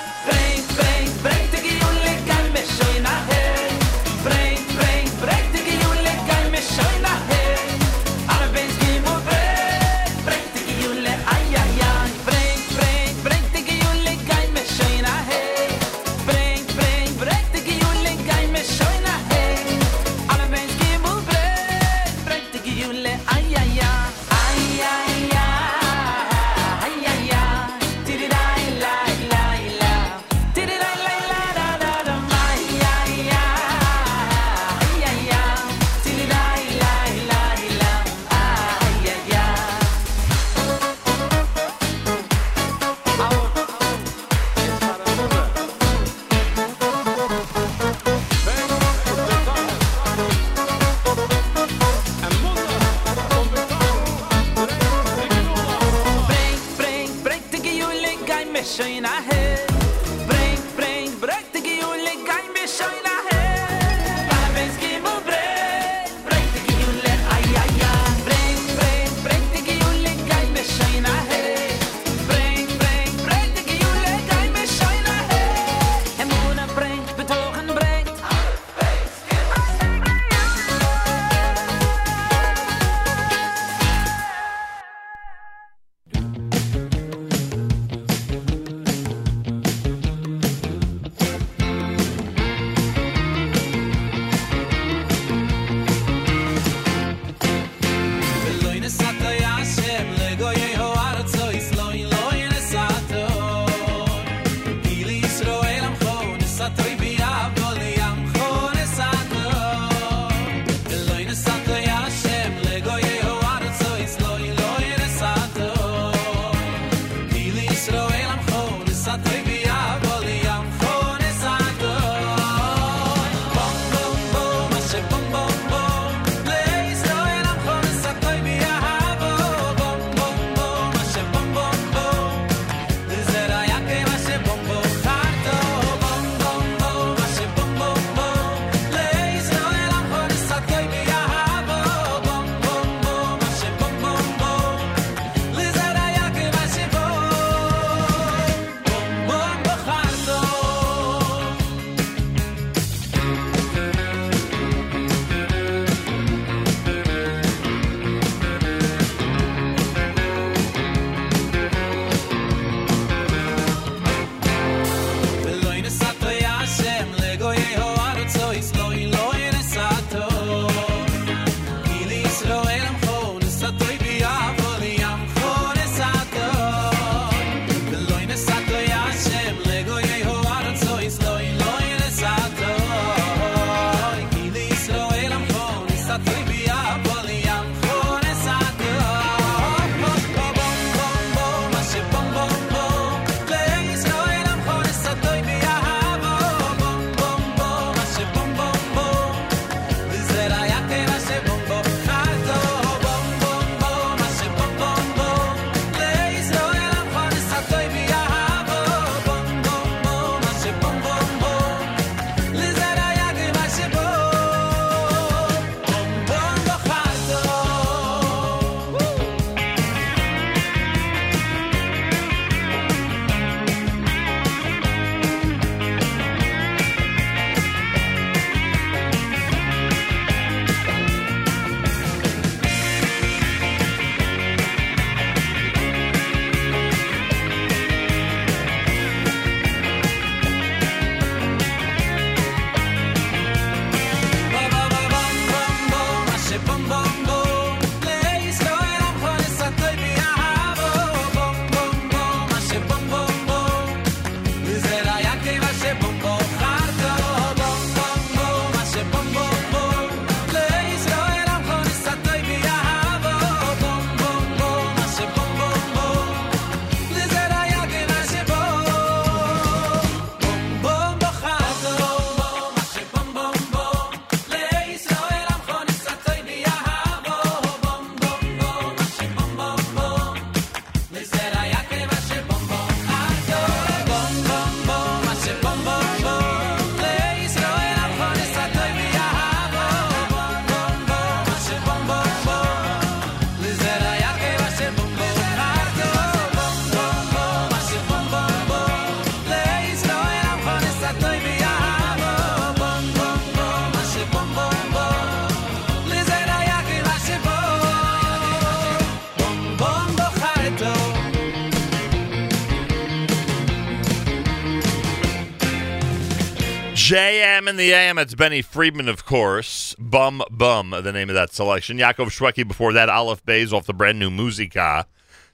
in the AM. It's Benny Friedman, of course. Bum Bum, the name of that selection. Yaakov Shwekey before that. Aleph Bays off the brand new Musica.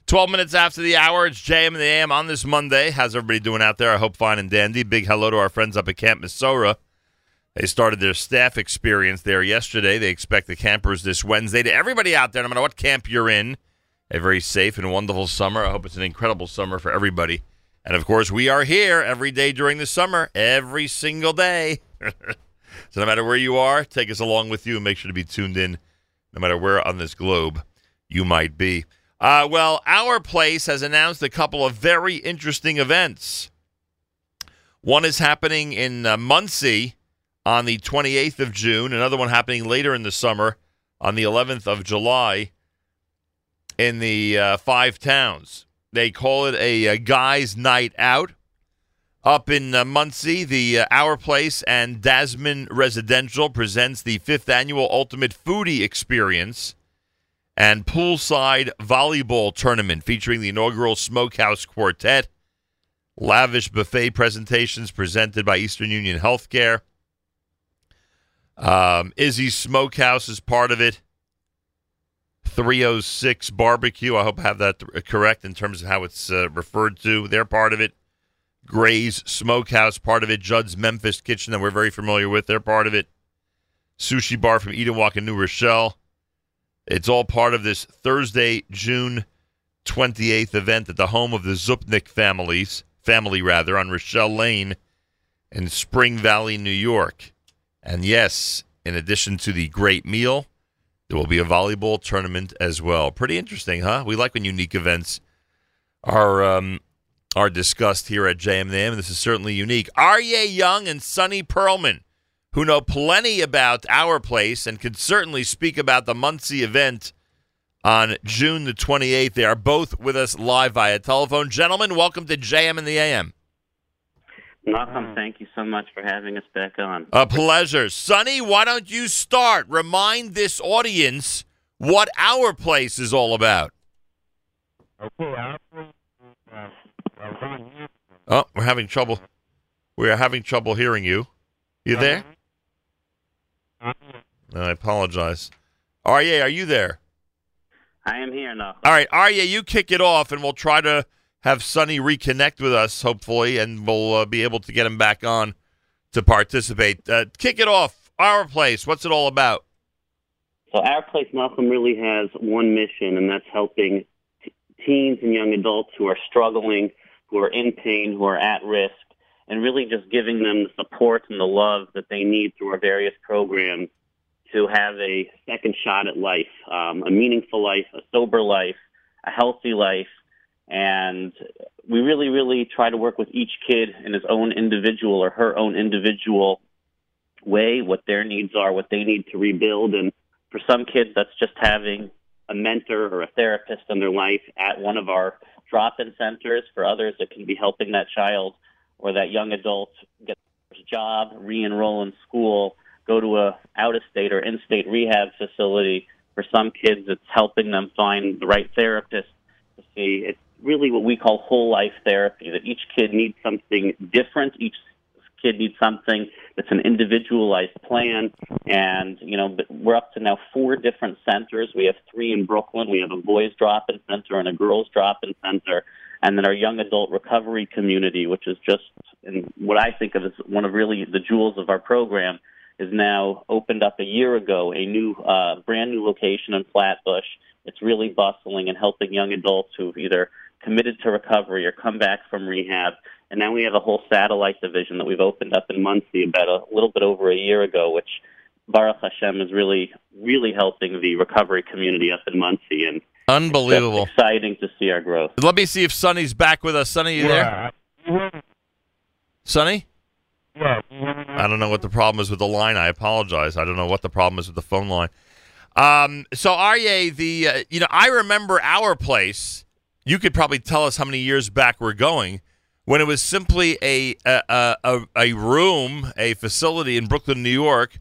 12 minutes after the hour, it's JM in the AM on this Monday. How's everybody doing out there? I hope fine and dandy. Big hello to our friends up at Camp Mesorah. They started their staff experience there yesterday. They expect the campers this Wednesday. To everybody out there, no matter what camp you're in, a very safe and wonderful summer. I hope it's an incredible summer for everybody. And of course, we are here every day during the summer, every single day. so no matter where you are, take us along with you and make sure to be tuned in no matter where on this globe you might be. Uh, well, our place has announced a couple of very interesting events. One is happening in uh, Monsey on the 28th of June, another one happening later in the summer on the 11th of July in the uh, five towns. They call it a, uh guys' night out. Up in uh, Monsey, the uh, Our Place and Dasman Residential presents the fifth annual Ultimate Foodie Experience and poolside volleyball tournament featuring the inaugural Smokehouse Quartet. Lavish buffet presentations presented by Eastern Union Healthcare. Um, Izzy's Smokehouse is part of it. 306 Barbecue. I hope I have that correct in terms of how it's uh, referred to. They're part of it. Gray's Smokehouse, part of it. Judd's Memphis Kitchen, that we're very familiar with. They're part of it. Sushi Bar from Eden Wok in New Rochelle. It's all part of this Thursday, June 28th event at the home of the Zupnik families, family rather, on Rochelle Lane in Spring Valley, New York. And yes, in addition to the great meal, there will be a volleyball tournament as well. Pretty interesting, huh? We like when unique events are um, are discussed here at JMM, and the AM. this is certainly unique. Aryeh Young and Sonny Perlman, who know plenty about our place and could certainly speak about the Monsey event on June the 28th. They are both with us live via telephone. Gentlemen, welcome to JM and the AM. Nachum, thank you so much for having us back on. A pleasure. Sonny, why don't you start? Remind this audience what our place is all about. Oh, we're having trouble. We are having trouble hearing you. You there? I apologize. Aryeh, are you there? I am here now. All right, Aryeh, you kick it off, and we'll try to have Sonny reconnect with us, hopefully, and we'll uh, be able to get him back on to participate. Uh, kick it off. Our place. What's it all about? So our place, Nachum, really has one mission, and that's helping t- teens and young adults who are struggling, who are in pain, who are at risk, and really just giving them the support and the love that they need through our various programs to have a second shot at life, um, a meaningful life, a sober life, a healthy life. And we really, really try to work with each kid in his own individual or her own individual way, what their needs are, what they need to rebuild. And for some kids, that's just having a mentor or a therapist in their life at one of our drop-in centers. For others, it can be helping that child or that young adult get a job, re-enroll in school, go to a out-of-state or in-state rehab facility. For some kids, it's helping them find the right therapist to see. It's really what we call whole life therapy, that each kid needs something different. Each kid needs something that's an individualized plan. And, you know, we're up to now four different centers. We have three in Brooklyn. We have a boys drop-in center and a girls drop-in center. And then our young adult recovery community, which is just and what I think of as one of really the jewels of our program, is now opened up a year ago, a new, uh, brand new location in Flatbush. It's really bustling and helping young adults who've either committed to recovery or come back from rehab. And now we have a whole satellite division that we've opened up in Monsey about a little bit over a year ago, which Baruch Hashem is really, really helping the recovery community up in Monsey. And Unbelievable. it's exciting to see our growth. Let me see if Sonny's back with us. Sonny, you there? Sonny? I don't know what the problem is with the line. I apologize. I don't know what the problem is with the phone line. Um, so Aryeh, the uh, you know, I remember our place. You could probably tell us how many years back we're going when it was simply a a, a, a room, a facility in Brooklyn, New York,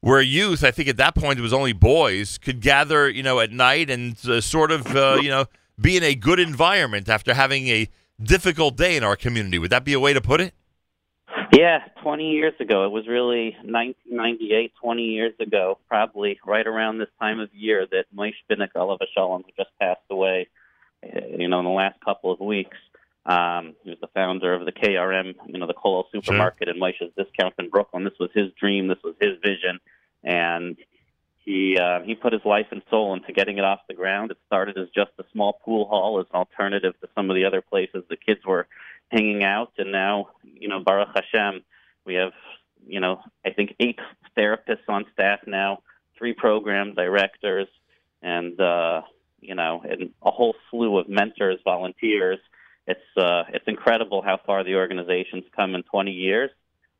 where youth, I think at that point it was only boys, could gather, you know, at night and uh, sort of, uh, you know, be in a good environment after having a difficult day in our community. Would that be a way to put it? Yeah, 20 years ago. It was really 1998, 20 years ago, probably right around this time of year that Olav Shalom, who just passed away, uh, you know, in the last couple of weeks. Um, he was the founder of the KRM, you know, the Kollel supermarket in Moshe's Discount in Brooklyn. This was his dream. This was his vision. And he uh, he put his life and soul into getting it off the ground. It started as just a small pool hall as an alternative to some of the other places the kids were hanging out, and now you know Baruch Hashem, we have you know I think eight therapists on staff now, three program directors, and uh, you know and a whole slew of mentors, volunteers. It's uh, it's incredible how far the organization's come in 20 years.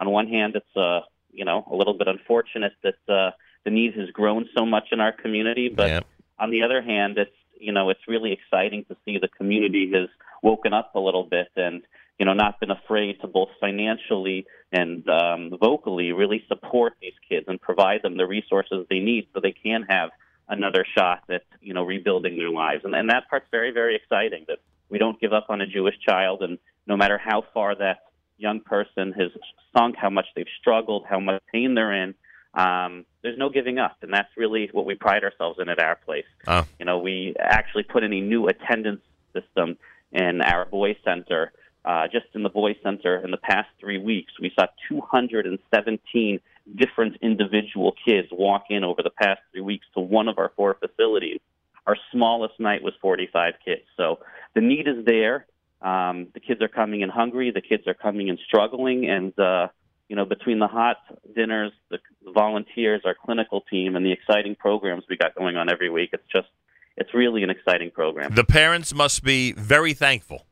On one hand, it's uh, you know a little bit unfortunate that uh, the need has grown so much in our community, but on the other hand, it's you know it's really exciting to see the community has woken up a little bit and you know not been afraid to both financially and um, vocally really support these kids and provide them the resources they need so they can have another shot at you know rebuilding their lives and, and that part's very very exciting that we don't give up on a Jewish child and no matter how far that young person has sunk how much they've struggled how much pain they're in um, there's no giving up, and that's really what we pride ourselves in at our place. Oh. You know, we actually put in a new attendance system in our boys center. Uh, just in the boys center, in the past three weeks, we saw 217 different individual kids walk in over the past three weeks to one of our four facilities. Our smallest night was 45 kids. So the need is there. Um, the kids are coming in hungry. The kids are coming in struggling, and uh, you know, between the hot dinners, the volunteers, our clinical team, and the exciting programs we got going on every week, it's just, it's really an exciting program. The parents must be very thankful.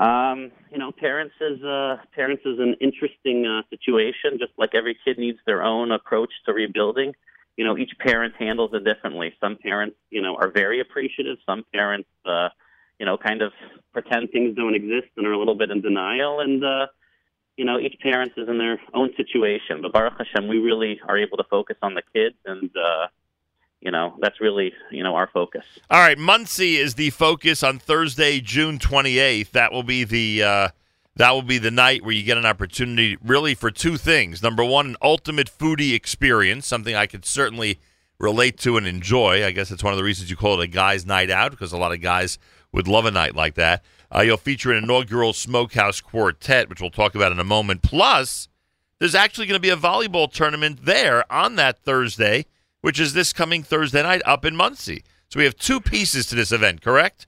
Um, you know, parents is uh, parents is an interesting uh, situation. Just like every kid needs their own approach to rebuilding. You know, each parent handles it differently. Some parents, you know, are very appreciative. Some parents, uh, you know, kind of pretend things don't exist and are a little bit in denial. And uh, you know, each parent is in their own situation. But Baruch Hashem, we really are able to focus on the kids, and uh, you know, that's really you know our focus. All right, Muncie is the focus on Thursday, June 28th. That will be the uh, that will be the night where you get an opportunity, really, for two things. Number one, an ultimate foodie experience, something I could certainly relate to and enjoy. I guess that's one of the reasons you call it a guys' night out because a lot of guys would love a night like that. Uh, you'll feature an inaugural Smokehouse Quartet, which we'll talk about in a moment. Plus, there's actually going to be a volleyball tournament there on that Thursday, which is this coming Thursday night up in Monsey. So we have two pieces to this event, correct?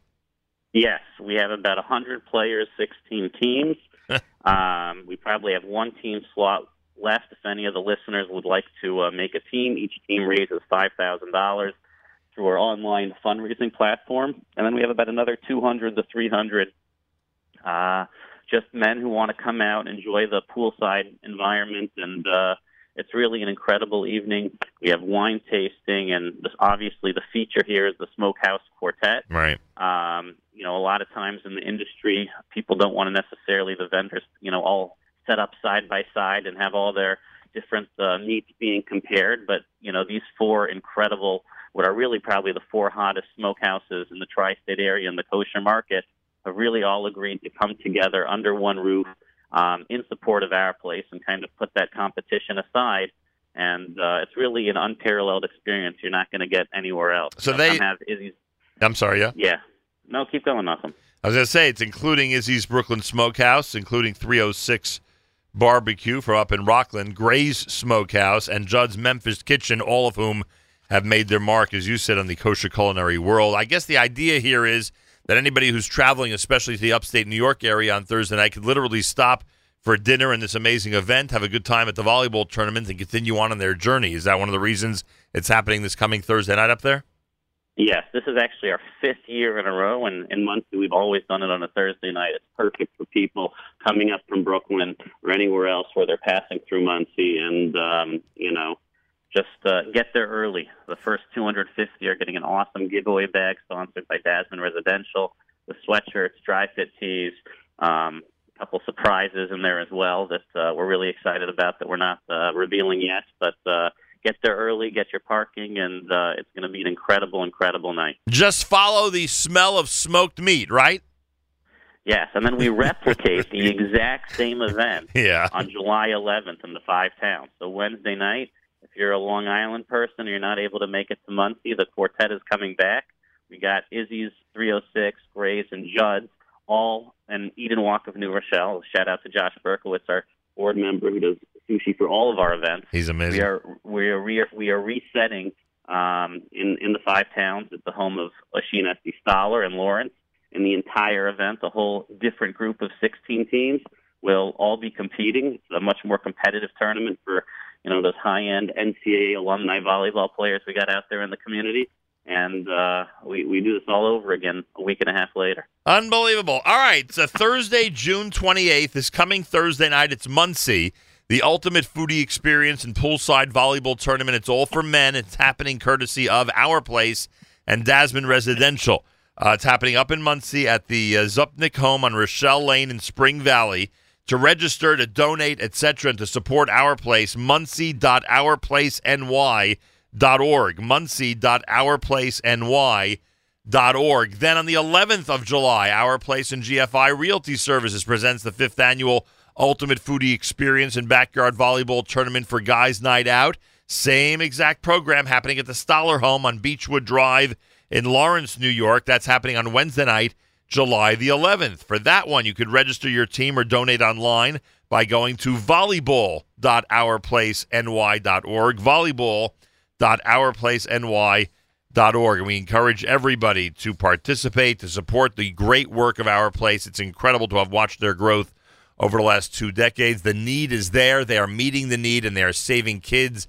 Yes, we have about 100 players, 16 teams. um, we probably have one team slot left. If any of the listeners would like to uh, make a team, each team raises $5,000 through our online fundraising platform. And then we have about another 200 to 300 uh, just men who want to come out, enjoy the poolside environment, and uh, it's really an incredible evening. We have wine tasting, and obviously the feature here is the Smokehouse Quartet. Right. Um, you know, a lot of times in the industry, people don't want to necessarily the vendors, you know, all set up side by side and have all their different uh, meats being compared. But you know, these four incredible, what are really probably the four hottest smokehouses in the tri-state area in the kosher market, have really all agreed to come together under one roof um, in support of our place and kind of put that competition aside. And uh, it's really an unparalleled experience. You're not going to get anywhere else. So they- have Izzy's. I'm sorry, yeah? Yeah. No, keep going, Nachum. I was going to say it's including Izzy's Brooklyn Smokehouse, including 306 Barbecue from up in Rockland, Gray's Smokehouse, and Judd's Memphis Kitchen, all of whom have made their mark, as you said, on the kosher culinary world. I guess the idea here is that anybody who's traveling, especially to the upstate New York area on Thursday night, could literally stop for dinner and this amazing event, have a good time at the volleyball tournament, and continue on on their journey. Is that one of the reasons it's happening this coming Thursday night up there? Yes, this is actually our fifth year in a row, and in Monsey we've always done it on a Thursday night. It's perfect for people coming up from Brooklyn or anywhere else where they're passing through Monsey, and um, you know, just uh, get there early. The first 250 are getting an awesome giveaway bag sponsored by Dasman Residential, the sweatshirts, dry fit tees, um, a couple surprises in there as well that uh, we're really excited about that we're not uh, revealing yet, but. Uh, Get there early, get your parking, and uh, it's going to be an incredible, incredible night. Just follow the smell of smoked meat, right? Yes, and then we replicate the exact same event Yeah. on July 11th in the five towns. So Wednesday night, if you're a Long Island person and you're not able to make it to Monsey, the quartet is coming back. We got Izzy's 306, Grace, and Judd's, all and Eden Wok of New Rochelle. Shout out to Josh Berkowitz, our board member who does sushi for all of our events. He's amazing. We are we are re- we are resetting um, in in the five towns at the home of Lashina S. Stoller and Lawrence. In the entire event, a whole different group of 16 teams will all be competing. It's a much more competitive tournament for you know those high end NCAA alumni volleyball players we got out there in the community. And uh, we we do this all over again a week and a half later. Unbelievable. All right, so Thursday, June 28th is coming Thursday night. It's Monsey, the ultimate foodie experience and poolside volleyball tournament. It's all for men. It's happening courtesy of Our Place and Dasman Residential. Uh, it's happening up in Monsey at the uh, Zupnik home on Rochelle Lane in Spring Valley. To register, to donate, etc., and to support Our Place, monsey.ourplaceny.org. Monsey.ourplaceny.org. Then on the 11th of July, Our Place and GFI Realty Services presents the fifth annual Ultimate Foodie Experience and Backyard Volleyball Tournament for Guys Night Out. Same exact program happening at the Stoller Home on Beechwood Drive in Lawrence, New York. That's happening on Wednesday night, July the 11th. For that one, you could register your team or donate online by going to volleyball.ourplaceny.org. Volleyball.ourplaceny.org. And we encourage everybody to participate, to support the great work of Our Place. It's incredible to have watched their growth over the last two decades. The need is there. They are meeting the need and they are saving kids,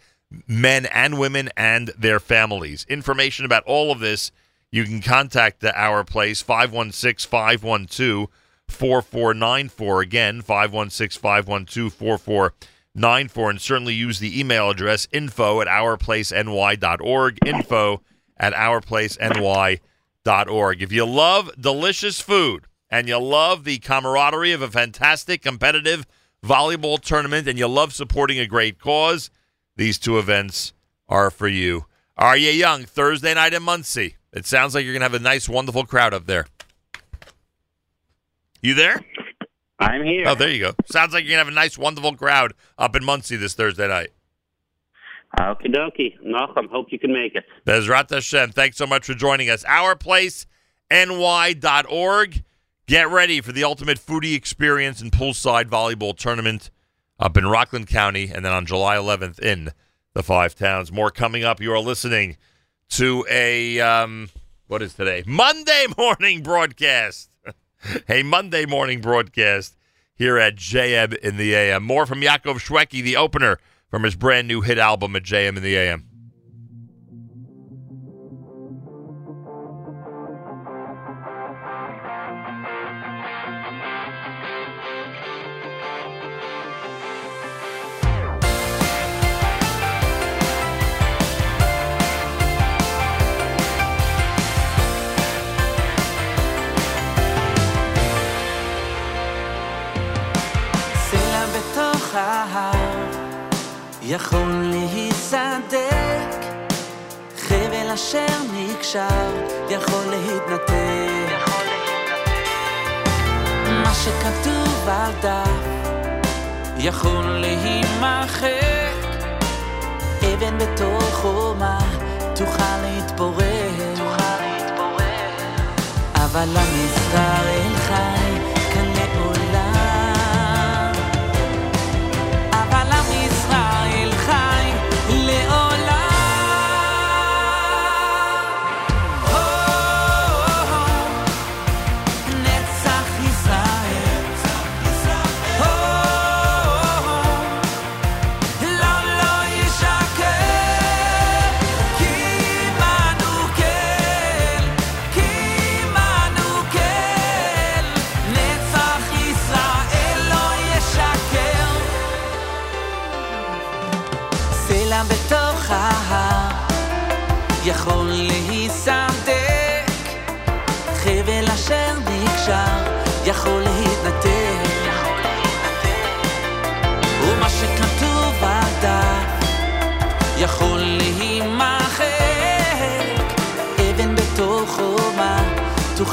men and women, and their families. Information about all of this, you can contact the Our Place, 516 512 4494. Again, 516 512 4494. And certainly use the email address info at ourplaceny.org. Info at ourplaceny.org. If you love delicious food and you love the camaraderie of a fantastic competitive volleyball tournament and you love supporting a great cause, these two events are for you. Are you young? Thursday night in Monsey. It sounds like you're going to have a nice, wonderful crowd up there. You there? I'm here. Oh, there you go. Sounds like you're going to have a nice, wonderful crowd up in Monsey this Thursday night. Okie dokie. Nachum, hope you can make it. Bezrat Hashem. Thanks so much for joining us. OurPlaceNY.org. Get ready for the ultimate foodie experience and poolside volleyball tournament up in Rockland County, and then on July 11th in the Five Towns. More coming up. You are listening to a um, what is today? Monday morning broadcast. a Monday morning broadcast here at JM in the AM. More from Yaakov Shwekey, the opener from his brand new hit album at JM in the AM. יכול להיסדק. חבל אשר נקשר יכול להתנתק. מה שכתוב על דף יכול להימחק. אבן בתוך חומה תוכל להתפורר. אבל עם ישראל חי tu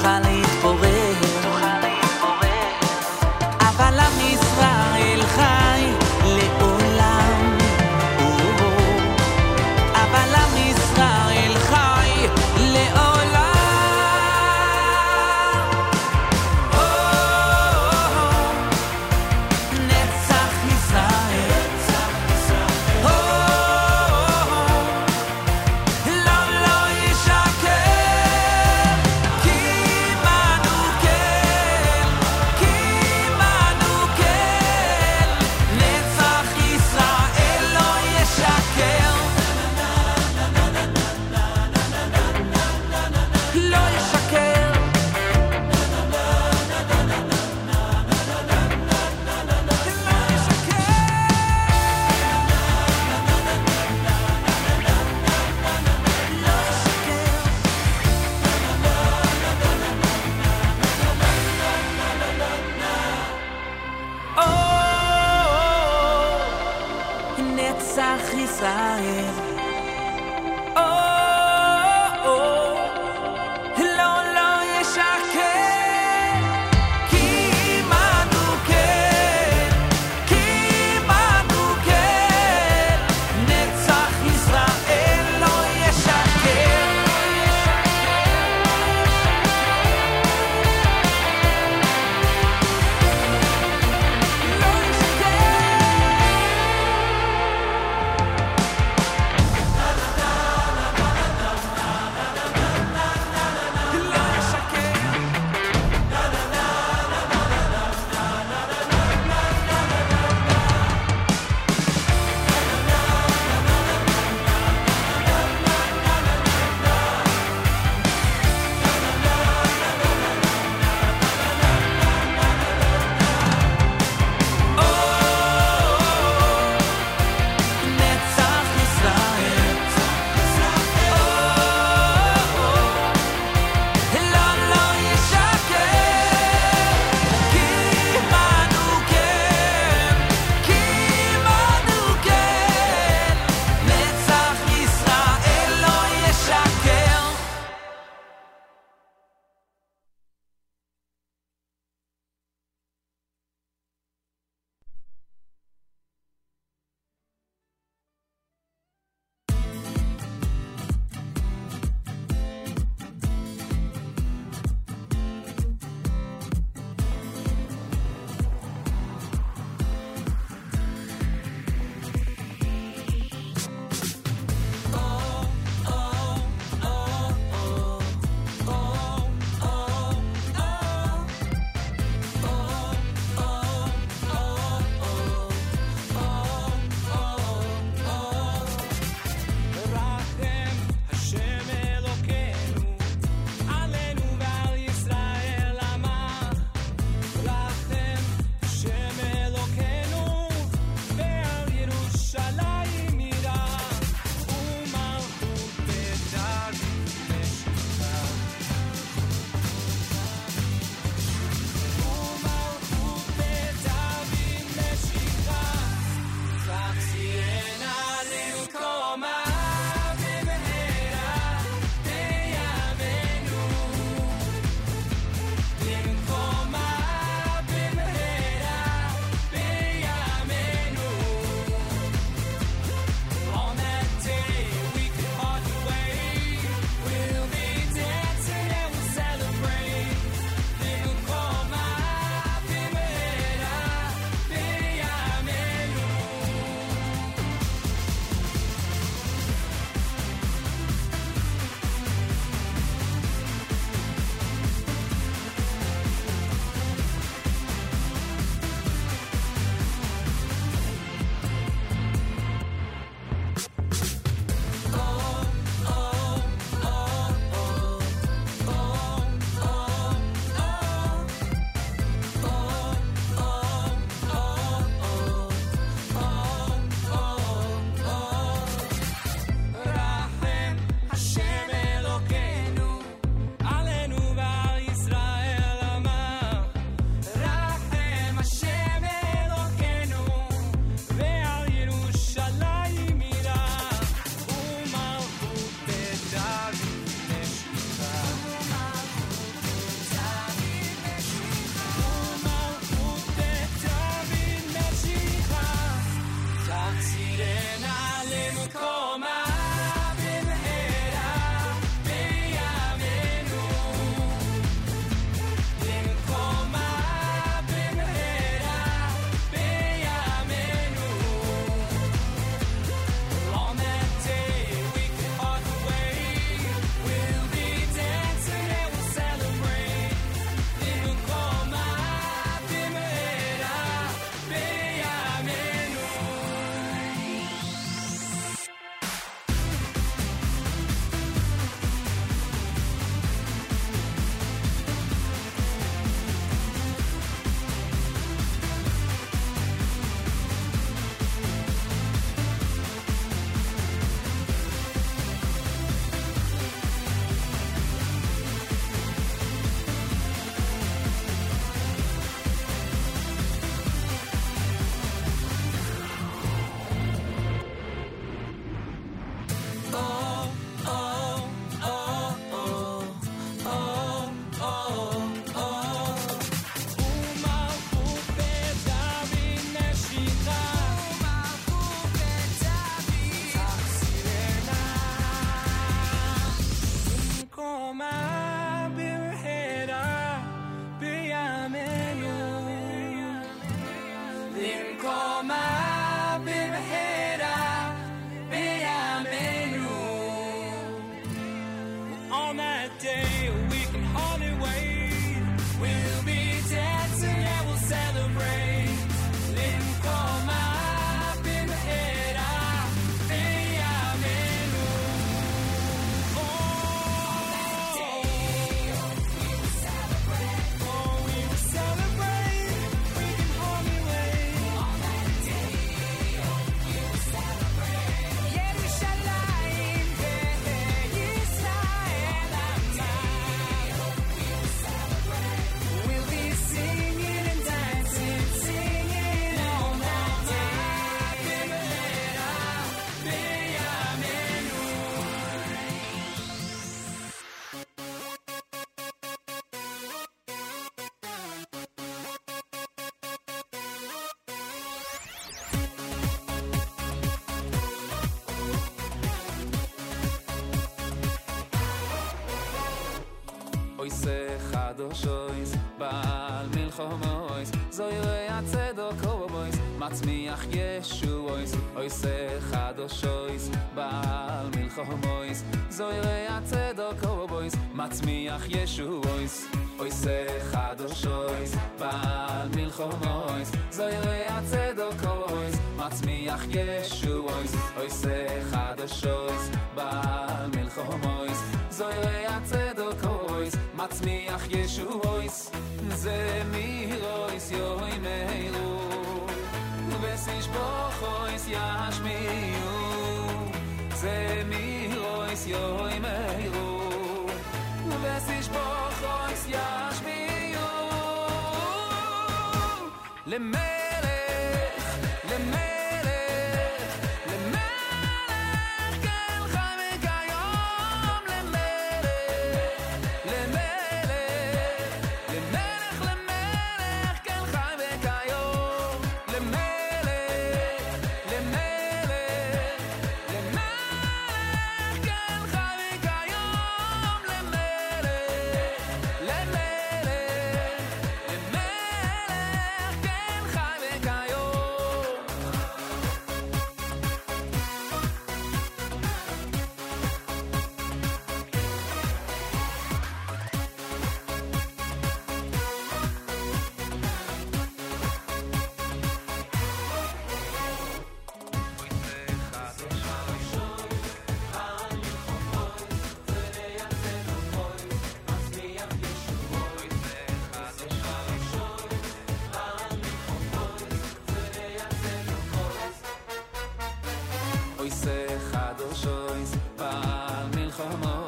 ois echad o shois Baal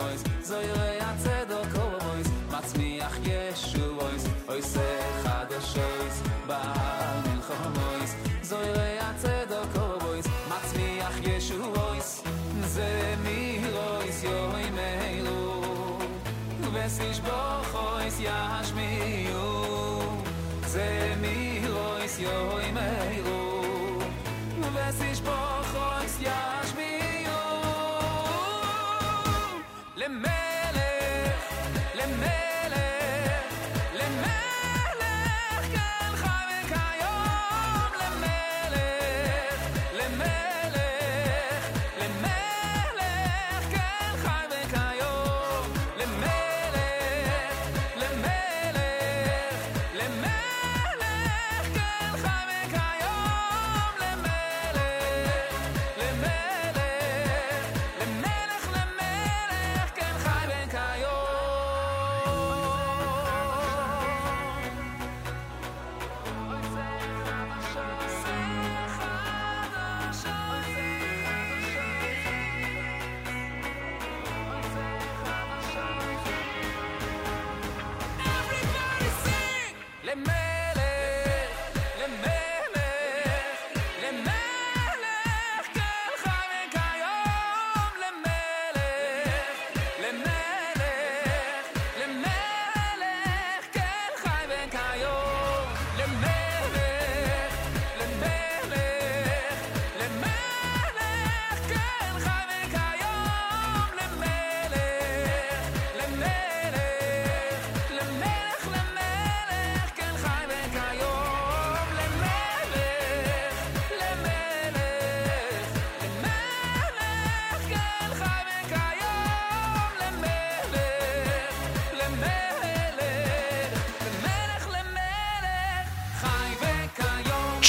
ois Zoyre a tzedok ois Matzmiach yeshu ois Ois echad o shois Baal ois Zoyre a tzedok ois Matzmiach yeshu ois Ze mir ois yoi meilu Vesish boch ois yashmiyu Ze mir ois yoi meilu Vesish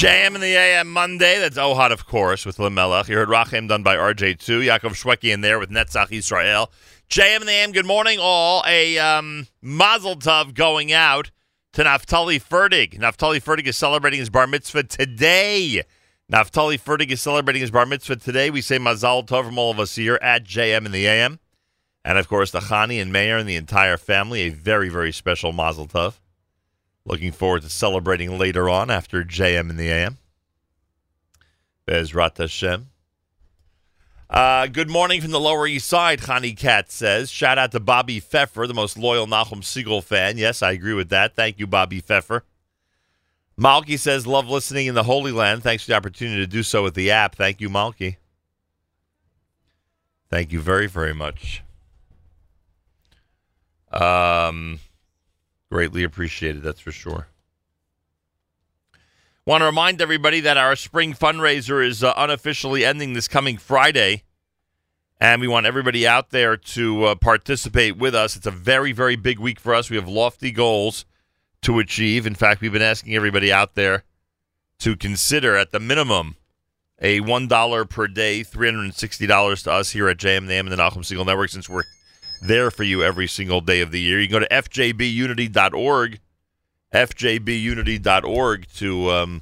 JM in the AM Monday. That's Ohad, of course, with Lamelech. You heard Rachem done by RJ2. Yaakov Shwekey in there with Netzach Israel. JM in the AM, good morning, all. A um, mazel tov going out to Naftali Ferdig. Naftali Ferdig is celebrating his bar mitzvah today. Naftali Ferdig is celebrating his bar mitzvah today. We say mazal tov from all of us here at JM in the AM. And, of course, the Chani and Meir and the entire family, a very, very special mazel tov. Looking forward to celebrating later on after JM in the AM. Bezrat Hashem. Uh, good morning from the Lower East Side, Chani Cat says. Shout out to Bobby Pfeffer, the most loyal Nachum Segal fan. Yes, I agree with that. Thank you, Bobby Pfeffer. Malky says, love listening in the Holy Land. Thanks for the opportunity to do so with the app. Thank you, Malky. Thank you very, very much. Um, Greatly appreciated, that's for sure. Want to remind everybody that our spring fundraiser is uh, unofficially ending this coming Friday. And we want everybody out there to uh, participate with us. It's a very, very big week for us. We have lofty goals to achieve. In fact, we've been asking everybody out there to consider, at the minimum, a $1 per day, $360 to us here at JM and the Nachum Segal Network since we're there for you every single day of the year. You can go to fjbunity.org, fjbunity.org to um,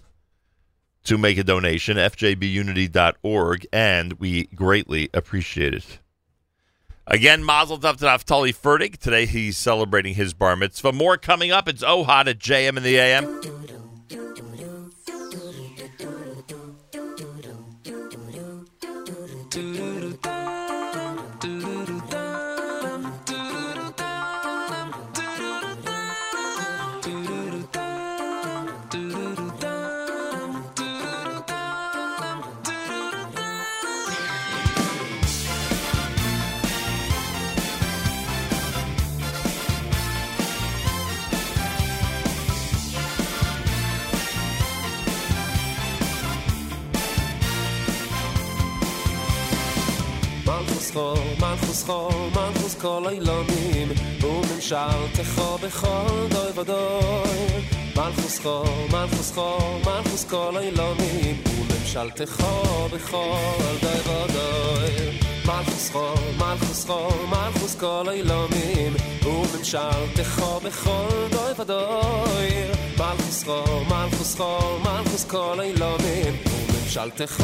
to make a donation, fjbunity.org, and we greatly appreciate it. Again, Mazel Tov to Naftali Fertig. Today he's celebrating his bar mitzvah. More coming up. It's Ohad at JM in the AM. מלכוס חול, מלכוס חול, מלכוס כל אילונים וממשלתך בכל דוי ודוי מלכוס חול, מלכוס חול, מלכוס כל אילונים וממשלתך בכל דוי ודוי מלכוס חול, מלכוס חול, מלכוס כל אילונים וממשלתך בכל דוי ודוי מלכוס חול, מלכוס חול, מלכוס כל אילונים וממשלתך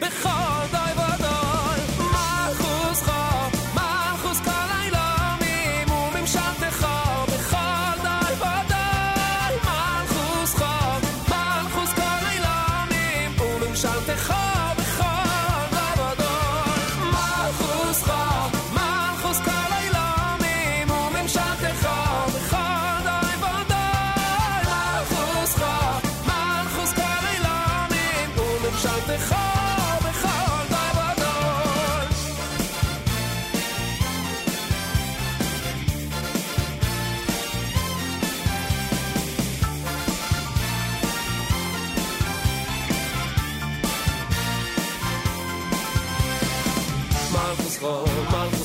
בכל דוי ודוי ojos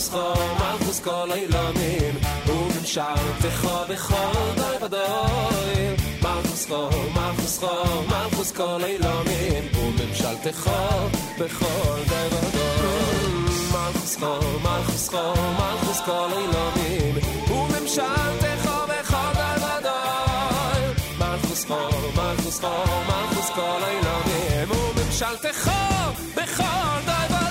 מלכוס חול, מלכוס כל אילונים וממשלתך בכל דוי ודוי מלכוס חול, מלכוס חול, מלכוס כל אילונים וממשלתך בכל דוי ודוי מלכוס חול, מלכוס חול, מלכוס כל אילונים וממשלתך בכל דוי ודוי מלכוס חול, מלכוס חול, מלכוס כל אילונים וממשלתך בכל דוי ודוי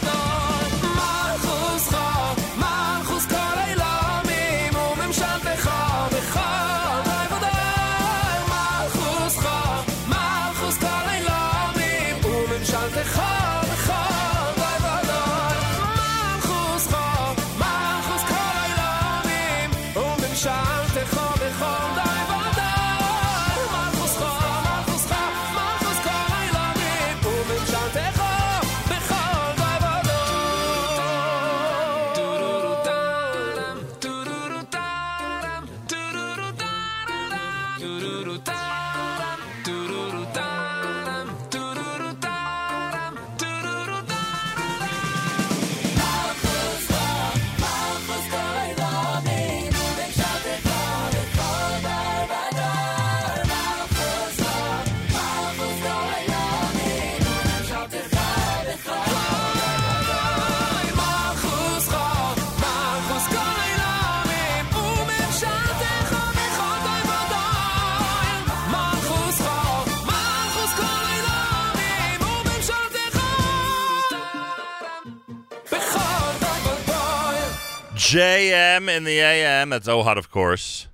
JM in the AM. That's Ohad, of course.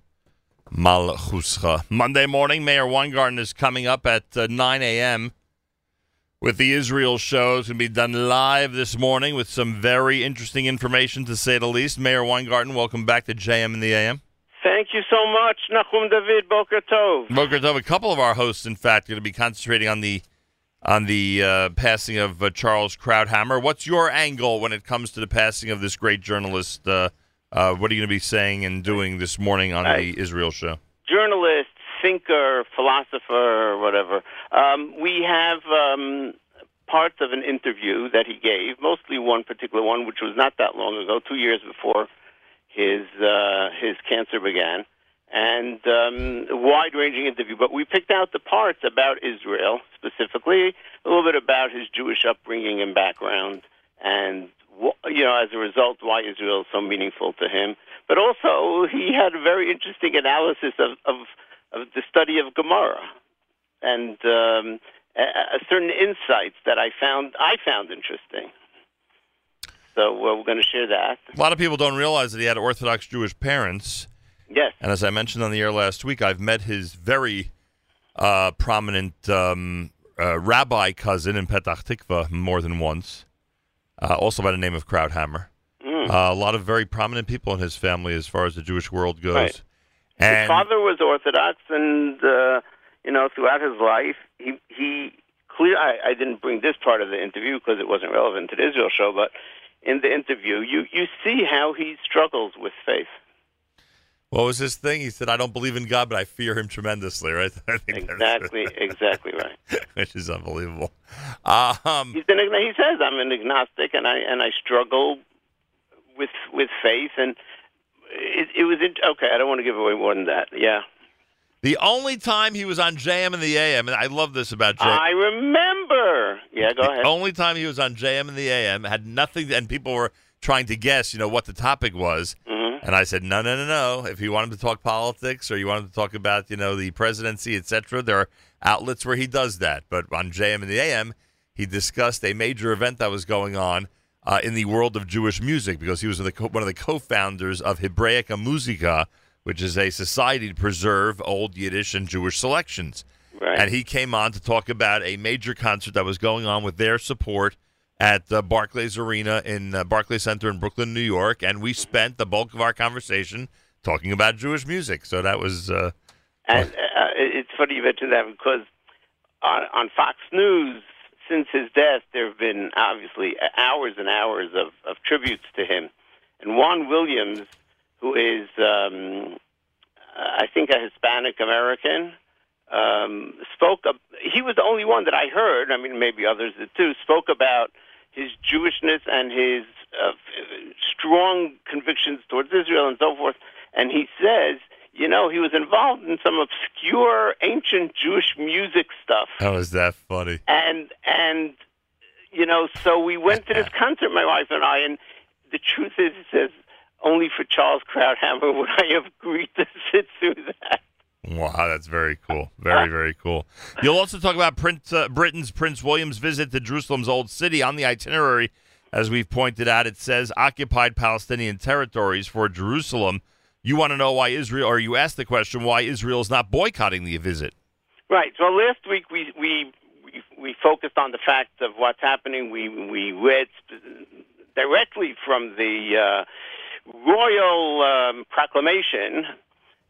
Malchuscha. Monday morning, Meir Weingarten is coming up at uh, 9 a.m. with the Israel show. It's going to be done live this morning with some very interesting information, to say the least. Meir Weingarten, welcome back to JM in the AM. Thank you so much, Nachum David Boker Tov. Boker Tov, a couple of our hosts, in fact, are going to be concentrating on the on the uh, passing of uh, Charles Krauthammer. What's your angle when it comes to the passing of this great journalist? Uh, uh, what are you going to be saying and doing this morning on the Israel show? journalist, thinker, philosopher, whatever. Um, we have um, parts of an interview that he gave, mostly one particular one, which was not that long ago, two years before his uh, his cancer began, and um, a wide-ranging interview. But we picked out the parts about Israel specifically, a little bit about his Jewish upbringing and background, and you know, as a result, why Israel is so meaningful to him. But also, he had a very interesting analysis of of, of the study of Gemara, and um, a, a certain insights that I found I found interesting. So uh, we're going to share that. A lot of people don't realize that he had Orthodox Jewish parents. Yes. And as I mentioned on the air last week, I've met his very uh, prominent um, uh, rabbi cousin in Petach Tikva more than once, uh, also by the name of Krauthammer. Mm. Uh, a lot of very prominent people in his family as far as the Jewish world goes. Right. His father was Orthodox, and uh, you know, throughout his life, he he clear. I, I didn't bring this part of the interview because it wasn't relevant to the Israel show, but in the interview, you you see how he struggles with faith. What was his thing? He said, I don't believe in God, but I fear him tremendously, right? I think Exactly, exactly right. which is unbelievable. Um, He's an, he says, "I'm an agnostic, and I and I struggle with with faith." And it, it was in, okay. I don't want to give away more than that. Yeah, the only time he was on JM in the AM, and I love this about JM. I remember. Yeah, go ahead. The only time he was on JM in the AM had nothing, and people were trying to guess, you know, what the topic was. And I said, no, no, no, no. If you want him to talk politics or you want him to talk about, you know, the presidency, etc., there are outlets where he does that. But on JM and the AM, he discussed a major event that was going on uh, in the world of Jewish music because he was the co- one of the co-founders of Hebraica Musica, which is a society to preserve old Yiddish and Jewish selections. Right. And he came on to talk about a major concert that was going on with their support at uh, Barclays Arena in uh, Barclays Center in Brooklyn, New York, and we spent the bulk of our conversation talking about Jewish music. So that was uh, And uh, it's funny you mentioned that because on, on Fox News, since his death, there have been obviously hours and hours of, of tributes to him. And Juan Williams, who is, um, I think, a Hispanic American, um, spoke. Up, he was the only one that I heard. I mean, maybe others did too. Spoke about his Jewishness and his uh, strong convictions towards Israel and so forth. And he says, you know, he was involved in some obscure ancient Jewish music stuff. how was that funny? And and you know, so we went to this concert, my wife and I, and the truth is, he says, only for Charles Krauthammer would I have agreed to sit through that. Wow, that's very cool. Very, very cool. You'll also talk about Prince, uh, Britain's Prince William's visit to Jerusalem's Old City on the itinerary. As we've pointed out, it says occupied Palestinian territories for Jerusalem. You want to know why Israel, or you asked the question why Israel is not boycotting the visit. Right. So last week we we we, we focused on the fact of what's happening. We we read directly from the uh, royal um, proclamation,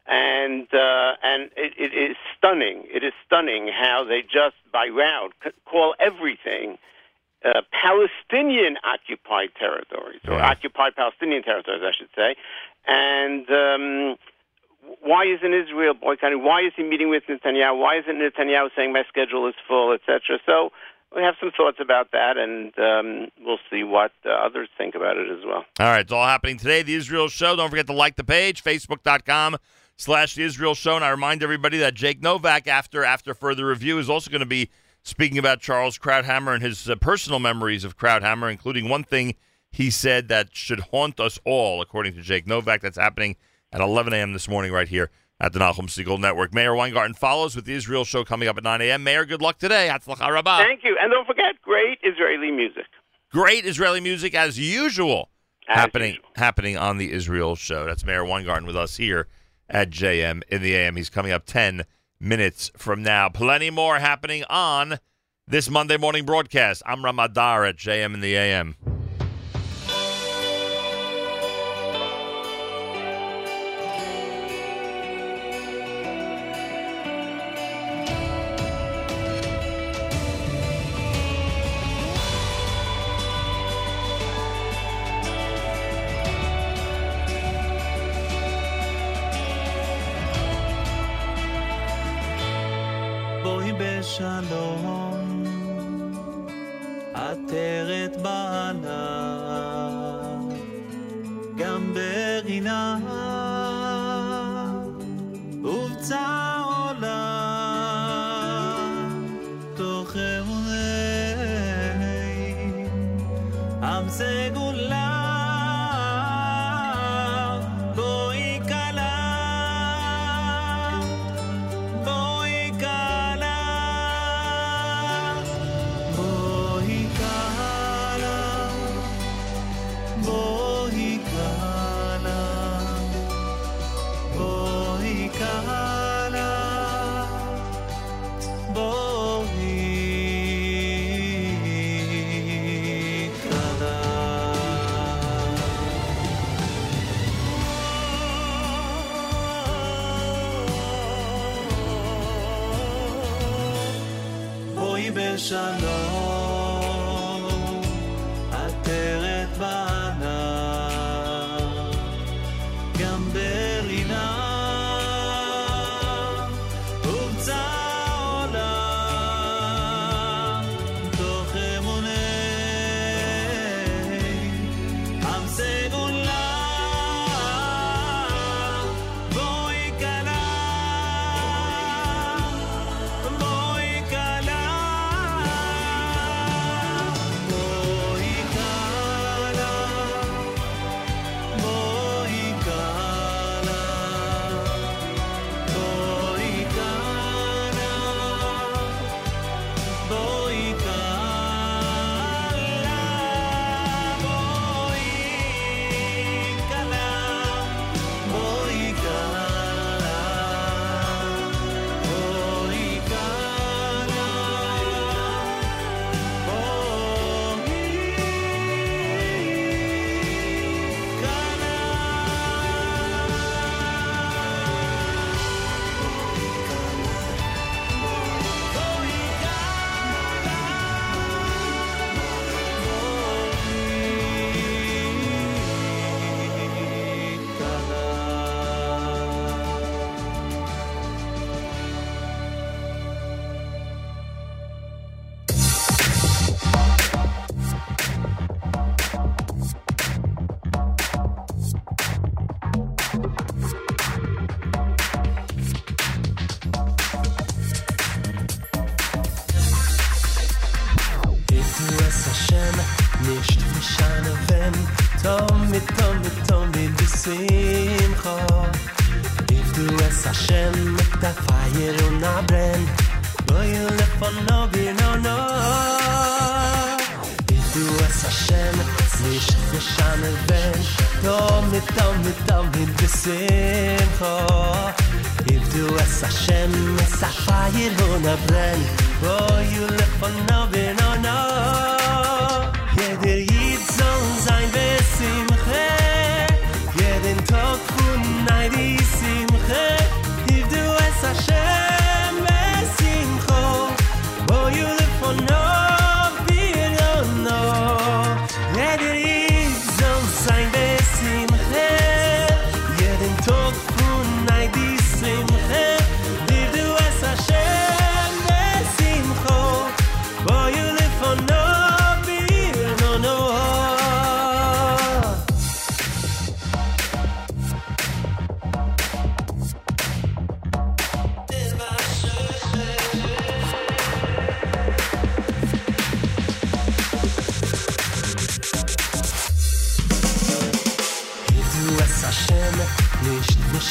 and uh, and it, it is stunning. It is stunning how they just by round c- call everything. Uh, Palestinian occupied territories, or occupied Palestinian territories, I should say, and um, why isn't Israel boycotting? Why is he meeting with Netanyahu? Why isn't Netanyahu saying my schedule is full, etc.? So we have some thoughts about that, and um, we'll see what uh, others think about it as well. All right, it's all happening today. The Israel Show. Don't forget to like the page, facebook.com slash the Israel Show. And I remind everybody that Jake Novak, after after further review, is also going to be speaking about Charles Krauthammer and his uh, personal memories of Krauthammer, including one thing he said that should haunt us all, according to Jake Novak. That's happening at 11 a.m. this morning right here at the Nachum Segal Network. Meir Weingarten follows with the Israel Show coming up at 9 a.m. Meir, good luck today. Hatzlacha Rabbah. Thank you, and don't forget, great Israeli music. Great Israeli music as usual happening happening on the Israel show. That's Meir Weingarten with us here at JM in the AM. He's coming up 10 minutes from now. Plenty more happening on this Monday morning broadcast. I'm Ramadar at JM in the AM. 那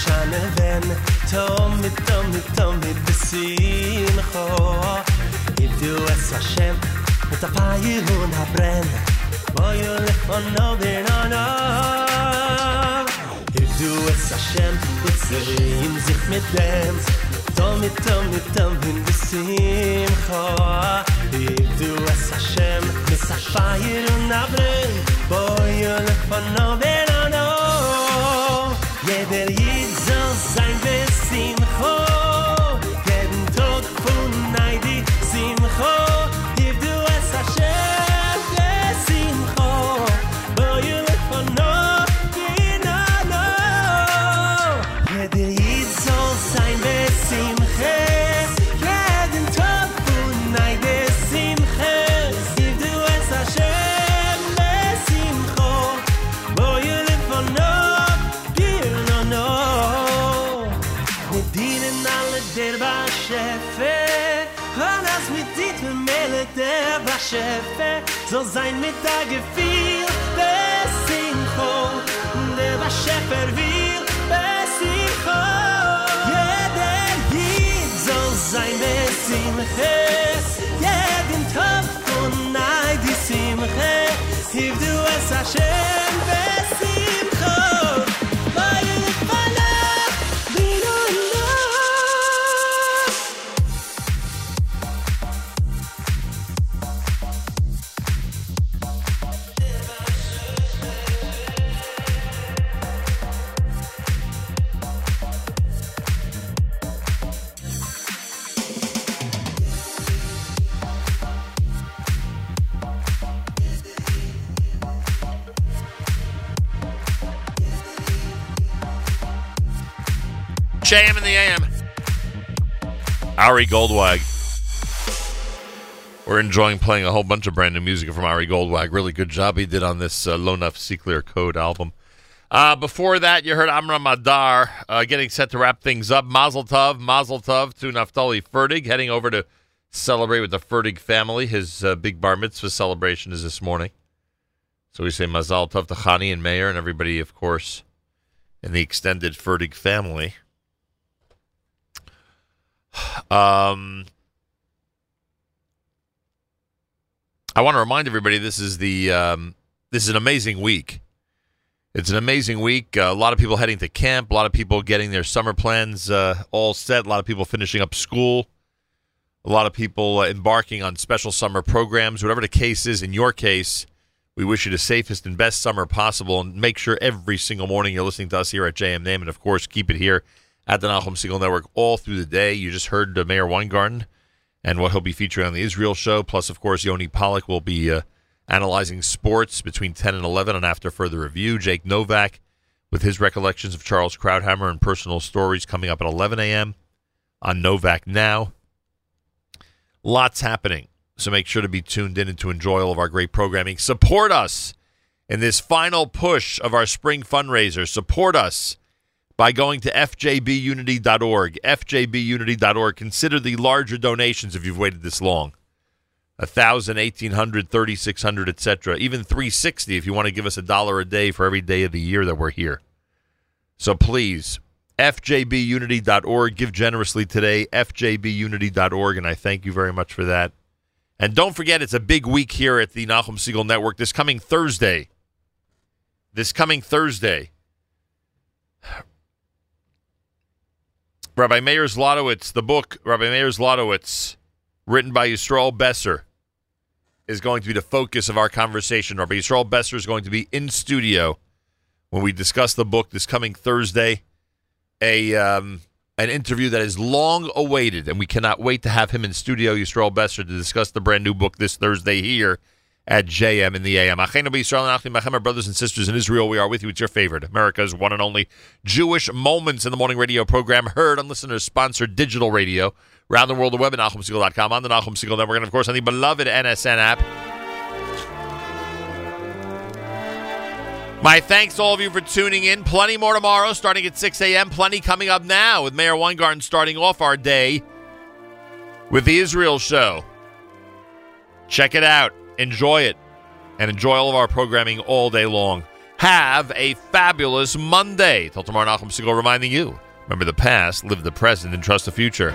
chaneven tom mit tom mit tom mit de kho if du es a shem mit a paye und a bren boy you let on no be no no. It du es a shem mit ze sich mit dem tom mit tom mit tom mit de kho if du es a shem mit a paye un a bren boy you let on no be no. Jeder Jid soll sein bis Simcho Geben Tod von Neidi Simcho. so sein mit der Gefühl, des Sincho, der was Schäfer will, des Sincho. Jeder Jid soll sein mit Simche, jeden Topf und Neid die Simche, hiv du es Hashem. JM in the AM. Ari Goldwag. We're enjoying playing a whole bunch of brand new music from Ari Goldwag. Really good job he did on this uh, Low Enough C Clear Code album. Uh, before that, you heard Amram Madar uh, getting set to wrap things up. Mazel Tov, Mazel Tov to Naftali Ferdig, heading over to celebrate with the Ferdig family. His uh, big bar mitzvah celebration is this morning. So we say Mazel Tov to Chani and Meir and everybody, of course, in the extended Ferdig family. Um, I want to remind everybody this is the um, this is an amazing week. It's an amazing week. Uh, a lot of people heading to camp. A lot of people getting their summer plans uh, all set. A lot of people finishing up school. A lot of people uh, embarking on special summer programs. Whatever the case is, in your case, we wish you the safest and best summer possible. And make sure every single morning you're listening to us here at JM Name, and of course, keep it here at the Nachum Segal Network all through the day. You just heard Meir Weingarten and what he'll be featuring on the Israel show. Plus, of course, Yoni Pollock will be uh, analyzing sports between 10 and 11 and after further review. Jake Novak with his recollections of Charles Krauthammer and personal stories coming up at 11 a.m. on Novak Now. Lots happening. So make sure to be tuned in and to enjoy all of our great programming. Support us in this final push of our spring fundraiser. Support us by going to fjbunity.org. fjbunity.org. Consider the larger donations if you've waited this long. A thousand, eighteen hundred, thirty six hundred, etc. Even three sixty if you want to give us a dollar a day for every day of the year that we're here. So please, fjbunity.org. Give generously today. fjbunity.org, and I thank you very much for that. And don't forget, it's a big week here at the Nachum Segal Network this coming Thursday. This coming Thursday. Rabbi Meir Zlotowitz, the book Rabbi Meir Zlotowitz, written by Yisrael Besser, is going to be the focus of our conversation. Rabbi Yisrael Besser is going to be in studio when we discuss the book this coming Thursday. A um, an interview that is long awaited, and we cannot wait to have him in studio, Yisrael Besser, to discuss the brand new book this Thursday here at JM in the AM. Achim brothers and sisters in Israel, we are with you. It's your favorite, America's one and only Jewish Moments in the Morning radio program, heard on listeners-sponsored digital radio around the world, the web at NachumSegal.com, on the Nachum Segal Network, and of course on the beloved NSN app. My thanks to all of you for tuning in. Plenty more tomorrow, starting at 6 a.m. Plenty coming up now with Meir Weingarten starting off our day with the Israel show. Check it out, enjoy it, and enjoy all of our programming all day long. Have a fabulous Monday. Till tomorrow, Nachum Segal reminding you remember the past, live the present, and trust the future.